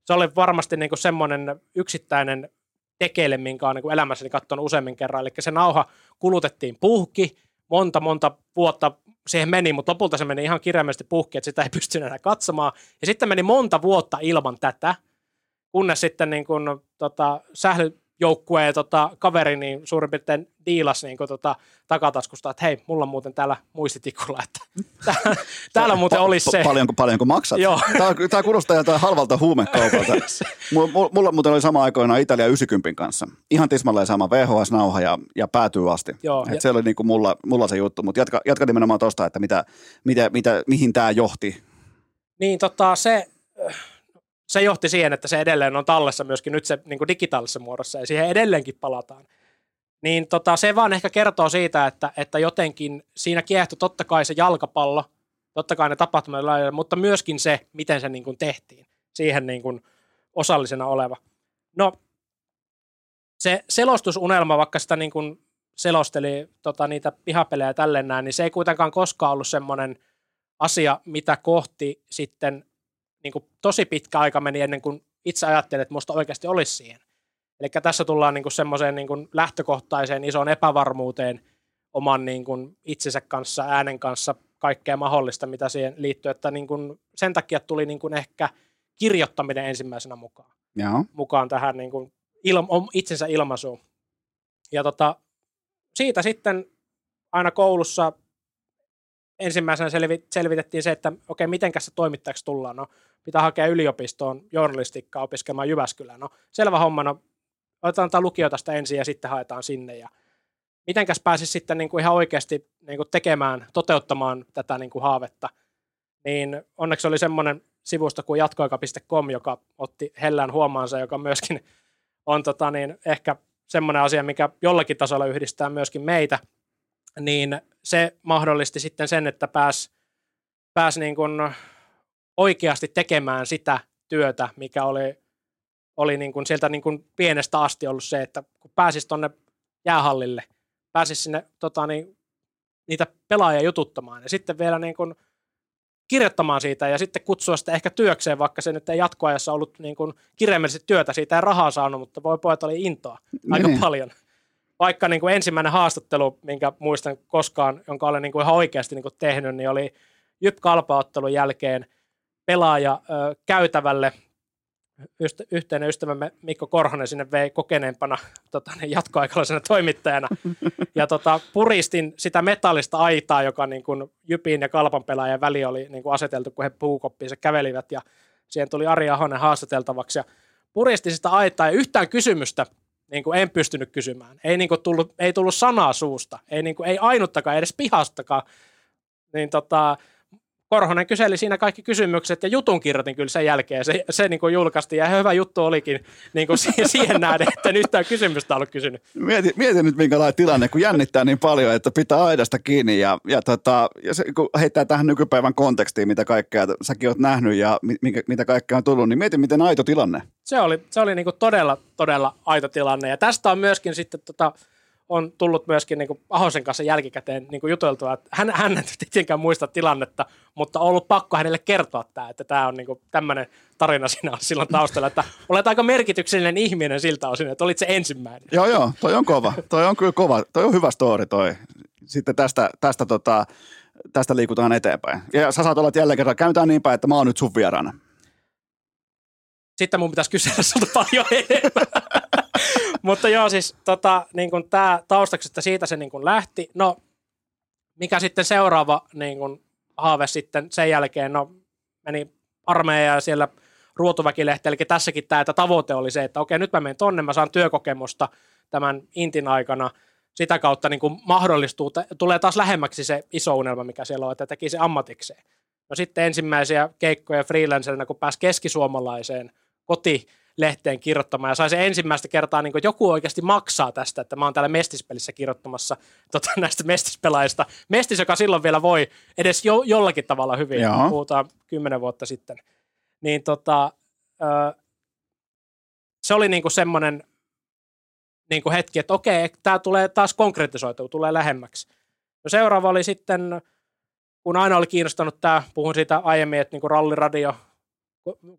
se oli varmasti niin kuin semmoinen yksittäinen tekele, minkä olen niin elämässäni katsonut useammin kerran. Eli se nauha kulutettiin puhki, monta monta vuotta siihen meni, mutta lopulta se meni ihan kirjaimellisesti puhki, että sitä ei <laughs> pystynyt enää katsomaan. Ja sitten meni monta vuotta ilman tätä, kunnes sitten niin kun, tota, sähly, joukkueen tota, kaveri niin suurin piirtein diilas niin kuin, tota, takataskusta, että hei, mulla on muuten täällä muistitikulla, että <laughs> täällä, täällä muuten pa- olisi se. Paljonko, paljonko maksat? Joo. Tämä, tämä kuulostaa jotain halvalta huumekaupalta. <laughs> mulla, mulla muuten oli sama aikoina Italia 90 kanssa. Ihan tismalleen sama VHS-nauha ja, ja päätyy asti. Joo, Et se oli niin kuin mulla, mulla se juttu, mutta jatka, jatka nimenomaan tuosta, että mitä, mitä, mitä, mihin tämä johti. Niin tota, se se johti siihen, että se edelleen on tallessa myöskin nyt se niin kuin digitaalisessa muodossa ja siihen edelleenkin palataan. Niin tota, se vaan ehkä kertoo siitä, että, että jotenkin siinä kiehtoi totta kai se jalkapallo, totta kai ne tapahtumat, mutta myöskin se, miten se niin kuin tehtiin, siihen niin kuin osallisena oleva. No, se selostusunelma, vaikka sitä niin kuin selosteli tota, niitä pihapelejä tälleen näin, niin se ei kuitenkaan koskaan ollut semmoinen asia, mitä kohti sitten niin kuin tosi pitkä aika meni ennen kuin itse ajattelin, että musta oikeasti olisi siihen. Eli tässä tullaan niin kuin semmoiseen niin kuin lähtökohtaiseen isoon epävarmuuteen oman niin kuin itsensä kanssa, äänen kanssa, kaikkea mahdollista, mitä siihen liittyy. Että niin kuin sen takia tuli niin kuin ehkä kirjoittaminen ensimmäisenä mukaan, Joo. mukaan tähän niin kuin ilma, itsensä ilmaisuun. Ja tota, siitä sitten aina koulussa ensimmäisenä selvi, selvitettiin se, että okei, mitenkäs se toimittajaksi tullaan. No, pitää hakea yliopistoon journalistikkaa opiskelemaan Jyväskylään. No, selvä homma, no, otetaan tämä lukio tästä ensin ja sitten haetaan sinne. Ja mitenkäs pääsisi sitten niin kuin ihan oikeasti niin kuin tekemään, toteuttamaan tätä niin kuin haavetta. Niin onneksi oli semmoinen sivusto kuin jatkoaika.com, joka otti hellään huomaansa, joka myöskin on tota niin, ehkä semmoinen asia, mikä jollakin tasolla yhdistää myöskin meitä, niin se mahdollisti sitten sen, että pääs, pääs niin kuin oikeasti tekemään sitä työtä, mikä oli, oli niin kuin sieltä niin kuin pienestä asti ollut se, että kun pääsisi tuonne jäähallille, pääsisi sinne tota niin, niitä pelaajia jututtamaan ja sitten vielä niin kuin kirjoittamaan siitä ja sitten kutsua sitä ehkä työkseen, vaikka se nyt ei jatkoajassa ollut niin kuin kirjaimellisesti työtä, siitä ei rahaa saanut, mutta voi pojat oli intoa aika niin. paljon. Vaikka niin kuin ensimmäinen haastattelu, minkä muistan koskaan, jonka olen niin kuin ihan oikeasti niin kuin tehnyt, niin oli Jyp Kalpaottelun jälkeen pelaaja ö, käytävälle ystä, yhteinen ystävämme Mikko Korhonen sinne vei kokeneempana tota, niin jatkoaikalaisena toimittajana. Ja tota, puristin sitä metallista aitaa, joka niin kuin Jypin ja Kalpan pelaajan väli oli niin kuin aseteltu, kun he puukoppiinsa kävelivät. Ja siihen tuli Ari Ahonen haastateltavaksi. Ja puristin sitä aitaa ja yhtään kysymystä niin kuin en pystynyt kysymään. Ei, niin kuin tullut, ei tullut sanaa suusta. Ei, niin kuin, ei ainuttakaan, edes pihastakaan. Niin tota, Korhonen kyseli siinä kaikki kysymykset ja jutun kirjoitin kyllä sen jälkeen. Se, se niin kuin julkaistiin ja hyvä juttu olikin niin kuin <laughs> siihen nähden, että nyt tämä kysymystä ollut kysynyt. Mieti, mieti nyt minkälainen tilanne, kun jännittää niin paljon, että pitää aidasta kiinni ja, ja, tota, ja se, kun heittää tähän nykypäivän kontekstiin, mitä kaikkea säkin oot nähnyt ja minkä, mitä kaikkea on tullut, niin mieti miten aito tilanne. Se oli, se oli niin kuin todella, todella aito tilanne ja tästä on myöskin sitten tota, on tullut myöskin niin kuin Ahosen kanssa jälkikäteen niin kuin juteltua, että hän, hän ei tietenkään muista tilannetta, mutta on ollut pakko hänelle kertoa tämä, että tämä on niin kuin tämmöinen tarina siinä on <laughs> silloin taustalla, että olet aika merkityksellinen ihminen siltä osin, että olit se ensimmäinen. Joo, joo, toi on kova. Toi on kyllä kova. Toi on hyvä story toi. Sitten tästä, tästä, tota, tästä liikutaan eteenpäin. Ja sä saat olla jälleen kerran, käytetään niin päin, että mä oon nyt sun vieraana. Sitten mun pitäisi kysellä sulta paljon enemmän. <laughs> Mutta joo, siis tota, niin kuin tämä taustaksi, että siitä se niin kuin lähti. No, mikä sitten seuraava niin kuin, haave sitten sen jälkeen, no meni armeija ja siellä ruotuväkilehti, eli tässäkin tämä, että tavoite oli se, että okei, nyt mä menen tonne, mä saan työkokemusta tämän intin aikana, sitä kautta niin kuin mahdollistuu, tulee taas lähemmäksi se iso unelma, mikä siellä on, että teki se ammatikseen. No sitten ensimmäisiä keikkoja freelancerina, kun pääsi keskisuomalaiseen koti lehteen kirjoittamaan ja sai se ensimmäistä kertaa, niin kuin, että joku oikeasti maksaa tästä, että mä oon täällä Mestispelissä kirjoittamassa tota, <laughs> näistä Mestispelaajista. Mestis, joka silloin vielä voi edes jo, jollakin tavalla hyvin, Joo. puhutaan kymmenen vuotta sitten. Niin tota, ö, se oli niin kuin semmoinen niin kuin hetki, että okei, tämä tulee taas konkretisoitua, tulee lähemmäksi. No seuraava oli sitten, kun aina oli kiinnostanut tämä, puhun siitä aiemmin, että niin kuin ralliradio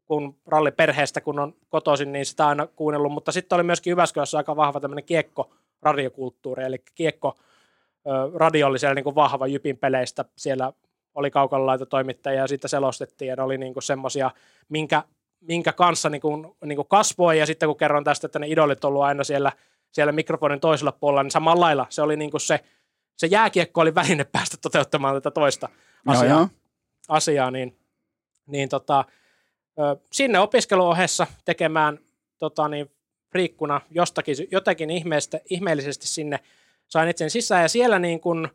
kun ralliperheestä, kun on kotoisin, niin sitä aina kuunnellut, mutta sitten oli myöskin Jyväskylässä aika vahva tämmöinen kiekko radiokulttuuri, eli kiekko radio oli siellä niin kuin vahva Jypin peleistä, siellä oli toimittajia ja sitten selostettiin, ja ne oli niin semmoisia, minkä, minkä kanssa niin kuin, niin kuin kasvoi, ja sitten kun kerron tästä, että ne idolit on ollut aina siellä, siellä mikrofonin toisella puolella, niin samalla lailla se oli niin kuin se, se jääkiekko oli väline päästä toteuttamaan tätä toista asiaa, joo. asiaa niin, niin tota, sinne opiskeluohessa tekemään tota niin, friikkuna jostakin, jotakin ihmeellisesti sinne sain itsen sisään ja siellä niin kun,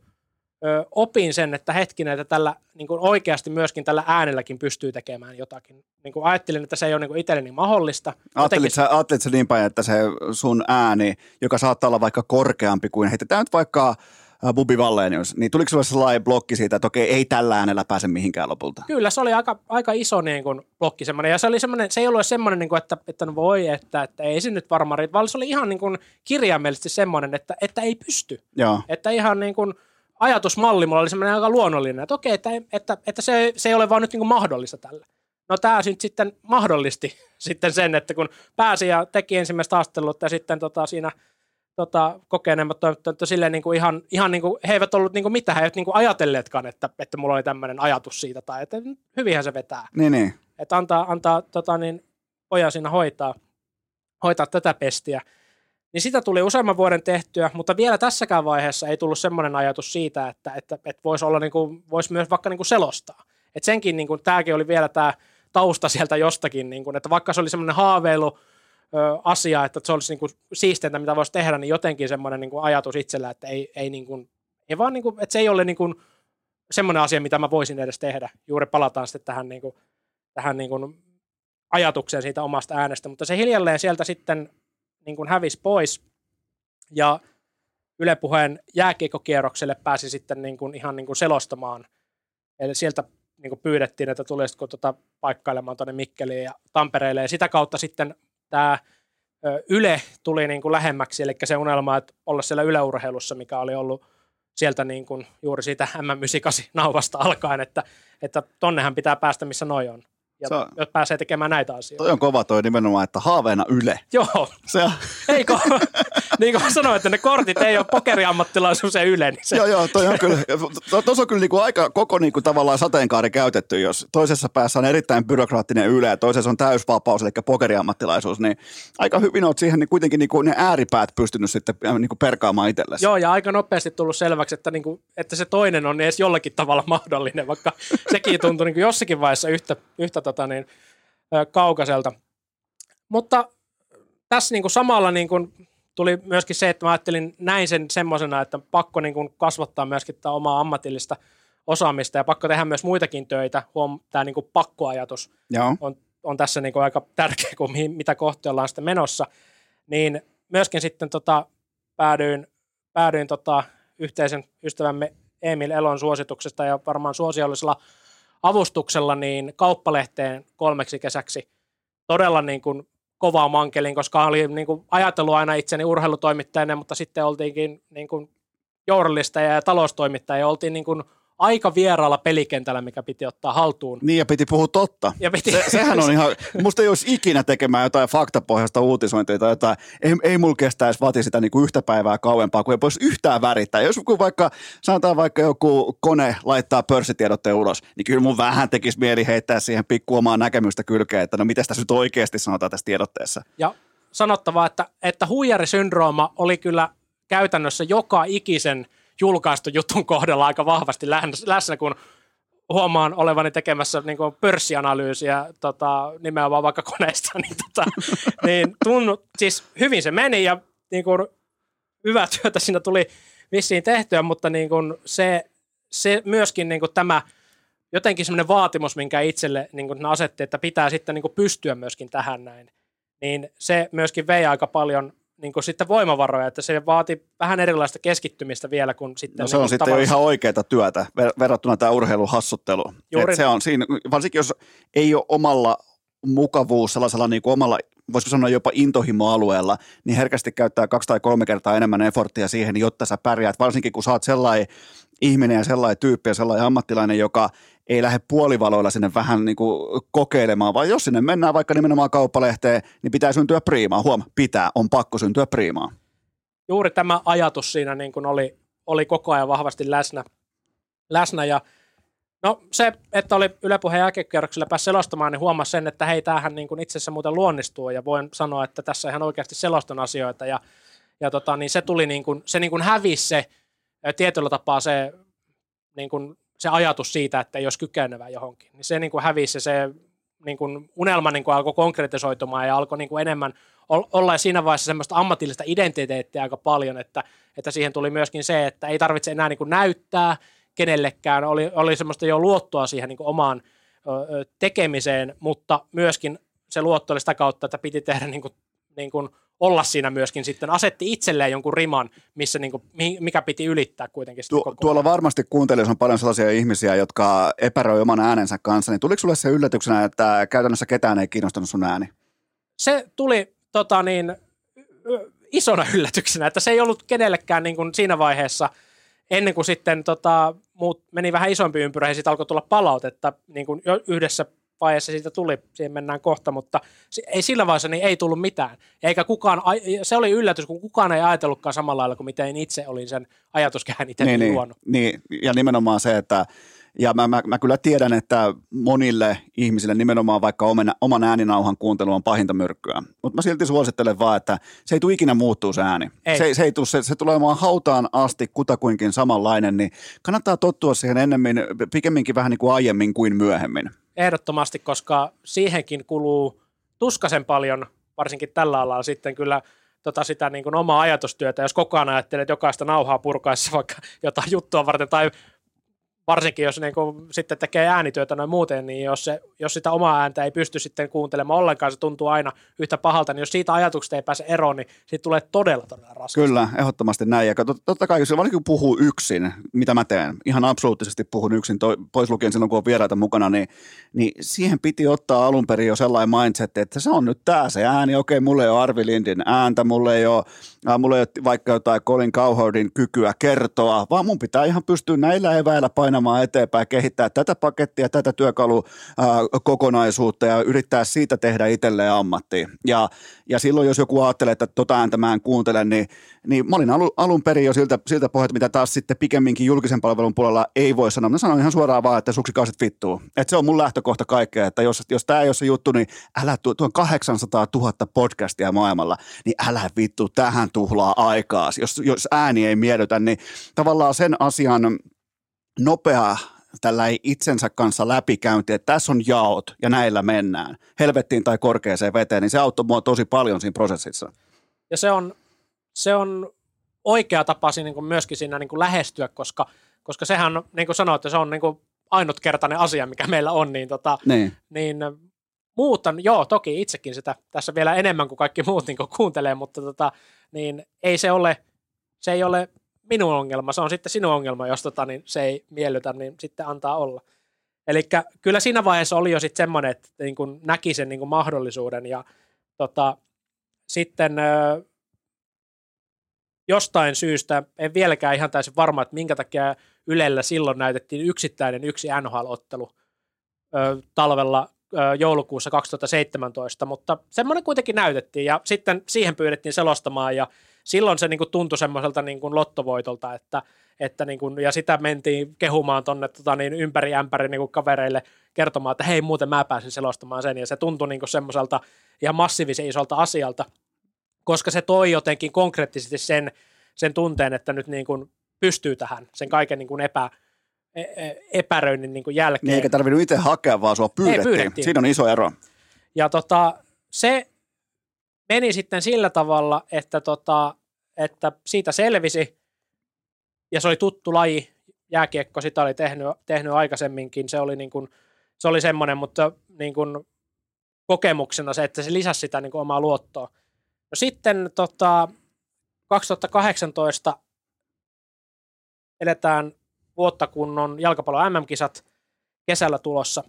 ö, opin sen, että hetkinen, että tällä niin kuin oikeasti myöskin tällä äänelläkin pystyy tekemään jotakin. Niin kuin ajattelin, että se ei ole niin itselleni mahdollista. Ajattelit sä, ajattelit sä niin päin, että se sun ääni, joka saattaa olla vaikka korkeampi kuin, heitetään nyt vaikka Bubi Vallenius, niin tuliko sulle sellainen blokki siitä, että okei, ei tällä äänellä pääse mihinkään lopulta? Kyllä, se oli aika, aika iso niin kuin, blokki semmoinen. Ja se, oli semmoinen, se ei ollut semmoinen, niin kuin, että, että no voi, että, että ei se nyt varmaan riitä, vaan se oli ihan niin kuin, kirjaimellisesti semmoinen, että, että ei pysty. Joo. Että ihan niin kuin, ajatusmalli mulla oli semmoinen aika luonnollinen, että okei, että, että, että se, se ei ole vaan nyt niin kuin mahdollista tällä. No tämä sitten mahdollisti <laughs> sitten sen, että kun pääsi ja teki ensimmäistä haastattelut ja sitten tota, siinä tota, kokeneemmat toimittajat silleen niin kuin ihan, ihan niin kuin, he eivät ollut niin kuin mitään, he eivät niin kuin ajatelleetkaan, että, että mulla oli tämmöinen ajatus siitä tai että hyvinhän se vetää. Niin, niin. Että antaa, antaa tota, niin, pojan siinä hoitaa, hoitaa tätä pestiä. Niin sitä tuli useamman vuoden tehtyä, mutta vielä tässäkään vaiheessa ei tullut semmoinen ajatus siitä, että, että, että voisi olla niin kuin, voisi myös vaikka niin kuin selostaa. Et senkin, niin kuin, tämäkin oli vielä tämä tausta sieltä jostakin, niin kuin, että vaikka se oli semmoinen haaveilu, asia, että se olisi niin kuin siisteintä, mitä voisi tehdä, niin jotenkin semmoinen niin kuin ajatus itsellä, että ei, ei, niin kuin, ei vaan niin kuin, että se ei ole niin kuin semmoinen asia, mitä mä voisin edes tehdä. Juuri palataan sitten tähän, niin kuin, tähän niin kuin ajatukseen siitä omasta äänestä, mutta se hiljalleen sieltä sitten niin kuin hävisi pois ja Yle Puheen jääkiekkokierrokselle pääsi sitten niin kuin ihan niin kuin selostamaan. Eli sieltä niin kuin pyydettiin, että tulisitko tuota paikkailemaan tuonne Mikkeliin ja Tampereelle. Ja sitä kautta sitten tämä Yle tuli niin kuin lähemmäksi, eli se unelma, että olla siellä yleurheilussa, mikä oli ollut sieltä niin kuin juuri siitä M98 nauvasta alkaen, että, että tonnehan pitää päästä, missä noi on ja Se on- pääsee tekemään näitä asioita. Toi on kova toi nimenomaan, että haaveena Yle. Joo, Se on, eikö? <laughs> niin kuin sanoin, että ne kortit ei ole pokeriammattilaisuus ja yle, niin se, joo, joo, toi on kyllä, to- tuossa on kyllä niinku aika koko niinku tavallaan sateenkaari käytetty, jos toisessa päässä on erittäin byrokraattinen Yle ja toisessa on täysvapaus, eli pokeriammattilaisuus, niin aika hyvin oot siihen niin kuitenkin niinku ne ääripäät pystynyt sitten äh, niinku perkaamaan itsellesi. Joo, ja aika nopeasti tullut selväksi, että, niin kuin, että se toinen on edes jollakin tavalla mahdollinen, vaikka sekin tuntui niin kuin jossakin vaiheessa yhtä, yhtä tota niin, kaukaiselta. Mutta tässä niin kuin samalla niin kuin tuli myöskin se, että mä ajattelin näin sen semmoisena, että pakko niin kuin kasvattaa myöskin tätä omaa ammatillista osaamista ja pakko tehdä myös muitakin töitä. Huom, tämä niin kuin pakkoajatus Joo. on, on tässä niin kuin aika tärkeä, kuin mihin, mitä kohti ollaan sitten menossa. Niin myöskin sitten tota, päädyin, päädyin tota, yhteisen ystävämme Emil Elon suosituksesta ja varmaan suosiollisella avustuksella niin kauppalehteen kolmeksi kesäksi todella niin kuin kovaa mankelin, koska oli niin kuin ajatellut aina itseni urheilutoimittajana, mutta sitten oltiinkin niin kuin journalisteja ja taloustoimittajia oltiin niin kuin aika vieraalla pelikentällä, mikä piti ottaa haltuun. Niin ja piti puhua totta. Ja piti, Se, sehän on ihan, musta ei olisi ikinä tekemään jotain faktapohjaista uutisointia tai jotain, ei, ei mulla kestäisi vati sitä niinku yhtä päivää kauempaa, kun ei voisi yhtään värittää. Jos joku vaikka, sanotaan vaikka joku kone laittaa pörssitiedotteen ulos, niin kyllä mun vähän tekisi mieli heittää siihen pikku omaa näkemystä kylkeen, että no mitä tässä nyt oikeasti sanotaan tässä tiedotteessa. Ja sanottava, että, että huijarisyndrooma oli kyllä käytännössä joka ikisen julkaistu jutun kohdalla aika vahvasti läs- läsnä, kun huomaan olevani tekemässä niin kuin pörssianalyysiä tota, nimenomaan vaikka koneesta, <laughs> niin, tota, niin tunnu, siis hyvin se meni ja niin kuin, hyvää työtä siinä tuli vissiin tehtyä, mutta niin kuin se, se myöskin niin kuin tämä jotenkin semmoinen vaatimus, minkä itselle niin kuin asetti, että pitää sitten niin kuin pystyä myöskin tähän näin, niin se myöskin vei aika paljon niin kuin sitten voimavaroja, että se vaati vähän erilaista keskittymistä vielä kuin sitten No se niin on sitten jo tavallisesti- ihan oikeaa työtä ver- verrattuna tähän urheiluhassutteluun. Juuri Et se on siinä, varsinkin jos ei ole omalla mukavuus, sellaisella niin kuin omalla, voisiko sanoa jopa intohimoalueella, niin herkästi käyttää kaksi tai kolme kertaa enemmän efforttia siihen, jotta sä pärjäät. Varsinkin kun sä oot sellainen ihminen ja sellainen tyyppi ja sellainen ammattilainen, joka ei lähde puolivaloilla sinne vähän niin kuin kokeilemaan, vaan jos sinne mennään vaikka nimenomaan kauppalehteen, niin pitää syntyä priimaa. Huom, pitää, on pakko syntyä priimaa. juuri tämä ajatus siinä niin kuin oli, oli koko ajan vahvasti läsnä. läsnä ja no se, että oli Yle Puheen jälkikierroksella pääsi selostamaan, niin huomasi sen, että hei, tämähän niin kuin itse asiassa muuten luonnistuu ja voin sanoa, että tässä ihan oikeasti selostan asioita ja, ja tota, niin se tuli niin kuin, se niin kuin hävisi se tietyllä tapaa se, niin kuin, se ajatus siitä, että olisi kykenevä johonkin. Niin se niin kuin hävisi se niin kuin unelma niin kuin alkoi konkretisoitumaan ja alkoi niin kuin enemmän olla siinä vaiheessa semmoista ammatillista identiteettiä aika paljon, että, että siihen tuli myöskin se, että ei tarvitse enää niin kuin näyttää kenellekään, oli, oli semmoista jo luottoa siihen niin kuin omaan ö, tekemiseen, mutta myöskin se luotto oli sitä kautta, että piti tehdä niin kuin, niin kuin olla siinä myöskin sitten, asetti itselleen jonkun riman, missä niin kuin, mikä piti ylittää kuitenkin. Tu- koko tuolla varmasti kuuntelijoissa on paljon sellaisia ihmisiä, jotka epäröi oman äänensä kanssa, niin tuliko sulle se yllätyksenä, että käytännössä ketään ei kiinnostanut sun ääni? Se tuli tota niin, isona <laughs> yllätyksenä, että se ei ollut kenellekään niin kuin siinä vaiheessa, ennen kuin sitten tota, muut meni vähän isompi ympyrä ja siitä alkoi tulla palautetta niin kuin yhdessä vaiheessa siitä tuli, siihen mennään kohta, mutta ei sillä vaiheessa niin ei tullut mitään. Eikä kukaan, se oli yllätys, kun kukaan ei ajatellutkaan samalla lailla kuin miten itse olin sen ajatuskehän itse niin, niin, luonut. Niin, ja nimenomaan se, että ja mä, mä, mä kyllä tiedän, että monille ihmisille nimenomaan vaikka oman, oman ääninauhan kuuntelu on pahinta myrkkyä. Mutta mä silti suosittelen vaan, että se ei tule ikinä muuttuu se ääni. Ei. Se, se, ei tule, se, se tulee olemaan hautaan asti kutakuinkin samanlainen, niin kannattaa tottua siihen ennemmin, pikemminkin vähän niin kuin aiemmin kuin myöhemmin. Ehdottomasti, koska siihenkin kuluu tuskasen paljon, varsinkin tällä alalla sitten kyllä tota sitä niin kuin omaa ajatustyötä, jos koko ajan ajattelet jokaista nauhaa purkaessa vaikka jotain juttua varten tai varsinkin jos niin kuin, sitten tekee äänityötä noin muuten, niin jos, se, jos sitä omaa ääntä ei pysty sitten kuuntelemaan ollenkaan, se tuntuu aina yhtä pahalta, niin jos siitä ajatuksesta ei pääse eroon, niin siitä tulee todella, todella raskasta. Kyllä, ehdottomasti näin. Ja totta kai, jos varsinkin puhuu yksin, mitä mä teen, ihan absoluuttisesti puhun yksin, toi, pois lukien silloin, kun on vieraita mukana, niin, niin siihen piti ottaa alun perin jo sellainen mindset, että se on nyt tämä se ääni, okei, mulle ei ole Arvi Lindin ääntä, mulle ei ole, mulle ei ole vaikka jotain Colin Cowherdin kykyä kertoa, vaan mun pitää ihan pystyä näillä eväillä painamaan eteenpäin, kehittää tätä pakettia, tätä työkalukokonaisuutta ja yrittää siitä tehdä itselleen ammattiin. Ja, ja silloin, jos joku ajattelee, että tota ääntä mä en kuuntele, niin, niin mä olin alun, perin jo siltä, siltä pohjalta, mitä taas sitten pikemminkin julkisen palvelun puolella ei voi sanoa. Mä sanon ihan suoraan vaan, että suksikauset vittuu. Että se on mun lähtökohta kaikkea, että jos, jos tämä ei ole se juttu, niin älä tuo, tuon 800 000 podcastia maailmalla, niin älä vittu tähän tuhlaa aikaa. Jos, jos ääni ei miellytä, niin tavallaan sen asian nopea tällä itsensä kanssa läpikäynti, että tässä on jaot ja näillä mennään, helvettiin tai korkeaseen veteen, niin se auttoi mua tosi paljon siinä prosessissa. Ja se on, se on oikea tapa niin kuin myöskin siinä niin kuin lähestyä, koska, koska sehän, niin kuin sanoit, se on niin kuin ainutkertainen asia, mikä meillä on, niin, tota, niin. niin muutan, joo, toki itsekin sitä tässä vielä enemmän kuin kaikki muut niin kuin kuuntelee, mutta tota, niin ei se ole, se ei ole minun ongelma, se on sitten sinun ongelma, jos tota, niin se ei miellytä, niin sitten antaa olla. Eli kyllä siinä vaiheessa oli jo sitten semmoinen, että niin kuin näki sen niin kuin mahdollisuuden ja tota, sitten ö, jostain syystä, en vieläkään ihan täysin varma, että minkä takia Ylellä silloin näytettiin yksittäinen yksi NHL-ottelu ö, talvella joulukuussa 2017, mutta semmoinen kuitenkin näytettiin ja sitten siihen pyydettiin selostamaan ja silloin se niin kuin tuntui semmoiselta niin lottovoitolta, että, että niin ja sitä mentiin kehumaan tuonne tota, niin ympäri ämpäri niin kavereille kertomaan, että hei muuten mä pääsin selostamaan sen, ja se tuntui niin kuin semmoiselta ihan massiivisen isolta asialta, koska se toi jotenkin konkreettisesti sen, sen tunteen, että nyt niin pystyy tähän, sen kaiken niin kuin epä, epäröinnin niin kuin jälkeen. Niin eikä tarvinnut itse hakea, vaan sua pyydettiin. Ei, pyydettiin. Siinä on iso ero. Ja tota, se meni sitten sillä tavalla, että, tota, että siitä selvisi, ja se oli tuttu laji, jääkiekko sitä oli tehnyt, tehnyt aikaisemminkin, se oli, niin kuin, se oli semmoinen, mutta niin kuin kokemuksena se, että se lisäsi sitä niin kuin omaa luottoa. No sitten tota, 2018 eletään vuotta, kun on jalkapallo MM-kisat kesällä tulossa,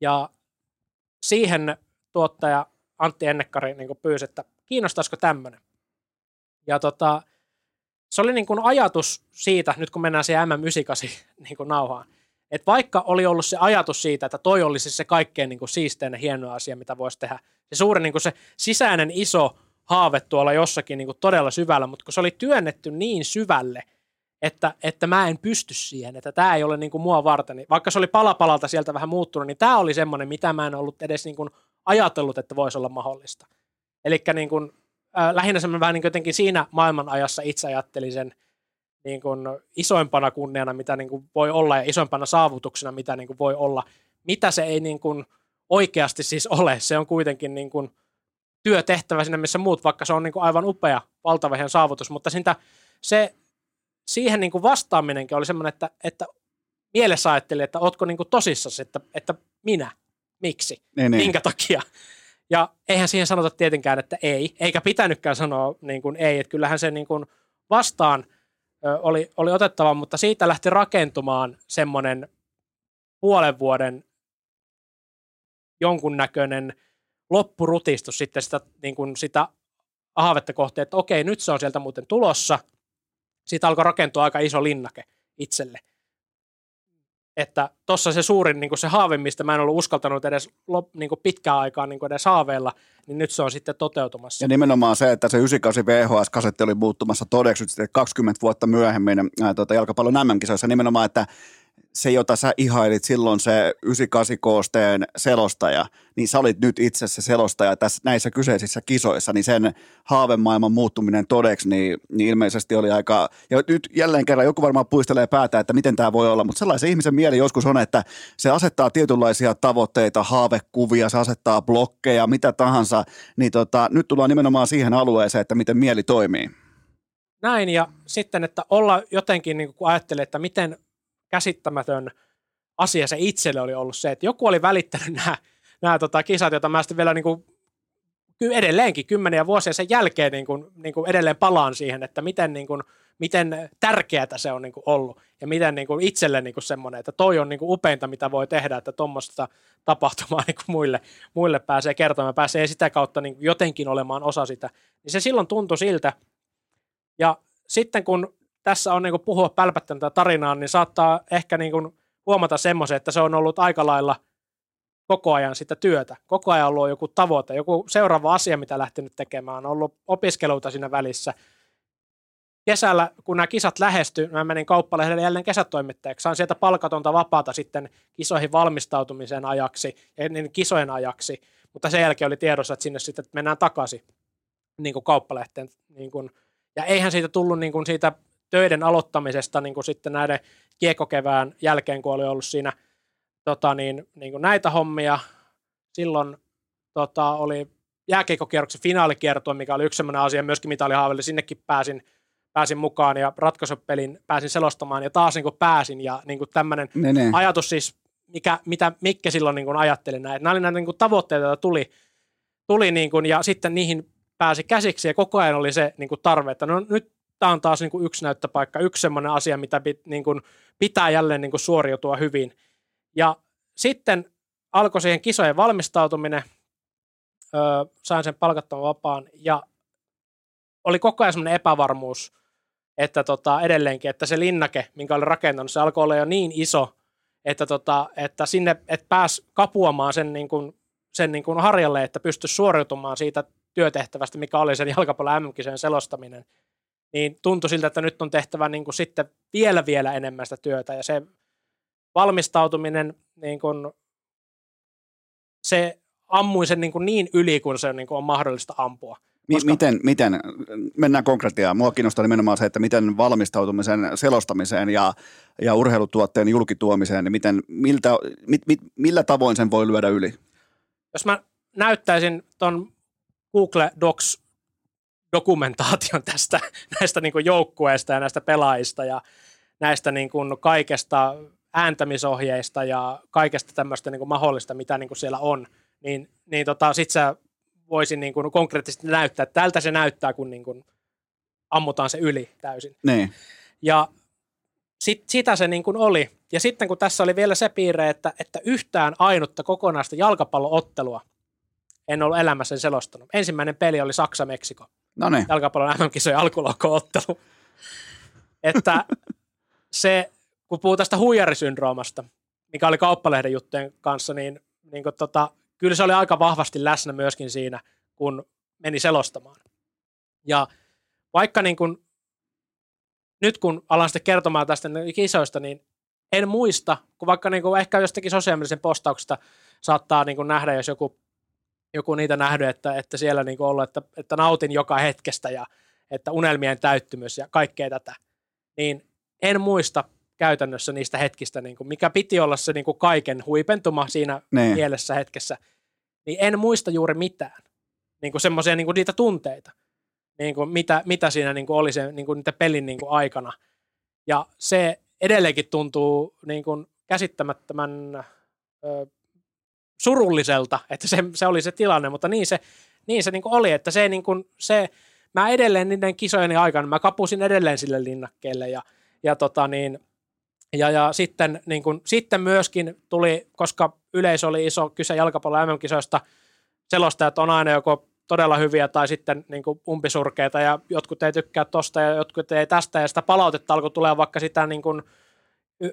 ja siihen tuottaja Antti Ennekkari niin pyysi, että kiinnostaisiko tämmöinen. Ja tota, se oli niin kuin ajatus siitä, nyt kun mennään siihen M98 niin kuin nauhaan, että vaikka oli ollut se ajatus siitä, että toi olisi se kaikkein niin kuin siistein ja hieno asia, mitä voisi tehdä, se suuri niin kuin se sisäinen iso haave tuolla jossakin niin kuin todella syvällä, mutta kun se oli työnnetty niin syvälle, että, että mä en pysty siihen, että tämä ei ole niin kuin mua varten. Vaikka se oli palapalalta sieltä vähän muuttunut, niin tämä oli semmoinen, mitä mä en ollut edes niin kuin ajatellut, että voisi olla mahdollista. Eli niin äh, lähinnä semmoinen vähän niin kuin jotenkin siinä maailman ajassa itse ajattelin sen niin kuin isoimpana kunniana, mitä niin kuin voi olla, ja isoimpana saavutuksena, mitä niin kuin voi olla. Mitä se ei niin kuin oikeasti siis ole, se on kuitenkin niin kuin työtehtävä sinne, missä muut, vaikka se on niin kuin aivan upea, valtava saavutus, mutta sitä, se, siihen niin kuin vastaaminenkin oli semmoinen, että, että mielessä ajattelin, että ootko niin kuin tosissasi, että, että minä, miksi, Niin, niin. minkä takia. Ja eihän siihen sanota tietenkään, että ei, eikä pitänytkään sanoa niin kuin ei, että kyllähän se niin kuin vastaan oli, oli otettava, mutta siitä lähti rakentumaan semmoinen puolen vuoden jonkunnäköinen loppurutistus sitten sitä, niin kuin sitä haavetta kohti, että okei, nyt se on sieltä muuten tulossa. Siitä alkoi rakentua aika iso linnake itselle. Että tuossa se suurin niin kuin se haave, mistä mä en ollut uskaltanut edes niin kuin pitkään aikaa niin kuin edes haaveilla, niin nyt se on sitten toteutumassa. Ja nimenomaan se, että se 98 VHS-kasetti oli muuttumassa todeksi nyt sitten 20 vuotta myöhemmin tuota, jalkapallon MM-kisoissa nimenomaan, että se, jota sä ihailit silloin, se 98-koosteen selostaja, niin sä olit nyt itse se selostaja tässä, näissä kyseisissä kisoissa, niin sen haavemaailman muuttuminen todeksi, niin, niin ilmeisesti oli aika, ja nyt jälleen kerran joku varmaan puistelee päätä, että miten tämä voi olla, mutta sellaisen ihmisen mieli joskus on, että se asettaa tietynlaisia tavoitteita, haavekuvia, se asettaa blokkeja, mitä tahansa, niin tota, nyt tullaan nimenomaan siihen alueeseen, että miten mieli toimii. Näin, ja sitten, että olla jotenkin, niin kun ajattelee, että miten käsittämätön asia se itselle oli ollut se, että joku oli välittänyt nämä, nämä tota, kisat, joita mä sitten vielä niin kuin, edelleenkin kymmeniä vuosia sen jälkeen niin kuin, niin kuin edelleen palaan siihen, että miten, niin kuin, miten tärkeää se on niin kuin ollut ja miten niin kuin itselle niin kuin semmoinen, että toi on niin kuin upeinta, mitä voi tehdä, että tuommoista tapahtumaa niin kuin muille, muille pääsee kertomaan, pääsee sitä kautta niin jotenkin olemaan osa sitä, niin se silloin tuntui siltä. Ja sitten kun tässä on niin puhua pälpättänyt tätä tarinaa, niin saattaa ehkä niin kuin huomata semmoisen, että se on ollut aika lailla koko ajan sitä työtä. Koko ajan ollut joku tavoite, joku seuraava asia, mitä lähtenyt tekemään. On ollut opiskeluita siinä välissä. Kesällä, kun nämä kisat lähestyi, mä menin kauppalehdelle jälleen kesätoimittajaksi. Sain sieltä palkatonta vapaata sitten kisoihin valmistautumisen ajaksi, niin kisojen ajaksi. Mutta sen jälkeen oli tiedossa, että sinne sitten mennään takaisin niin kuin kauppalehteen. Niin kuin, ja eihän siitä tullut niin kuin siitä töiden aloittamisesta niin kuin sitten näiden kiekkokevään jälkeen, kun oli ollut siinä tota, niin, niin kuin näitä hommia. Silloin tota, oli jääkiekkokierroksen finaalikiertue, mikä oli yksi sellainen asia, myöskin mitalihaaville, sinnekin pääsin, pääsin mukaan ja ratkaisupelin pääsin selostamaan ja taas niin kuin pääsin ja niin kuin tämmöinen Ne, ne. ajatus siis, mikä, mitä Mikke silloin niin kuin ajatteli näin. Nämä oli näitä niin kuin tavoitteita, joita tuli, tuli niin kuin, ja sitten niihin pääsi käsiksi ja koko ajan oli se niin kuin tarve, että no nyt tämä on taas niin kuin yksi näyttöpaikka, yksi semmoinen asia, mitä pit, niin kuin, pitää jälleen niin kuin suoriutua hyvin. Ja sitten alkoi siihen kisojen valmistautuminen, öö, sain sen palkattoman vapaan ja oli koko ajan semmoinen epävarmuus, että tota, edelleenkin, että se linnake, minkä oli rakentanut, se alkoi olla jo niin iso, että, tota, että sinne et pääs kapuamaan sen, niin kuin, sen niin kuin harjalle, että pystyi suoriutumaan siitä työtehtävästä, mikä oli sen jalkapallon mm selostaminen niin tuntui siltä, että nyt on tehtävä niin kuin sitten vielä vielä enemmän sitä työtä ja se valmistautuminen niin kuin, se ammui sen niin, kuin niin yli kuin se niin kuin on mahdollista ampua. Koska... Miten, miten, mennään konkretiaan. Mua kiinnostaa nimenomaan se, että miten valmistautumisen selostamiseen ja, ja urheilutuotteen julkituomiseen, niin miten, miltä, mit, mit, millä tavoin sen voi lyödä yli? Jos mä näyttäisin ton Google Docs dokumentaation <laughs> tästä näistä niin joukkueista ja näistä pelaajista ja näistä niin kuin kaikesta ääntämisohjeista ja kaikesta tämmöistä niin kuin mahdollista, mitä niin kuin siellä on, niin, niin tota, sit sä voisin niin kuin konkreettisesti näyttää, että tältä se näyttää, kun niin kuin ammutaan se yli täysin. Niin. Ja sit, sitä se niin kuin oli. Ja sitten kun tässä oli vielä se piirre, että, että yhtään ainutta kokonaista jalkapalloottelua en ollut elämässäni selostanut. Ensimmäinen peli oli Saksa-Meksiko. No niin. Jalkapallon MM-kisojen alkulauko-ottelu. että se, kun puhuu tästä huijarisyndroomasta, mikä oli kauppalehden juttujen kanssa, niin, niin kuin tota, kyllä se oli aika vahvasti läsnä myöskin siinä, kun meni selostamaan. Ja vaikka niin kuin, nyt kun alan sitten kertomaan tästä kisoista, niin en muista, kun vaikka niin kuin ehkä jostakin sosiaalisen postauksesta saattaa niin kuin nähdä, jos joku joku niitä nähnyt, että, että siellä niin ollut, että, että nautin joka hetkestä ja että unelmien täyttymys ja kaikkea tätä, niin en muista käytännössä niistä hetkistä, niin kuin, mikä piti olla se niin kuin kaiken huipentuma siinä ne. Niin. mielessä hetkessä, niin en muista juuri mitään. niin kuin semmoisia niin kuin niitä tunteita, niin kuin mitä, mitä siinä niin kuin oli se, niin kuin niitä pelin niin kuin aikana. Ja se edelleenkin tuntuu niin kuin käsittämättömän ö, surulliselta, että se, se oli se tilanne, mutta niin se, niin se niin kuin oli, että se, niin kuin, se, mä edelleen niiden kisojen aikana, mä kapusin edelleen sille linnakkeelle ja, ja, tota niin, ja, ja sitten, niin kuin, sitten myöskin tuli, koska yleisö oli iso kyse jalkapallon MM-kisoista, selostajat on aina joko todella hyviä tai sitten niin kuin umpisurkeita ja jotkut ei tykkää tosta ja jotkut ei tästä ja sitä palautetta alkoi tulee vaikka sitä niin kuin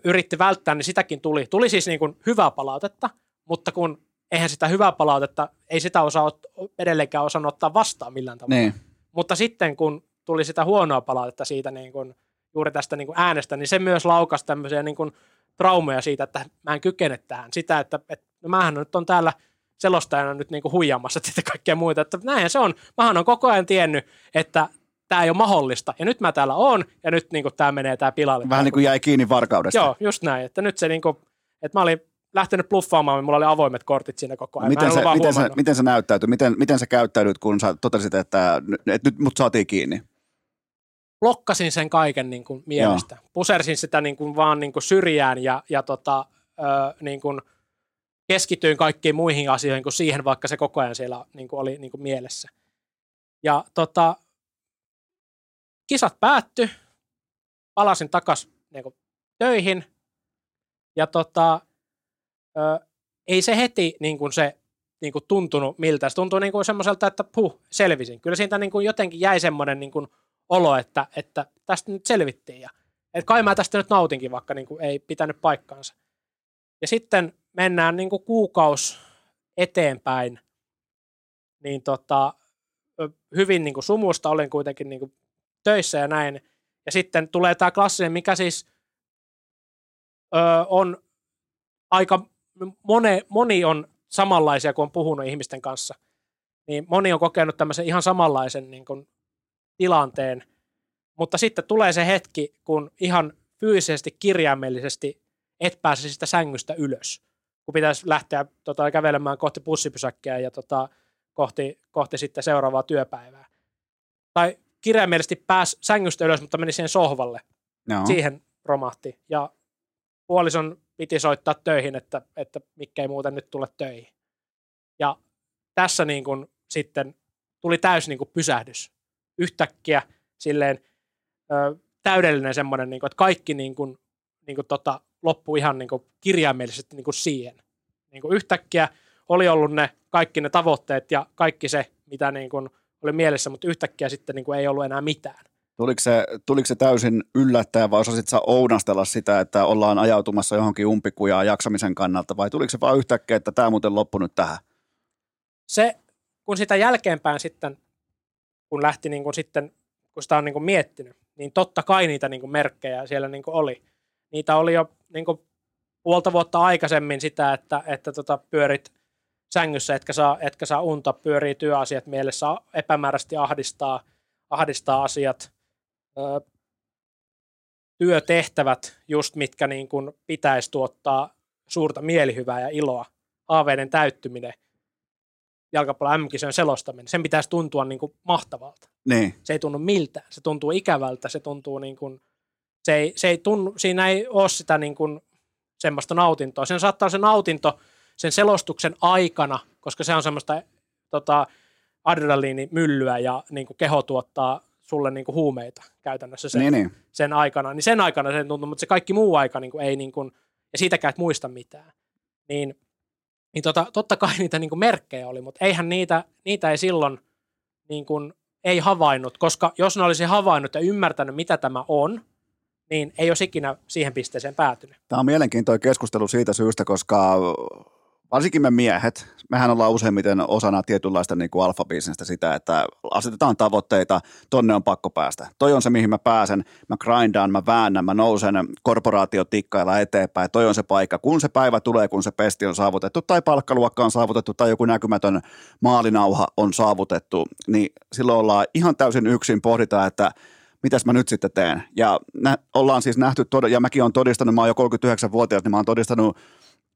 yritti välttää, niin sitäkin tuli. Tuli siis niin kuin hyvää palautetta, mutta kun eihän sitä hyvää palautetta, ei sitä osaa edelleenkään osannut ottaa vastaan millään tavalla. Niin. Mutta sitten kun tuli sitä huonoa palautetta siitä niin kuin, juuri tästä niin kuin äänestä, niin se myös laukasi tämmöisiä niin kuin traumeja siitä, että mä en kykene tähän. Sitä, että, että no mähän nyt on täällä selostajana nyt niin kuin huijaamassa tätä kaikkea muita. Että näinhän se on. Mähän on koko ajan tiennyt, että tämä ei ole mahdollista. Ja nyt mä täällä on, ja nyt niin kuin, tämä menee tämä pilalle. Vähän niin kuin jäi kiinni varkaudesta. Joo, just näin. Että nyt se niin kuin, että mä olin lähtenyt bluffaamaan, niin mulla oli avoimet kortit siinä koko ajan. Miten se, miten, se, miten se näyttäytyi? Miten, miten sä käyttäydyt, kun sä totesit, että, että nyt mut saatiin kiinni? blokkasin sen kaiken niin kuin mielestä. Joo. Pusersin sitä niin kuin vaan niin kuin syrjään ja, ja tota, ö, niin kuin keskityin kaikkiin muihin asioihin kuin siihen, vaikka se koko ajan siellä niin kuin oli niin kuin mielessä. Ja tota, kisat päätty, palasin takaisin niin kuin töihin ja tota, ö, ei se heti niin kuin se niin kuin tuntunut miltä. Se tuntui niin kuin semmoiselta, että puh, selvisin. Kyllä siitä niin kuin jotenkin jäi semmoinen niin kuin olo, että, että tästä nyt selvittiin ja että kai mä tästä nyt nautinkin, vaikka niin kuin ei pitänyt paikkaansa. Ja sitten mennään niin kuin kuukaus eteenpäin, niin tota, hyvin niin kuin sumusta olin kuitenkin niin kuin töissä ja näin. Ja sitten tulee tämä klassinen, mikä siis ö, on aika, mone, moni on samanlaisia, kun on puhunut ihmisten kanssa. Niin moni on kokenut tämmöisen ihan samanlaisen niin kuin tilanteen, mutta sitten tulee se hetki, kun ihan fyysisesti, kirjaimellisesti et pääse sitä sängystä ylös, kun pitäisi lähteä tota, kävelemään kohti bussipysäkkiä ja tota, kohti, kohti sitten seuraavaa työpäivää. Tai kirjaimellisesti pääs sängystä ylös, mutta meni siihen sohvalle. Joo. Siihen romahti. Ja puolison piti soittaa töihin, että, että mikä ei muuten nyt tule töihin. Ja tässä niin kuin sitten tuli täysi niin kuin pysähdys. Yhtäkkiä silleen ö, täydellinen semmoinen, niin kuin, että kaikki niin kuin, niin kuin tota, loppui ihan niin kuin kirjaimellisesti niin kuin siihen. Niin kuin yhtäkkiä oli ollut ne kaikki ne tavoitteet ja kaikki se, mitä niin kuin oli mielessä, mutta yhtäkkiä sitten niin kuin ei ollut enää mitään. Tuliko se, tuliko se täysin yllättäen vai osasit sä ounastella sitä, että ollaan ajautumassa johonkin umpikujaan jaksamisen kannalta vai tuliko se vaan yhtäkkiä, että tämä muuten loppunut tähän? se, kun sitä jälkeenpäin sitten, kun lähti niin kuin sitten, kun sitä on niin kuin miettinyt, niin totta kai niitä niin kuin merkkejä siellä niin kuin oli. Niitä oli jo niin kuin puolta vuotta aikaisemmin sitä, että, että tota, pyörit sängyssä, etkä saa, etkä saa unta, pyörii työasiat mielessä, epämääräisesti ahdistaa, ahdistaa asiat, ö, työtehtävät, just mitkä niin kuin pitäisi tuottaa suurta mielihyvää ja iloa, haaveiden täyttyminen, jalkapallon MM-kisojen selostaminen, sen pitäisi tuntua niin kuin mahtavalta. Niin, Se ei tunnu miltään, se tuntuu ikävältä, se tuntuu niin kuin, se ei, se ei tunnu, siinä ei ole sitä niin kuin semmoista nautintoa. Sen saattaa se nautinto sen selostuksen aikana, koska se on semmoista tota, adrenaliinimyllyä ja niin kuin keho tuottaa sulle niin kuin huumeita käytännössä sen, niin, niin. sen aikana. Niin sen aikana se tuntuu, mutta se kaikki muu aika niin kuin ei niin kuin, ja siitäkään et muista mitään. Niin, niin tota, totta kai niitä niin kuin merkkejä oli, mutta eihän niitä, niitä ei silloin niin kuin, ei havainnut, koska jos ne olisi havainnut ja ymmärtänyt, mitä tämä on, niin ei olisi ikinä siihen pisteeseen päätynyt. Tämä on mielenkiintoinen keskustelu siitä syystä, koska varsinkin me miehet, mehän ollaan useimmiten osana tietynlaista niin kuin alfabisnestä sitä, että asetetaan tavoitteita, tonne on pakko päästä. Toi on se, mihin mä pääsen, mä grindaan, mä väännän, mä nousen korporaatiotikkailla eteenpäin, toi on se paikka. Kun se päivä tulee, kun se pesti on saavutettu, tai palkkaluokka on saavutettu, tai joku näkymätön maalinauha on saavutettu, niin silloin ollaan ihan täysin yksin, pohditaan, että mitäs mä nyt sitten teen. Ja nä, ollaan siis nähty, tod- ja mäkin olen todistanut, mä oon jo 39-vuotias, niin mä oon todistanut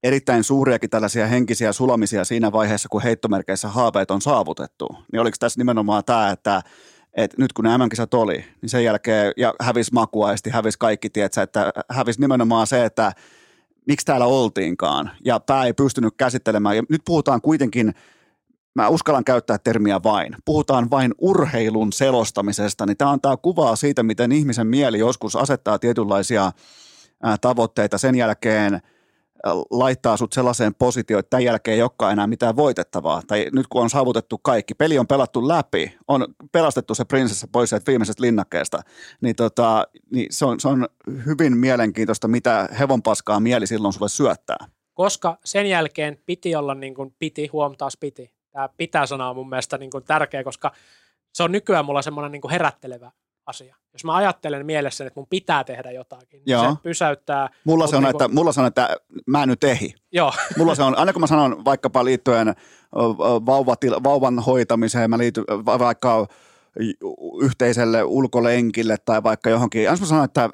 erittäin suuriakin tällaisia henkisiä sulamisia siinä vaiheessa, kun heittomerkeissä haaveet on saavutettu. Niin oliko tässä nimenomaan tämä, että et nyt kun nämä MM-kisat oli, niin sen jälkeen ja hävisi makuaisti, hävisi kaikki, tietsä, että hävisi nimenomaan se, että miksi täällä oltiinkaan ja pää ei pystynyt käsittelemään. Ja nyt puhutaan kuitenkin, mä uskallan käyttää termiä vain, puhutaan vain urheilun selostamisesta, niin tämä antaa kuvaa siitä, miten ihmisen mieli joskus asettaa tietynlaisia tavoitteita sen jälkeen – laittaa sut sellaiseen positioon, että tämän jälkeen ei olekaan enää mitään voitettavaa. Tai nyt kun on saavutettu kaikki, peli on pelattu läpi, on pelastettu se prinsessa pois sieltä viimeisestä linnakkeesta, niin, tota, niin se, on, se on hyvin mielenkiintoista, mitä hevonpaskaa mieli silloin sulle syöttää. Koska sen jälkeen piti olla niin kuin piti, huom taas piti. Tämä pitää sanoa mun mielestä niin kuin tärkeä, koska se on nykyään mulla semmoinen niin kuin herättelevä asia. Jos mä ajattelen mielessä, että mun pitää tehdä jotakin, niin Joo. se pysäyttää. Mulla se, on, niin kuin... että, mulla se on, että mä en nyt ehi. Joo. Mulla se on, aina kun mä sanon vaikkapa liittyen vauvatil, vauvan hoitamiseen, mä liityn vaikka yhteiselle ulkolenkille tai vaikka johonkin, aina mä sanon, että,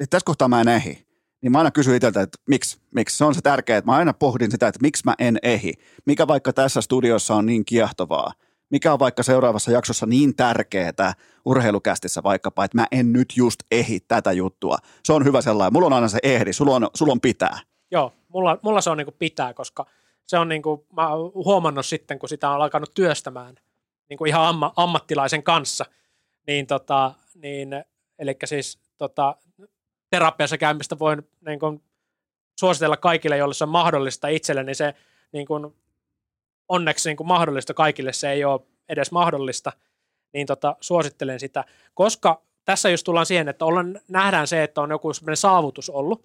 että tässä kohtaa mä en ehi. Niin mä aina kysyn itseltä, että miksi, miksi. Se on se tärkeää, että mä aina pohdin sitä, että miksi mä en ehi. Mikä vaikka tässä studiossa on niin kiehtovaa mikä on vaikka seuraavassa jaksossa niin tärkeää urheilukästissä vaikkapa, että mä en nyt just ehi tätä juttua. Se on hyvä sellainen. Mulla on aina se ehdi, sulla on, sulla on pitää. Joo, mulla, mulla se on niin pitää, koska se on niin kuin, mä huomannut sitten, kun sitä on alkanut työstämään niin kuin ihan amma, ammattilaisen kanssa, niin, tota, niin eli siis tota, terapiassa käymistä voin niin kuin, suositella kaikille, joille se on mahdollista itselle, niin se niin kuin, onneksi niin kuin mahdollista kaikille se ei ole edes mahdollista, niin tota, suosittelen sitä, koska tässä just tullaan siihen, että ollaan, nähdään se, että on joku sellainen saavutus ollut,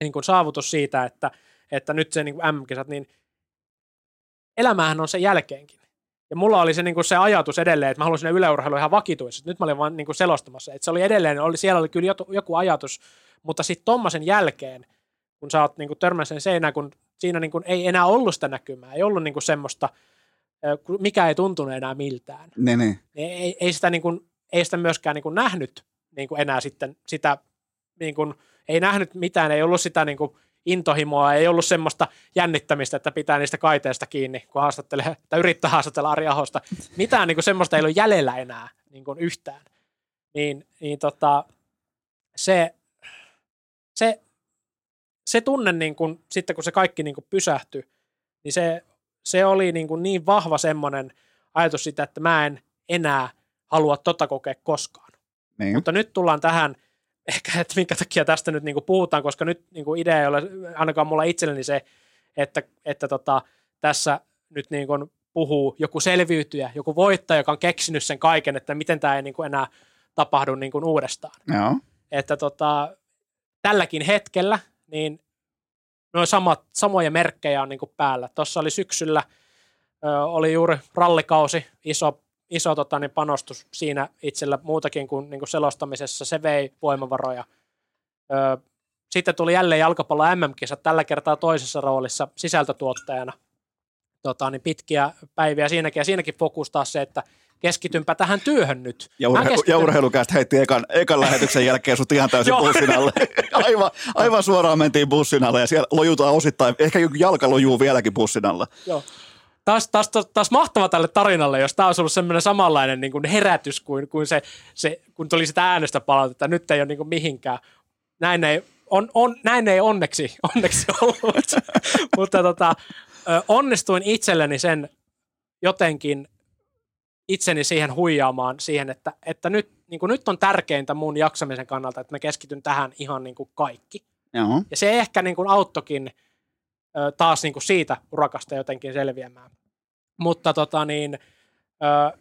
niin kuin saavutus siitä, että, että nyt se niin M-kisat, niin elämähän on sen jälkeenkin. Ja mulla oli se, niin kuin se ajatus edelleen, että mä haluaisin yleurheilu ihan vakituisesti. Nyt mä olin vaan niin kuin selostamassa. Että se oli edelleen, oli, siellä oli kyllä joku ajatus, mutta sitten tommasen jälkeen, kun sä oot niin kuin sen seinään, kun siinä niin kuin ei enää ollut sitä näkymää, ei ollut niin kuin semmoista, mikä ei tuntunut enää miltään. Ne, ne. Ei, ei, sitä, niin kuin, ei sitä myöskään niin kuin nähnyt niin kuin enää sitten sitä, niin kuin, ei nähnyt mitään, ei ollut sitä niin kuin intohimoa, ei ollut semmoista jännittämistä, että pitää niistä kaiteista kiinni, kun haastattelee, tai yrittää haastatella Ari Ahosta. Mitään niin kuin semmoista ei ole jäljellä enää niin kuin yhtään. Niin, niin tota, se, se se tunne, niin kun, sitten kun se kaikki niin kun pysähtyi, niin se, se oli niin, kun niin vahva semmoinen ajatus sitä, että mä en enää halua tota kokea koskaan. Niin. Mutta nyt tullaan tähän, <laughs> ehkä, että minkä takia tästä nyt niin puhutaan, koska nyt niin idea ei ole ainakaan mulla itselleni se, että, että tota, tässä nyt niin puhuu joku selviytyjä, joku voittaja, joka on keksinyt sen kaiken, että miten tämä ei niin enää tapahdu niin uudestaan. Joo. Että tota, tälläkin hetkellä niin noin samat, samoja merkkejä on niin kuin päällä. Tuossa oli syksyllä, ö, oli juuri rallikausi, iso, iso tota, niin panostus siinä itsellä muutakin kuin, niin kuin selostamisessa, se vei voimavaroja. Ö, sitten tuli jälleen jalkapallo MM-kisat, tällä kertaa toisessa roolissa sisältötuottajana. Tota, niin pitkiä päiviä siinäkin, ja siinäkin fokus taas se, että keskitynpä tähän työhön nyt. Ja, urhe- keskityn... ja urheilukästä heitti ekan, ekan lähetyksen jälkeen sut ihan täysin bussin alle. <laughs> aivan, aivan suoraan mentiin bussin alle ja siellä lojutaan osittain, ehkä joku jalka lojuu vieläkin bussin alla. Joo. Taas, taas, taas, taas mahtava tälle tarinalle, jos tämä olisi ollut semmoinen samanlainen niin kuin herätys kuin, kuin se, se, kun tuli sitä äänestä palautetta, nyt ei ole niin kuin mihinkään. Näin ei, on, on, näin ei onneksi, onneksi ollut, <laughs> mutta tota, onnistuin itselleni sen jotenkin itseni siihen huijaamaan siihen, että, että nyt, niin kuin nyt on tärkeintä mun jaksamisen kannalta, että mä keskityn tähän ihan niin kuin kaikki. Joo. Ja se ehkä niin kuin auttokin ö, taas niin kuin siitä urakasta jotenkin selviämään. Mutta tota niin, ö,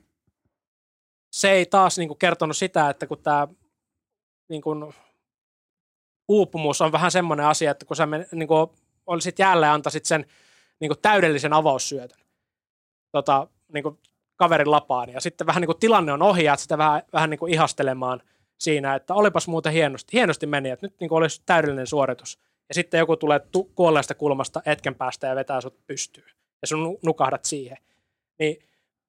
se ei taas niin kuin kertonut sitä, että kun tämä niin kuin, uupumus on vähän semmoinen asia, että kun sä men, niin kuin, olisit jälleen antaisit sen niin kuin täydellisen avaussyötön tota, niin kuin kaverin lapaan. Ja sitten vähän niin kuin tilanne on ohi, että sitä vähän, vähän niin kuin ihastelemaan siinä, että olipas muuten hienosti, hienosti meni, että nyt niin kuin olisi täydellinen suoritus. Ja sitten joku tulee tu- kuolleesta kulmasta etken päästä ja vetää sut pystyyn. Ja sun nukahdat siihen. Niin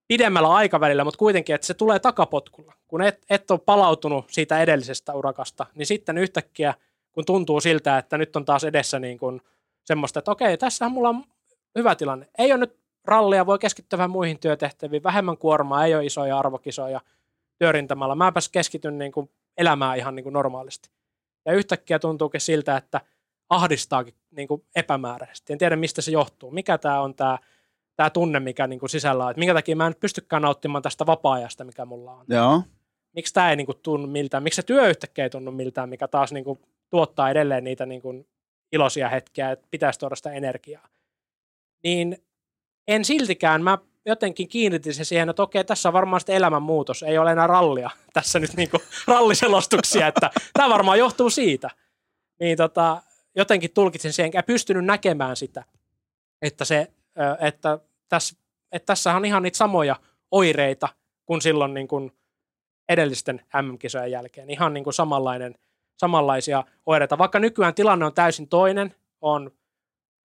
pidemmällä aikavälillä, mutta kuitenkin, että se tulee takapotkulla. Kun et, et ole palautunut siitä edellisestä urakasta, niin sitten yhtäkkiä, kun tuntuu siltä, että nyt on taas edessä niin kuin semmoista, että okei, tässähän mulla on hyvä tilanne. Ei ole nyt rallia, voi keskittyä vähän muihin työtehtäviin, vähemmän kuormaa, ei ole isoja arvokisoja työrintamalla. Mäpäs keskityn niin kuin elämään ihan niin kuin normaalisti. Ja yhtäkkiä tuntuukin siltä, että ahdistaakin niin kuin epämääräisesti. En tiedä, mistä se johtuu. Mikä tämä on tämä, tämä tunne, mikä niin kuin sisällä on. Että minkä takia mä en pystykään nauttimaan tästä vapaa-ajasta, mikä mulla on. Joo. Miksi tämä ei niin kuin tunnu miltään? Miksi se työ yhtäkkiä ei tunnu miltään, mikä taas niin kuin tuottaa edelleen niitä niin kuin iloisia hetkiä, että pitäisi tuoda sitä energiaa. Niin en siltikään, mä jotenkin kiinnitin se siihen, että okei, tässä on varmaan sitten elämänmuutos, ei ole enää rallia <laughs> tässä nyt niin ralliselostuksia, että tämä varmaan johtuu siitä. Niin tota, jotenkin tulkitsin siihen, enkä pystynyt näkemään sitä, että, se, että, tässä, että tässä on ihan niitä samoja oireita kuin silloin niin kuin edellisten MM-kisojen jälkeen. Ihan niin kuin samanlainen, samanlaisia oireita. Vaikka nykyään tilanne on täysin toinen, on,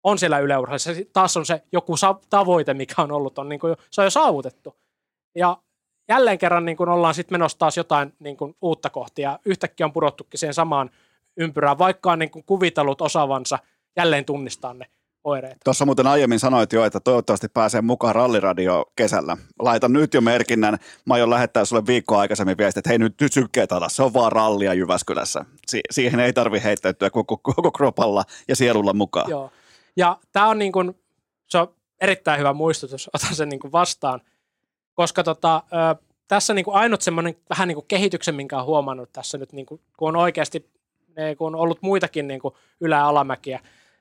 on siellä yleurheilussa. Taas on se joku tavoite, mikä on ollut, on niin kuin, se on jo saavutettu. Ja jälleen kerran niin kuin ollaan sitten menossa taas jotain niin kuin uutta kohti ja yhtäkkiä on pudottukin siihen samaan ympyrään, vaikka on niin kuin kuvitellut osaavansa jälleen tunnistaa ne oireet. Tuossa muuten aiemmin sanoit jo, että toivottavasti pääsee mukaan ralliradio kesällä. Laitan nyt jo merkinnän. Mä aion lähettää sulle viikkoa aikaisemmin viesti, että hei nyt sykkeet alas, se on vaan rallia Jyväskylässä. Si- siihen ei tarvi heittäytyä koko, koko kropalla ja sielulla mukaan. Joo. Ja tämä on niin kuin, se on erittäin hyvä muistutus, otan sen niin kuin vastaan, koska tota, ö, tässä niin kuin ainut semmoinen vähän niin kuin kehityksen, minkä olen huomannut tässä nyt, niin kuin, kun on oikeasti kun on ollut muitakin niin kuin ylä- ja alamäkiä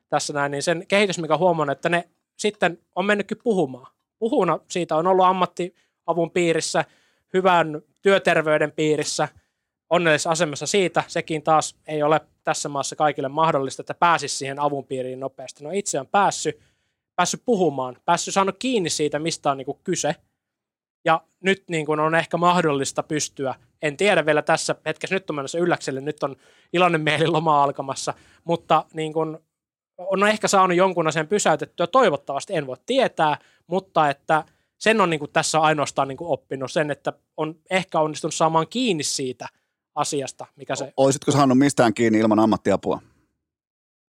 tässä näin, niin sen kehitys, mikä huomannut, että ne sitten on mennytkin puhumaan. Puhuna siitä on ollut ammattiavun piirissä, hyvän työterveyden piirissä, onnellisessa asemassa siitä. Sekin taas ei ole tässä maassa kaikille mahdollista, että pääsisi siihen avun piiriin nopeasti. No itse on päässyt, päässyt puhumaan, päässyt saanut kiinni siitä, mistä on niin kuin kyse. Ja nyt niin kuin on ehkä mahdollista pystyä, en tiedä vielä tässä hetkessä, nyt on menossa ylläkselle, nyt on iloinen mieli loma alkamassa, mutta niin kuin on ehkä saanut jonkun asian pysäytettyä, toivottavasti en voi tietää, mutta että sen on niin kuin tässä ainoastaan niin kuin oppinut sen, että on ehkä onnistunut saamaan kiinni siitä asiasta, mikä se... Olisitko saanut mistään kiinni ilman ammattiapua?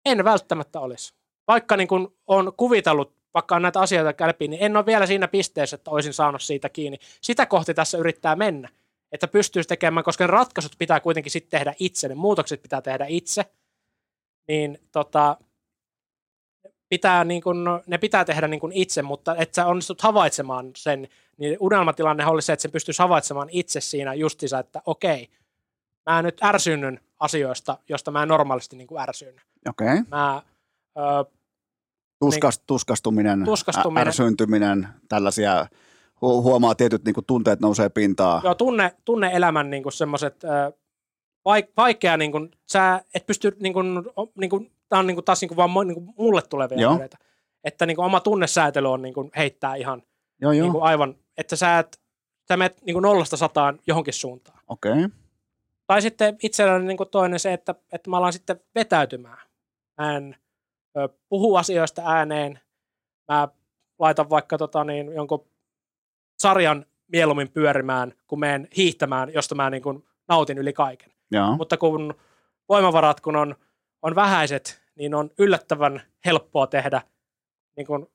En välttämättä olisi. Vaikka niin kuin on kuvitellut vaikka on näitä asioita läpi, niin en ole vielä siinä pisteessä, että olisin saanut siitä kiinni. Sitä kohti tässä yrittää mennä, että pystyisi tekemään, koska ratkaisut pitää kuitenkin sitten tehdä itse, ne muutokset pitää tehdä itse, niin tota, pitää niin kun, ne pitää tehdä niin kun itse, mutta että sä onnistut havaitsemaan sen, niin unelmatilanne oli se, että sen pystyisi havaitsemaan itse siinä justiinsa, että okei, mä nyt ärsynnyn asioista, josta mä en normaalisti niin ärsyn. Okei. Okay. Mä ö, Tuskast, niin, tuskastuminen, tuskastuminen, ärsyntyminen, tällaisia huomaa tietyt niin kuin, tunteet nousee pintaan. Joo, tunne, tunne elämän niin semmoiset, vaikea, niin kuin, sä et pysty, niin kuin, niin kuin, tämä on niin kuin, taas niin kuin, vaan niin kuin, mulle tulevia Joo. Oireita. Että niin kuin, oma tunnesäätely on niin kuin, heittää ihan joo, joo. Niin kuin, aivan, että sä, et, sä menet niin kuin, nollasta sataan johonkin suuntaan. Okei. Okay. Tai sitten itselläni niin kuin, toinen se, että, että mä alan sitten vetäytymään. Mä en, puhu asioista ääneen. Mä laitan vaikka tota, niin, jonkun sarjan mieluummin pyörimään, kun menen hiihtämään, josta mä niin kuin nautin yli kaiken. Joo. Mutta kun voimavarat kun on, on vähäiset, niin on yllättävän helppoa tehdä, niin kuin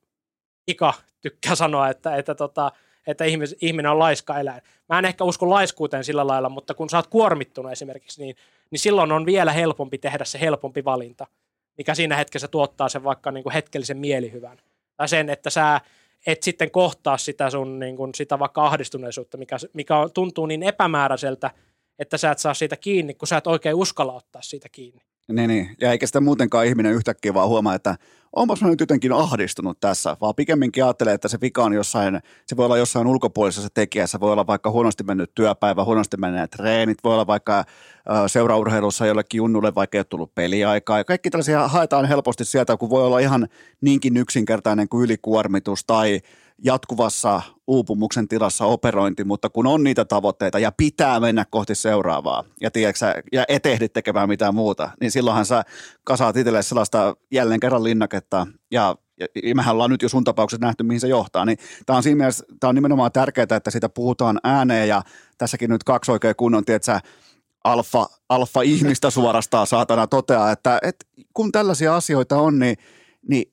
Ika tykkää sanoa, että, että, tota, että ihmis, ihminen on laiska eläin. Mä en ehkä usko laiskuuteen sillä lailla, mutta kun sä oot kuormittunut esimerkiksi, niin, niin silloin on vielä helpompi tehdä se helpompi valinta mikä siinä hetkessä tuottaa sen vaikka niin kuin hetkellisen mielihyvän. Tai sen, että sä et sitten kohtaa sitä sun niin kuin, sitä vaikka ahdistuneisuutta, mikä, mikä tuntuu niin epämääräiseltä, että sä et saa siitä kiinni, kun sä et oikein uskalla ottaa siitä kiinni. Niin, niin. ja eikä sitä muutenkaan ihminen yhtäkkiä vaan huomaa, että onpas mä nyt jotenkin ahdistunut tässä, vaan pikemminkin ajattelee, että se vika on jossain, se voi olla jossain ulkopuolisessa tekijässä, voi olla vaikka huonosti mennyt työpäivä, huonosti menneet treenit, voi olla vaikka seuraurheilussa jollekin junnulle vaikka ei ole tullut peliaikaa, ja kaikki tällaisia haetaan helposti sieltä, kun voi olla ihan niinkin yksinkertainen kuin ylikuormitus tai jatkuvassa uupumuksen tilassa operointi, mutta kun on niitä tavoitteita ja pitää mennä kohti seuraavaa ja, tiedätkö, ja et ehdi tekemään mitään muuta, niin silloinhan sä kasaat itselle sellaista jälleen kerran linnaketta ja ja mehän ollaan nyt jo sun tapauksessa nähty, mihin se johtaa, niin tämä on siinä mielessä, tämä on nimenomaan tärkeää, että sitä puhutaan ääneen ja tässäkin nyt kaksi oikein kunnon, tiedätkö, alfa, alfa ihmistä suorastaan saatana toteaa, että, että kun tällaisia asioita on, niin niin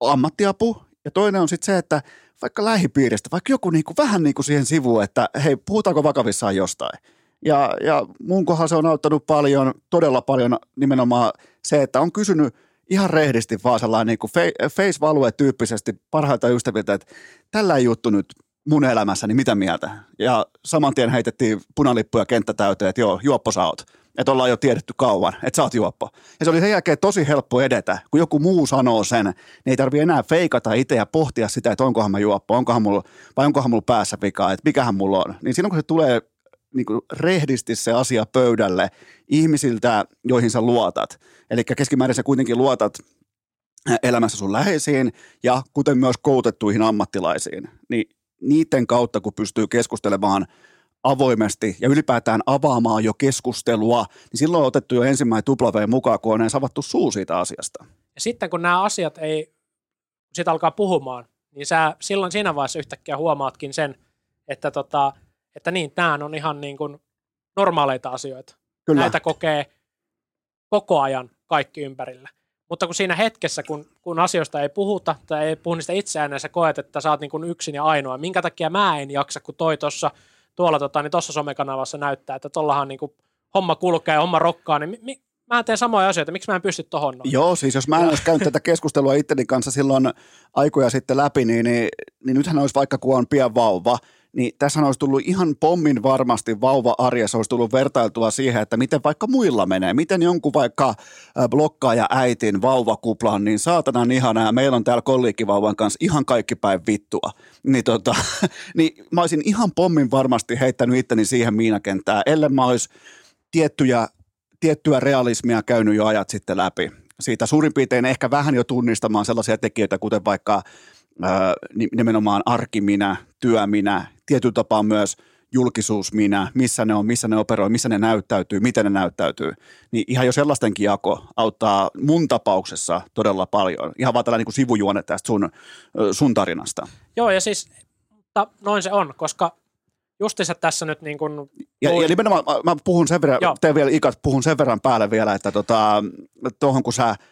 ammattiapu. Ja toinen on sitten se, että vaikka lähipiiristä, vaikka joku niinku, vähän niinku siihen sivuun, että hei, puhutaanko vakavissaan jostain. Ja, ja mun kohdalla se on auttanut paljon, todella paljon nimenomaan se, että on kysynyt ihan rehdisti vaan sellainen niin kuin face value tyyppisesti parhailta ystäviltä, että tällä juttu nyt mun elämässäni, mitä mieltä? Ja saman tien heitettiin punalippuja kenttä täyteen, että joo, juoppo sä oot. Että ollaan jo tiedetty kauan, että sä oot juoppo. Ja se oli sen jälkeen tosi helppo edetä, kun joku muu sanoo sen, niin ei tarvi enää feikata itse ja pohtia sitä, että onkohan mä juoppo, onkohan mulla, vai onkohan mulla päässä vikaa, että mikähän mulla on. Niin silloin kun se tulee niin kuin rehdisti se asia pöydälle ihmisiltä, joihin sä luotat. Eli keskimäärin sä kuitenkin luotat elämässä sun läheisiin ja kuten myös koulutettuihin ammattilaisiin, niin niiden kautta, kun pystyy keskustelemaan avoimesti ja ylipäätään avaamaan jo keskustelua, niin silloin on otettu jo ensimmäinen W mukaan, kun on edes avattu suu siitä asiasta. Ja sitten kun nämä asiat ei, siitä alkaa puhumaan, niin sä silloin siinä vaiheessa yhtäkkiä huomaatkin sen, että, tota, että niin, nämä on ihan niin kuin normaaleita asioita. Kyllä. Näitä kokee koko ajan kaikki ympärillä. Mutta kun siinä hetkessä, kun, kun asioista ei puhuta tai ei puhu niistä itseään, niin sä koet, että sä oot niin kuin yksin ja ainoa. Minkä takia mä en jaksa, kun toi tuossa tuolla tota, niin tuossa somekanavassa näyttää, että tuollahan niin homma kulkee ja homma rokkaa, niin mi, mä teen samoja asioita, miksi mä en pysty tohon noin? Joo, siis jos mä en olisi käynyt tätä keskustelua itteni kanssa silloin aikoja sitten läpi, niin, niin, niin nythän olisi vaikka kun on pian vauva, niin tässä olisi tullut ihan pommin varmasti vauva-arjessa olisi tullut vertailtua siihen, että miten vaikka muilla menee. Miten jonkun vaikka blokkaaja äitin vauvakuplan, niin saatanan ihanaa meillä on täällä kolliikkivauvan kanssa ihan kaikki päin vittua. Niin, tota, <laughs> niin mä olisin ihan pommin varmasti heittänyt itteni siihen miinakenttään, ellei mä olisi tiettyjä, tiettyä realismia käynyt jo ajat sitten läpi. Siitä suurin piirtein ehkä vähän jo tunnistamaan sellaisia tekijöitä, kuten vaikka nimenomaan arkiminä, työminä, tietyllä tapaa myös julkisuus minä, missä ne on, missä ne operoi, missä ne näyttäytyy, miten ne näyttäytyy. Niin ihan jo sellaistenkin jako auttaa mun tapauksessa todella paljon. Ihan vaan tällainen niin sivujuone tästä sun, sun tarinasta. Joo, ja siis mutta noin se on, koska justiinsa tässä nyt niin kuin... Ja, ja nimenomaan mä puhun sen verran, teen vielä ikat, puhun sen verran päälle vielä, että tota, tuohon kun sä –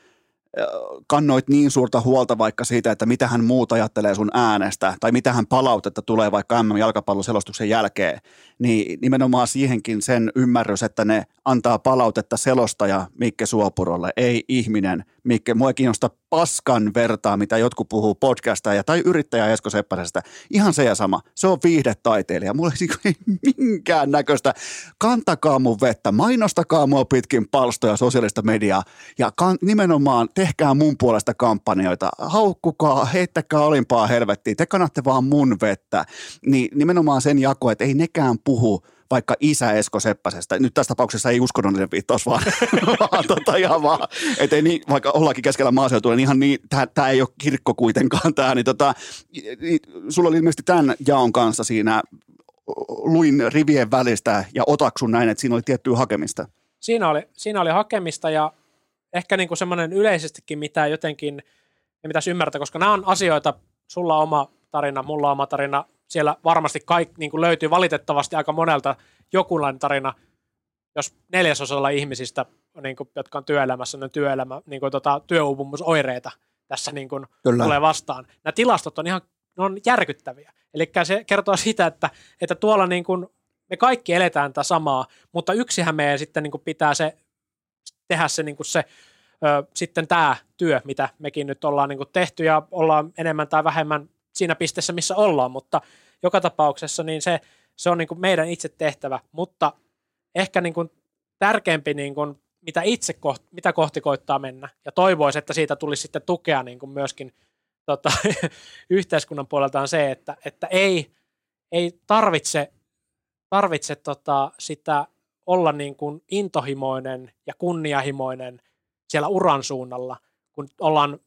kannoit niin suurta huolta vaikka siitä, että mitä hän muut ajattelee sun äänestä tai mitä hän palautetta tulee vaikka MM-jalkapalloselostuksen jälkeen, niin nimenomaan siihenkin sen ymmärrys, että ne antaa palautetta selostaja Mikke Suopurolle, ei ihminen Mikke. Mua ei kiinnosta paskan vertaa, mitä jotkut puhuu podcastaa tai yrittäjä Esko Seppärästä. Ihan se ja sama. Se on viihdetaiteilija. Mulla ei <laughs> minkään näköistä. Kantakaa mun vettä, mainostakaa mua pitkin palstoja sosiaalista mediaa ja kan- nimenomaan tehkää mun puolesta kampanjoita. Haukkukaa, heittäkää olimpaa helvettiin, te kannatte vaan mun vettä. Niin nimenomaan sen jako, että ei nekään puhu – vaikka isä Esko Seppäsestä. Nyt tässä tapauksessa ei uskonnollinen viittaus, vaan, <laughs> vaan tota ihan vaan, ettei niin, vaikka ollakin keskellä maaseutua, niin ihan niin, tämä ei ole kirkko kuitenkaan tämä, niin tota, sulla oli ilmeisesti tämän jaon kanssa siinä, luin rivien välistä ja otaksun näin, että siinä oli tiettyä hakemista. Siinä oli, siinä oli hakemista ja ehkä niin kuin semmoinen yleisestikin, mitä jotenkin, ja mitä ymmärtää, koska nämä on asioita, sulla on oma tarina, mulla on oma tarina, siellä varmasti kaikki, niin kuin löytyy valitettavasti aika monelta jokunlainen tarina, jos neljäsosalla ihmisistä, niin kuin, jotka on työelämässä, ne työelämä, niin kuin, tota, työuupumusoireita tässä niin kuin, tulee vastaan. Nämä tilastot on ihan ne on järkyttäviä. Eli se kertoo sitä, että, että tuolla niin kuin, me kaikki eletään tätä samaa, mutta yksihän meidän sitten niin kuin pitää se, tehdä se, niin kuin se ö, sitten tämä työ, mitä mekin nyt ollaan niin kuin tehty ja ollaan enemmän tai vähemmän siinä pisteessä, missä ollaan, mutta joka tapauksessa niin se, se on niin kuin meidän itse tehtävä, mutta ehkä niin kuin tärkeämpi, niin kuin, mitä itse kohti, mitä kohti koittaa mennä, ja toivoisi, että siitä tulisi sitten tukea niin kuin myöskin tota, <laughs> yhteiskunnan puolelta on se, että, että ei, ei tarvitse, tarvitse tota, sitä olla niin kuin intohimoinen ja kunniahimoinen siellä uran suunnalla, kun ollaan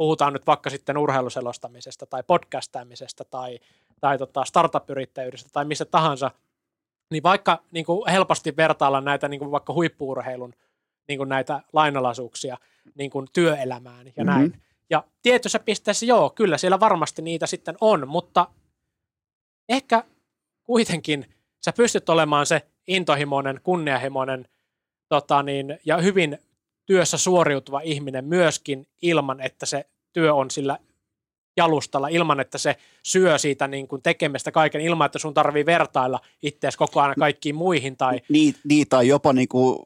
puhutaan nyt vaikka sitten urheiluselostamisesta tai podcastaamisesta tai, tai tota startup-yrittäjyydestä tai mistä tahansa, niin vaikka niin kuin helposti vertailla näitä niin kuin vaikka huippuurheilun niin kuin näitä lainalaisuuksia niin kuin työelämään ja mm-hmm. näin. Ja tietyssä pisteessä joo, kyllä siellä varmasti niitä sitten on, mutta ehkä kuitenkin sä pystyt olemaan se intohimoinen, kunnianhimoinen tota niin, ja hyvin työssä suoriutuva ihminen myöskin ilman, että se työ on sillä jalustalla ilman, että se syö siitä niin kuin tekemistä kaiken, ilman, että sun tarvii vertailla itseäsi koko ajan kaikkiin muihin. Tai... Niin, niin tai jopa niin kuin,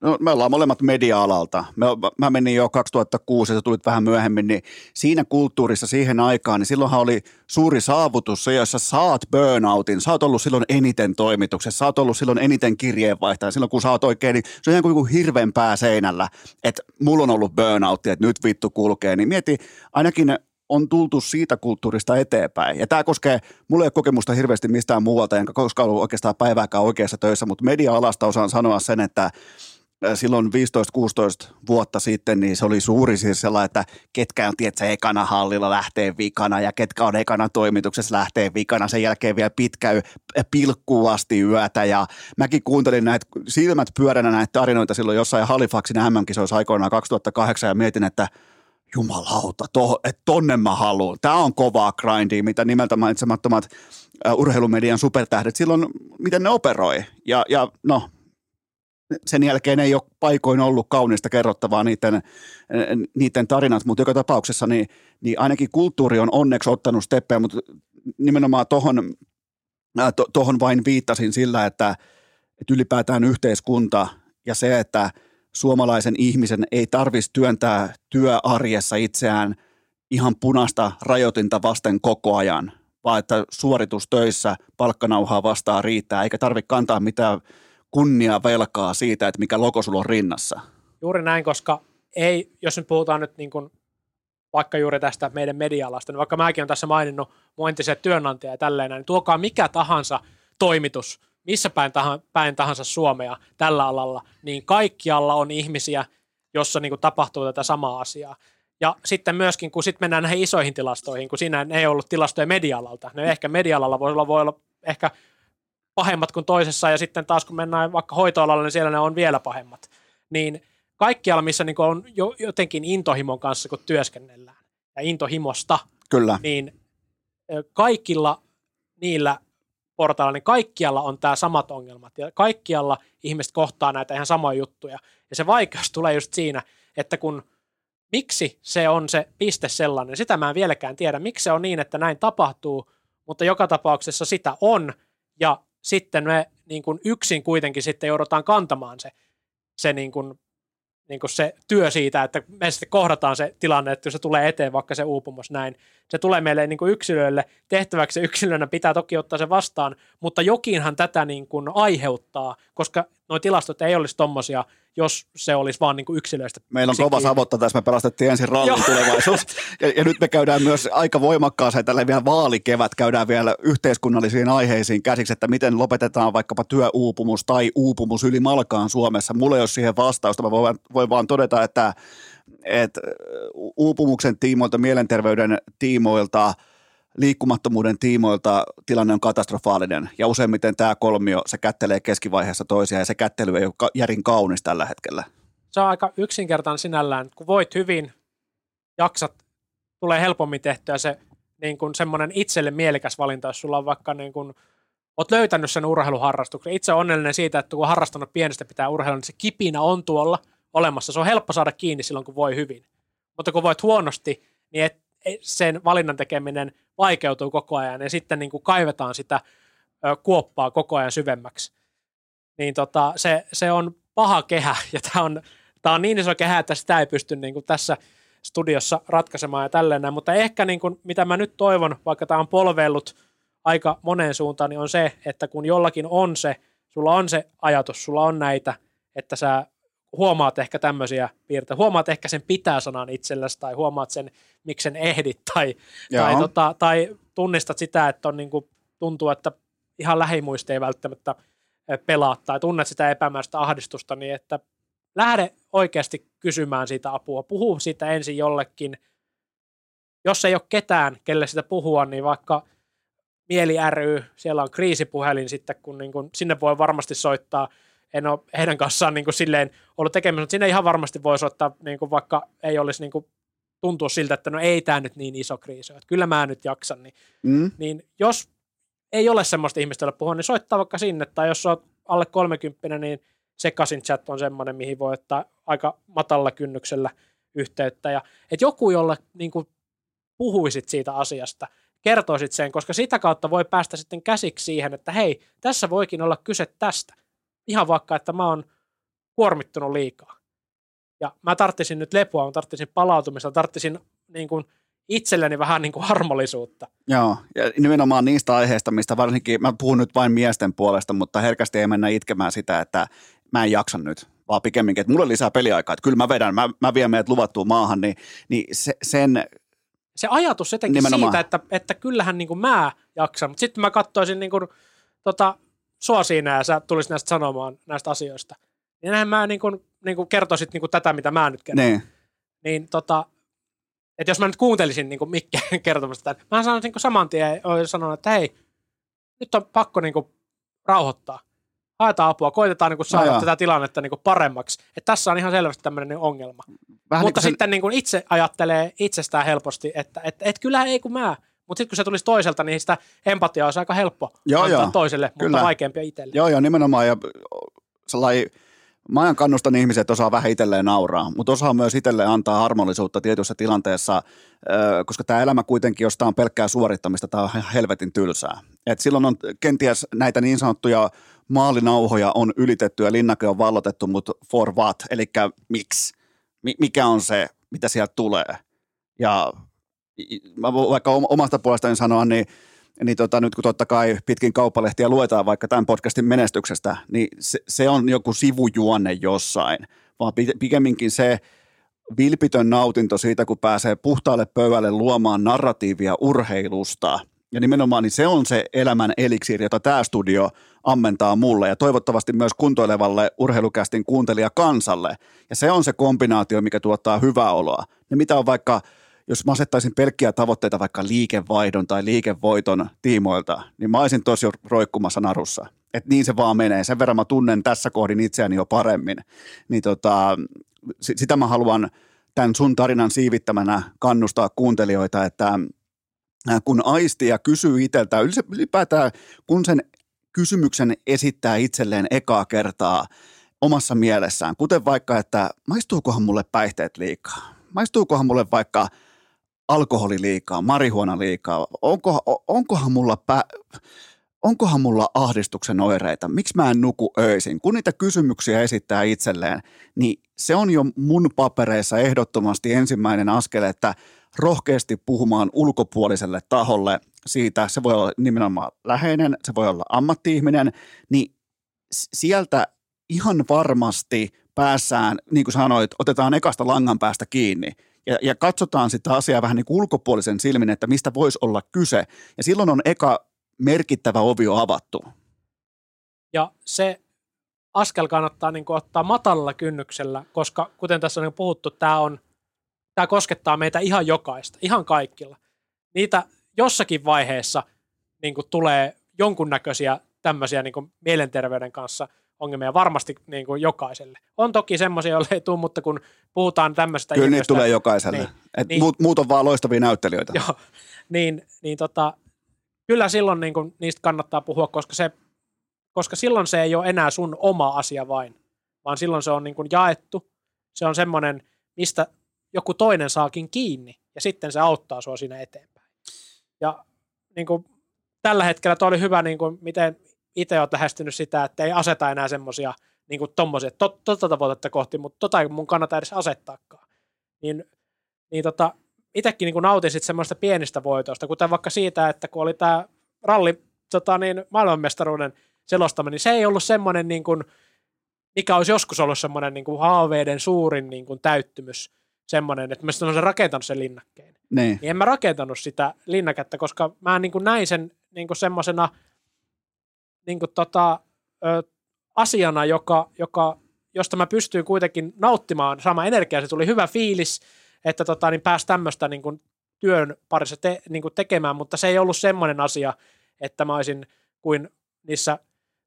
no, me ollaan molemmat media-alalta. Me, mä menin jo 2006 ja tulit vähän myöhemmin, niin siinä kulttuurissa siihen aikaan, niin silloinhan oli suuri saavutus se, jossa saat burnoutin. Sä oot ollut silloin eniten toimituksessa, sä oot ollut silloin eniten kirjeenvaihtaja. Silloin kun sä oot oikein, niin se on ihan kuin hirveän pää seinällä, että mulla on ollut burnoutti, että nyt vittu kulkee. Niin mieti, ainakin on tultu siitä kulttuurista eteenpäin. Ja tämä koskee, mulla ei ole kokemusta hirveästi mistään muualta, enkä koskaan ollut oikeastaan päivääkään oikeassa töissä, mutta media-alasta osaan sanoa sen, että silloin 15-16 vuotta sitten, niin se oli suuri siis sellainen, että ketkä on, tiedätkö, ekana hallilla lähtee vikana ja ketkä on ekana toimituksessa lähtee vikana. Sen jälkeen vielä pitkä pilkkuasti yötä ja mäkin kuuntelin näitä silmät pyöränä näitä tarinoita silloin jossain Halifaxin MM-kisoissa aikoinaan 2008 ja mietin, että – jumalauta, to, että tonne mä haluan. Tämä on kovaa grindia, mitä nimeltä mainitsemattomat urheilumedian supertähdet silloin, miten ne operoi. Ja, ja no, sen jälkeen ei ole paikoin ollut kaunista kerrottavaa niiden, niiden tarinat, mutta joka tapauksessa niin, niin ainakin kulttuuri on onneksi ottanut steppejä, mutta nimenomaan tohon, äh, to, tohon vain viittasin sillä, että, että ylipäätään yhteiskunta ja se, että – suomalaisen ihmisen ei tarvitsisi työntää työarjessa itseään ihan punasta rajoitinta vasten koko ajan, vaan että suoritustöissä palkkanauhaa vastaan riittää, eikä tarvitse kantaa mitään kunnia velkaa siitä, että mikä logo sulla on rinnassa. Juuri näin, koska ei, jos nyt puhutaan nyt niin kuin vaikka juuri tästä meidän media-alasta, niin vaikka mäkin olen tässä maininnut mun entisiä työnantajia ja tälleen, niin tuokaa mikä tahansa toimitus missä päin, tahansa, päin tahansa Suomea tällä alalla, niin kaikkialla on ihmisiä, jossa niin kuin tapahtuu tätä samaa asiaa. Ja sitten myöskin, kun sitten mennään näihin isoihin tilastoihin, kun siinä ei ollut tilastoja media-alalta, ne ehkä media-alalla voi olla, voi olla ehkä pahemmat kuin toisessa, ja sitten taas kun mennään vaikka hoitoalalle, niin siellä ne on vielä pahemmat. Niin kaikkialla, missä niin on jo, jotenkin intohimon kanssa, kun työskennellään, ja intohimosta, Kyllä. niin kaikilla niillä portailla, niin kaikkialla on tämä samat ongelmat ja kaikkialla ihmiset kohtaa näitä ihan samoja juttuja. Ja se vaikeus tulee just siinä, että kun miksi se on se piste sellainen, sitä mä en vieläkään tiedä, miksi se on niin, että näin tapahtuu, mutta joka tapauksessa sitä on ja sitten me niin kuin yksin kuitenkin sitten joudutaan kantamaan se, se niin kuin niin kuin se työ siitä, että me sitten kohdataan se tilanne, että jos se tulee eteen, vaikka se uupumus näin, se tulee meille niin kuin yksilöille. Tehtäväksi, yksilönä pitää toki ottaa se vastaan, mutta jokinhan tätä niin kuin aiheuttaa, koska nuo tilastot ei olisi tommosia, jos se olisi vaan niin kuin yksilöistä. Meillä on kova savotta tässä, me pelastettiin ensin rallin tulevaisuus. Ja, ja, nyt me käydään myös aika voimakkaaseen tällä vielä vaalikevät, käydään vielä yhteiskunnallisiin aiheisiin käsiksi, että miten lopetetaan vaikkapa työuupumus tai uupumus yli malkaan Suomessa. Mulla ei ole siihen vastausta, mä voin, voin vaan todeta, että, että uupumuksen tiimoilta, mielenterveyden tiimoilta – liikkumattomuuden tiimoilta tilanne on katastrofaalinen ja useimmiten tämä kolmio, se kättelee keskivaiheessa toisiaan ja se kättely ei ole järin kaunis tällä hetkellä. Se on aika yksinkertainen sinällään, kun voit hyvin, jaksat, tulee helpommin tehtyä se niin kuin semmoinen itselle mielekäs valinta, jos sulla on vaikka niin kuin, oot löytänyt sen urheiluharrastuksen. Itse on onnellinen siitä, että kun harrastanut pienestä pitää urheilua, niin se kipinä on tuolla olemassa. Se on helppo saada kiinni silloin, kun voi hyvin. Mutta kun voit huonosti, niin et, sen valinnan tekeminen – vaikeutuu koko ajan ja sitten niin kuin kaivetaan sitä kuoppaa koko ajan syvemmäksi. Niin tota, se, se on paha kehä <laughs> ja tämä on, tää on niin iso kehä, että sitä ei pysty niin kuin tässä studiossa ratkaisemaan ja tälleen näin. Mutta ehkä niin kuin, mitä mä nyt toivon, vaikka tämä on polveillut aika moneen suuntaan, niin on se, että kun jollakin on se, sulla on se ajatus, sulla on näitä, että sä huomaat ehkä tämmöisiä piirteitä, huomaat ehkä sen pitää-sanan itsellesi tai huomaat sen, miksi sen ehdit tai, tai, tota, tai tunnistat sitä, että on niin kuin, tuntuu, että ihan lähimuista ei välttämättä pelaa tai tunnet sitä epämääräistä ahdistusta, niin että lähde oikeasti kysymään siitä apua. Puhu siitä ensin jollekin. Jos ei ole ketään, kelle sitä puhua, niin vaikka Mieli ry, siellä on kriisipuhelin sitten, kun niin kun sinne voi varmasti soittaa – en ole heidän kanssaan niin kuin silleen ollut tekemistä, mutta sinne ihan varmasti voisi ottaa, niin kuin vaikka ei olisi niin kuin tuntua siltä, että no ei tämä nyt niin iso kriisi että kyllä mä nyt jaksan, niin, mm. niin jos ei ole semmoista ihmistä, jolle puhua, niin soittaa vaikka sinne, tai jos olet alle 30, niin sekaisin chat on semmoinen, mihin voi ottaa aika matalla kynnyksellä yhteyttä. Ja, että joku, jolle niin kuin puhuisit siitä asiasta, kertoisit sen, koska sitä kautta voi päästä sitten käsiksi siihen, että hei, tässä voikin olla kyse tästä. Ihan vaikka, että mä oon kuormittunut liikaa. Ja mä tarttisin nyt lepoa, mä tarttisin palautumista, tarttisin niin kuin itselleni vähän niin kuin harmollisuutta. Joo, ja nimenomaan niistä aiheista, mistä varsinkin, mä puhun nyt vain miesten puolesta, mutta herkästi ei mennä itkemään sitä, että mä en jaksa nyt, vaan pikemminkin, että mulle lisää peliaikaa, että kyllä mä vedän, mä, mä vien meidät luvattuun maahan, niin, niin se, sen... Se ajatus jotenkin nimenomaan. siitä, että, että kyllähän niin kuin mä jaksan, mutta sitten mä katsoisin niin kuin, tota, sua siinä ja sä tulisit näistä sanomaan näistä asioista. Niin näin mä niin kuin, niin kuin kertoisit niin kuin tätä, mitä mä nyt kerron. Niin. Niin tota, että jos mä nyt kuuntelisin niin Mikke <laughs> kertomasta tämän, mä sanoisin niin saman tien sanon, että hei, nyt on pakko niin kuin, rauhoittaa. Haetaan apua, koitetaan niin kuin, saada no tätä tilannetta niin kuin, paremmaksi. Että tässä on ihan selvästi tämmöinen niin ongelma. Vähän Mutta niin sitten sen... niin kuin itse ajattelee itsestään helposti, että et, et, kyllä ei kun mä. Mutta sitten kun se tulisi toiselta, niin sitä empatiaa olisi aika helppo joo, antaa joo. toiselle, kyllä. mutta vaikeampia itselle. Joo, joo, nimenomaan. Ja sellainen Mä ajan kannustan ihmisiä, että osaa vähän itselleen nauraa, mutta osaa myös itselleen antaa harmonisuutta tietyssä tilanteessa, koska tämä elämä kuitenkin, jos tämä on pelkkää suorittamista, tämä on helvetin tylsää. Et silloin on kenties näitä niin sanottuja maalinauhoja on ylitetty ja linnake on vallotettu, mutta for what, eli miksi? Mikä on se, mitä sieltä tulee? Ja mä vaikka omasta puolestani sanoa, niin niin tota, nyt kun totta kai pitkin kauppalehtiä luetaan vaikka tämän podcastin menestyksestä, niin se, se on joku sivujuonne jossain, vaan pikemminkin se vilpitön nautinto siitä, kun pääsee puhtaalle pöydälle luomaan narratiivia urheilusta. Ja nimenomaan niin se on se elämän eliksiiri, jota tämä studio ammentaa mulle ja toivottavasti myös kuntoilevalle urheilukästin kuuntelijakansalle. Ja se on se kombinaatio, mikä tuottaa hyvää oloa. Ja mitä on vaikka – jos mä asettaisin pelkkiä tavoitteita vaikka liikevaihdon tai liikevoiton tiimoilta, niin mä olisin tosi roikkumassa narussa. Et niin se vaan menee. Sen verran mä tunnen tässä kohdin itseäni jo paremmin. Niin tota, sitä mä haluan tämän sun tarinan siivittämänä kannustaa kuuntelijoita, että kun aistii ja kysyy itseltä, ylipäätään kun sen kysymyksen esittää itselleen ekaa kertaa omassa mielessään, kuten vaikka, että maistuukohan mulle päihteet liikaa? Maistuukohan mulle vaikka – alkoholi liikaa, marihuona liikaa, onko, onkohan mulla pä, onkohan mulla ahdistuksen oireita, miksi mä en nuku öisin? Kun niitä kysymyksiä esittää itselleen, niin se on jo mun papereissa ehdottomasti ensimmäinen askel, että rohkeasti puhumaan ulkopuoliselle taholle siitä, se voi olla nimenomaan läheinen, se voi olla ammattiihminen, niin sieltä ihan varmasti päässään, niin kuin sanoit, otetaan ekasta langan päästä kiinni ja, ja katsotaan sitä asiaa vähän niin kuin ulkopuolisen silmin, että mistä voisi olla kyse. Ja silloin on eka merkittävä ovi on avattu. Ja se askel kannattaa niin kuin ottaa matalalla kynnyksellä, koska kuten tässä on niin puhuttu, tämä, on, tämä koskettaa meitä ihan jokaista, ihan kaikilla. Niitä jossakin vaiheessa niin kuin tulee jonkunnäköisiä tämmöisiä niin kuin mielenterveyden kanssa – ongelmia varmasti niin kuin jokaiselle. On toki semmoisia, joille ei tule, mutta kun puhutaan tämmöistä Kyllä niitä tulee jokaiselle. Niin, Et niin, muut, muut on vaan loistavia näyttelijöitä. Joo, niin, niin tota, kyllä silloin niin kuin, niistä kannattaa puhua, koska, se, koska silloin se ei ole enää sun oma asia vain, vaan silloin se on niin kuin jaettu. Se on semmoinen, mistä joku toinen saakin kiinni, ja sitten se auttaa sua siinä eteenpäin. Ja niin kuin, tällä hetkellä toi oli hyvä, niin kuin, miten itse olen lähestynyt sitä, että ei aseta enää semmoisia niin kuin tommosia, to, tota tavoitetta kohti, mutta tota ei mun kannata edes asettaakaan. Niin, niin tota, itsekin niin nautin sit semmoista pienistä voitoista, kuten vaikka siitä, että kun oli tämä ralli tota niin, maailmanmestaruuden selostaminen, niin se ei ollut semmoinen, niin kuin, mikä olisi joskus ollut semmoinen niin kuin haaveiden suurin niin kuin täyttymys, semmoinen, että mä olisin rakentanut sen linnakkeen. Niin. niin en mä rakentanut sitä linnaketta, koska mä niin kuin näin sen niin kuin semmoisena – niin kuin tota, ö, asiana, joka, joka, josta mä pystyin kuitenkin nauttimaan sama energiaa. Se tuli hyvä fiilis, että tota, niin pääsi tämmöistä niin kuin työn parissa te, niin kuin tekemään, mutta se ei ollut semmoinen asia, että mä olisin kuin niissä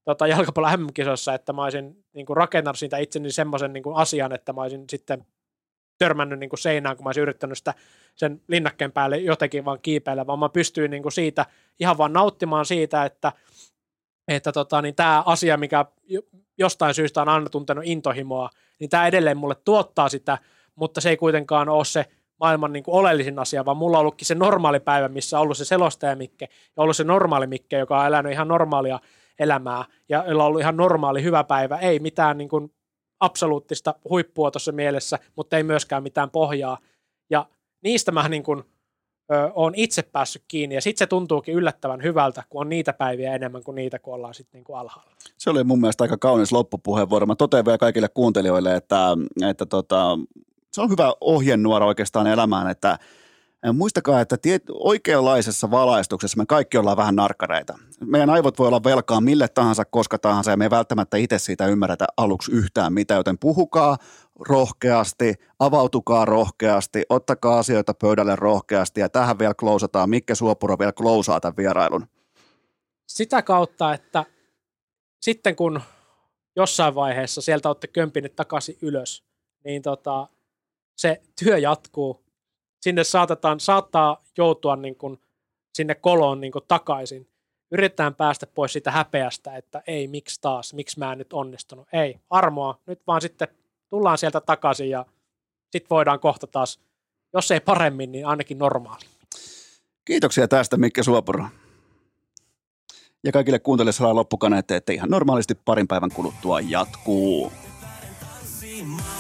tota, jalkapallon MM-kisoissa, että mä olisin niin kuin rakentanut siitä itseni semmoisen niin kuin asian, että mä olisin sitten törmännyt niin kuin seinään, kun mä olisin yrittänyt sitä sen linnakkeen päälle jotenkin vaan kiipeillä, vaan mä pystyin niin kuin siitä ihan vaan nauttimaan siitä, että että tota, niin tämä asia, mikä jostain syystä on aina tuntenut intohimoa, niin tämä edelleen mulle tuottaa sitä, mutta se ei kuitenkaan ole se maailman niin kuin oleellisin asia, vaan mulla on ollutkin se normaali päivä, missä on ollut se selostajamikke ja ollut se normaali mikke, joka on elänyt ihan normaalia elämää ja jolla on ollut ihan normaali hyvä päivä, ei mitään niin kuin absoluuttista huippua tuossa mielessä, mutta ei myöskään mitään pohjaa. Ja niistä mä niin kuin, on itse päässyt kiinni ja sitten se tuntuukin yllättävän hyvältä, kun on niitä päiviä enemmän kuin niitä, kun ollaan sitten niin kuin alhaalla. Se oli mun mielestä aika kaunis loppupuheenvuoro. Mä totean vielä kaikille kuuntelijoille, että, että tota, se on hyvä ohjenuora oikeastaan elämään, että Muistakaa, että tiet, oikeanlaisessa valaistuksessa me kaikki ollaan vähän narkkareita. Meidän aivot voi olla velkaa mille tahansa, koska tahansa, ja me ei välttämättä itse siitä ymmärretä aluksi yhtään mitä, joten puhukaa rohkeasti, avautukaa rohkeasti, ottakaa asioita pöydälle rohkeasti, ja tähän vielä klousataan, Mikke Suopuro vielä klousaa tämän vierailun. Sitä kautta, että sitten kun jossain vaiheessa sieltä olette kömpineet takaisin ylös, niin tota, se työ jatkuu. Sinne saatetaan, saattaa joutua niin kuin sinne koloon niin kuin takaisin. Yritetään päästä pois siitä häpeästä, että ei, miksi taas, miksi mä en nyt onnistunut. Ei, armoa, nyt vaan sitten tullaan sieltä takaisin ja sitten voidaan kohta taas, jos ei paremmin, niin ainakin normaali. Kiitoksia tästä, Mikke Suopuro. Ja kaikille kuuntelijoille saa loppukaneet, että ihan normaalisti parin päivän kuluttua jatkuu. Top,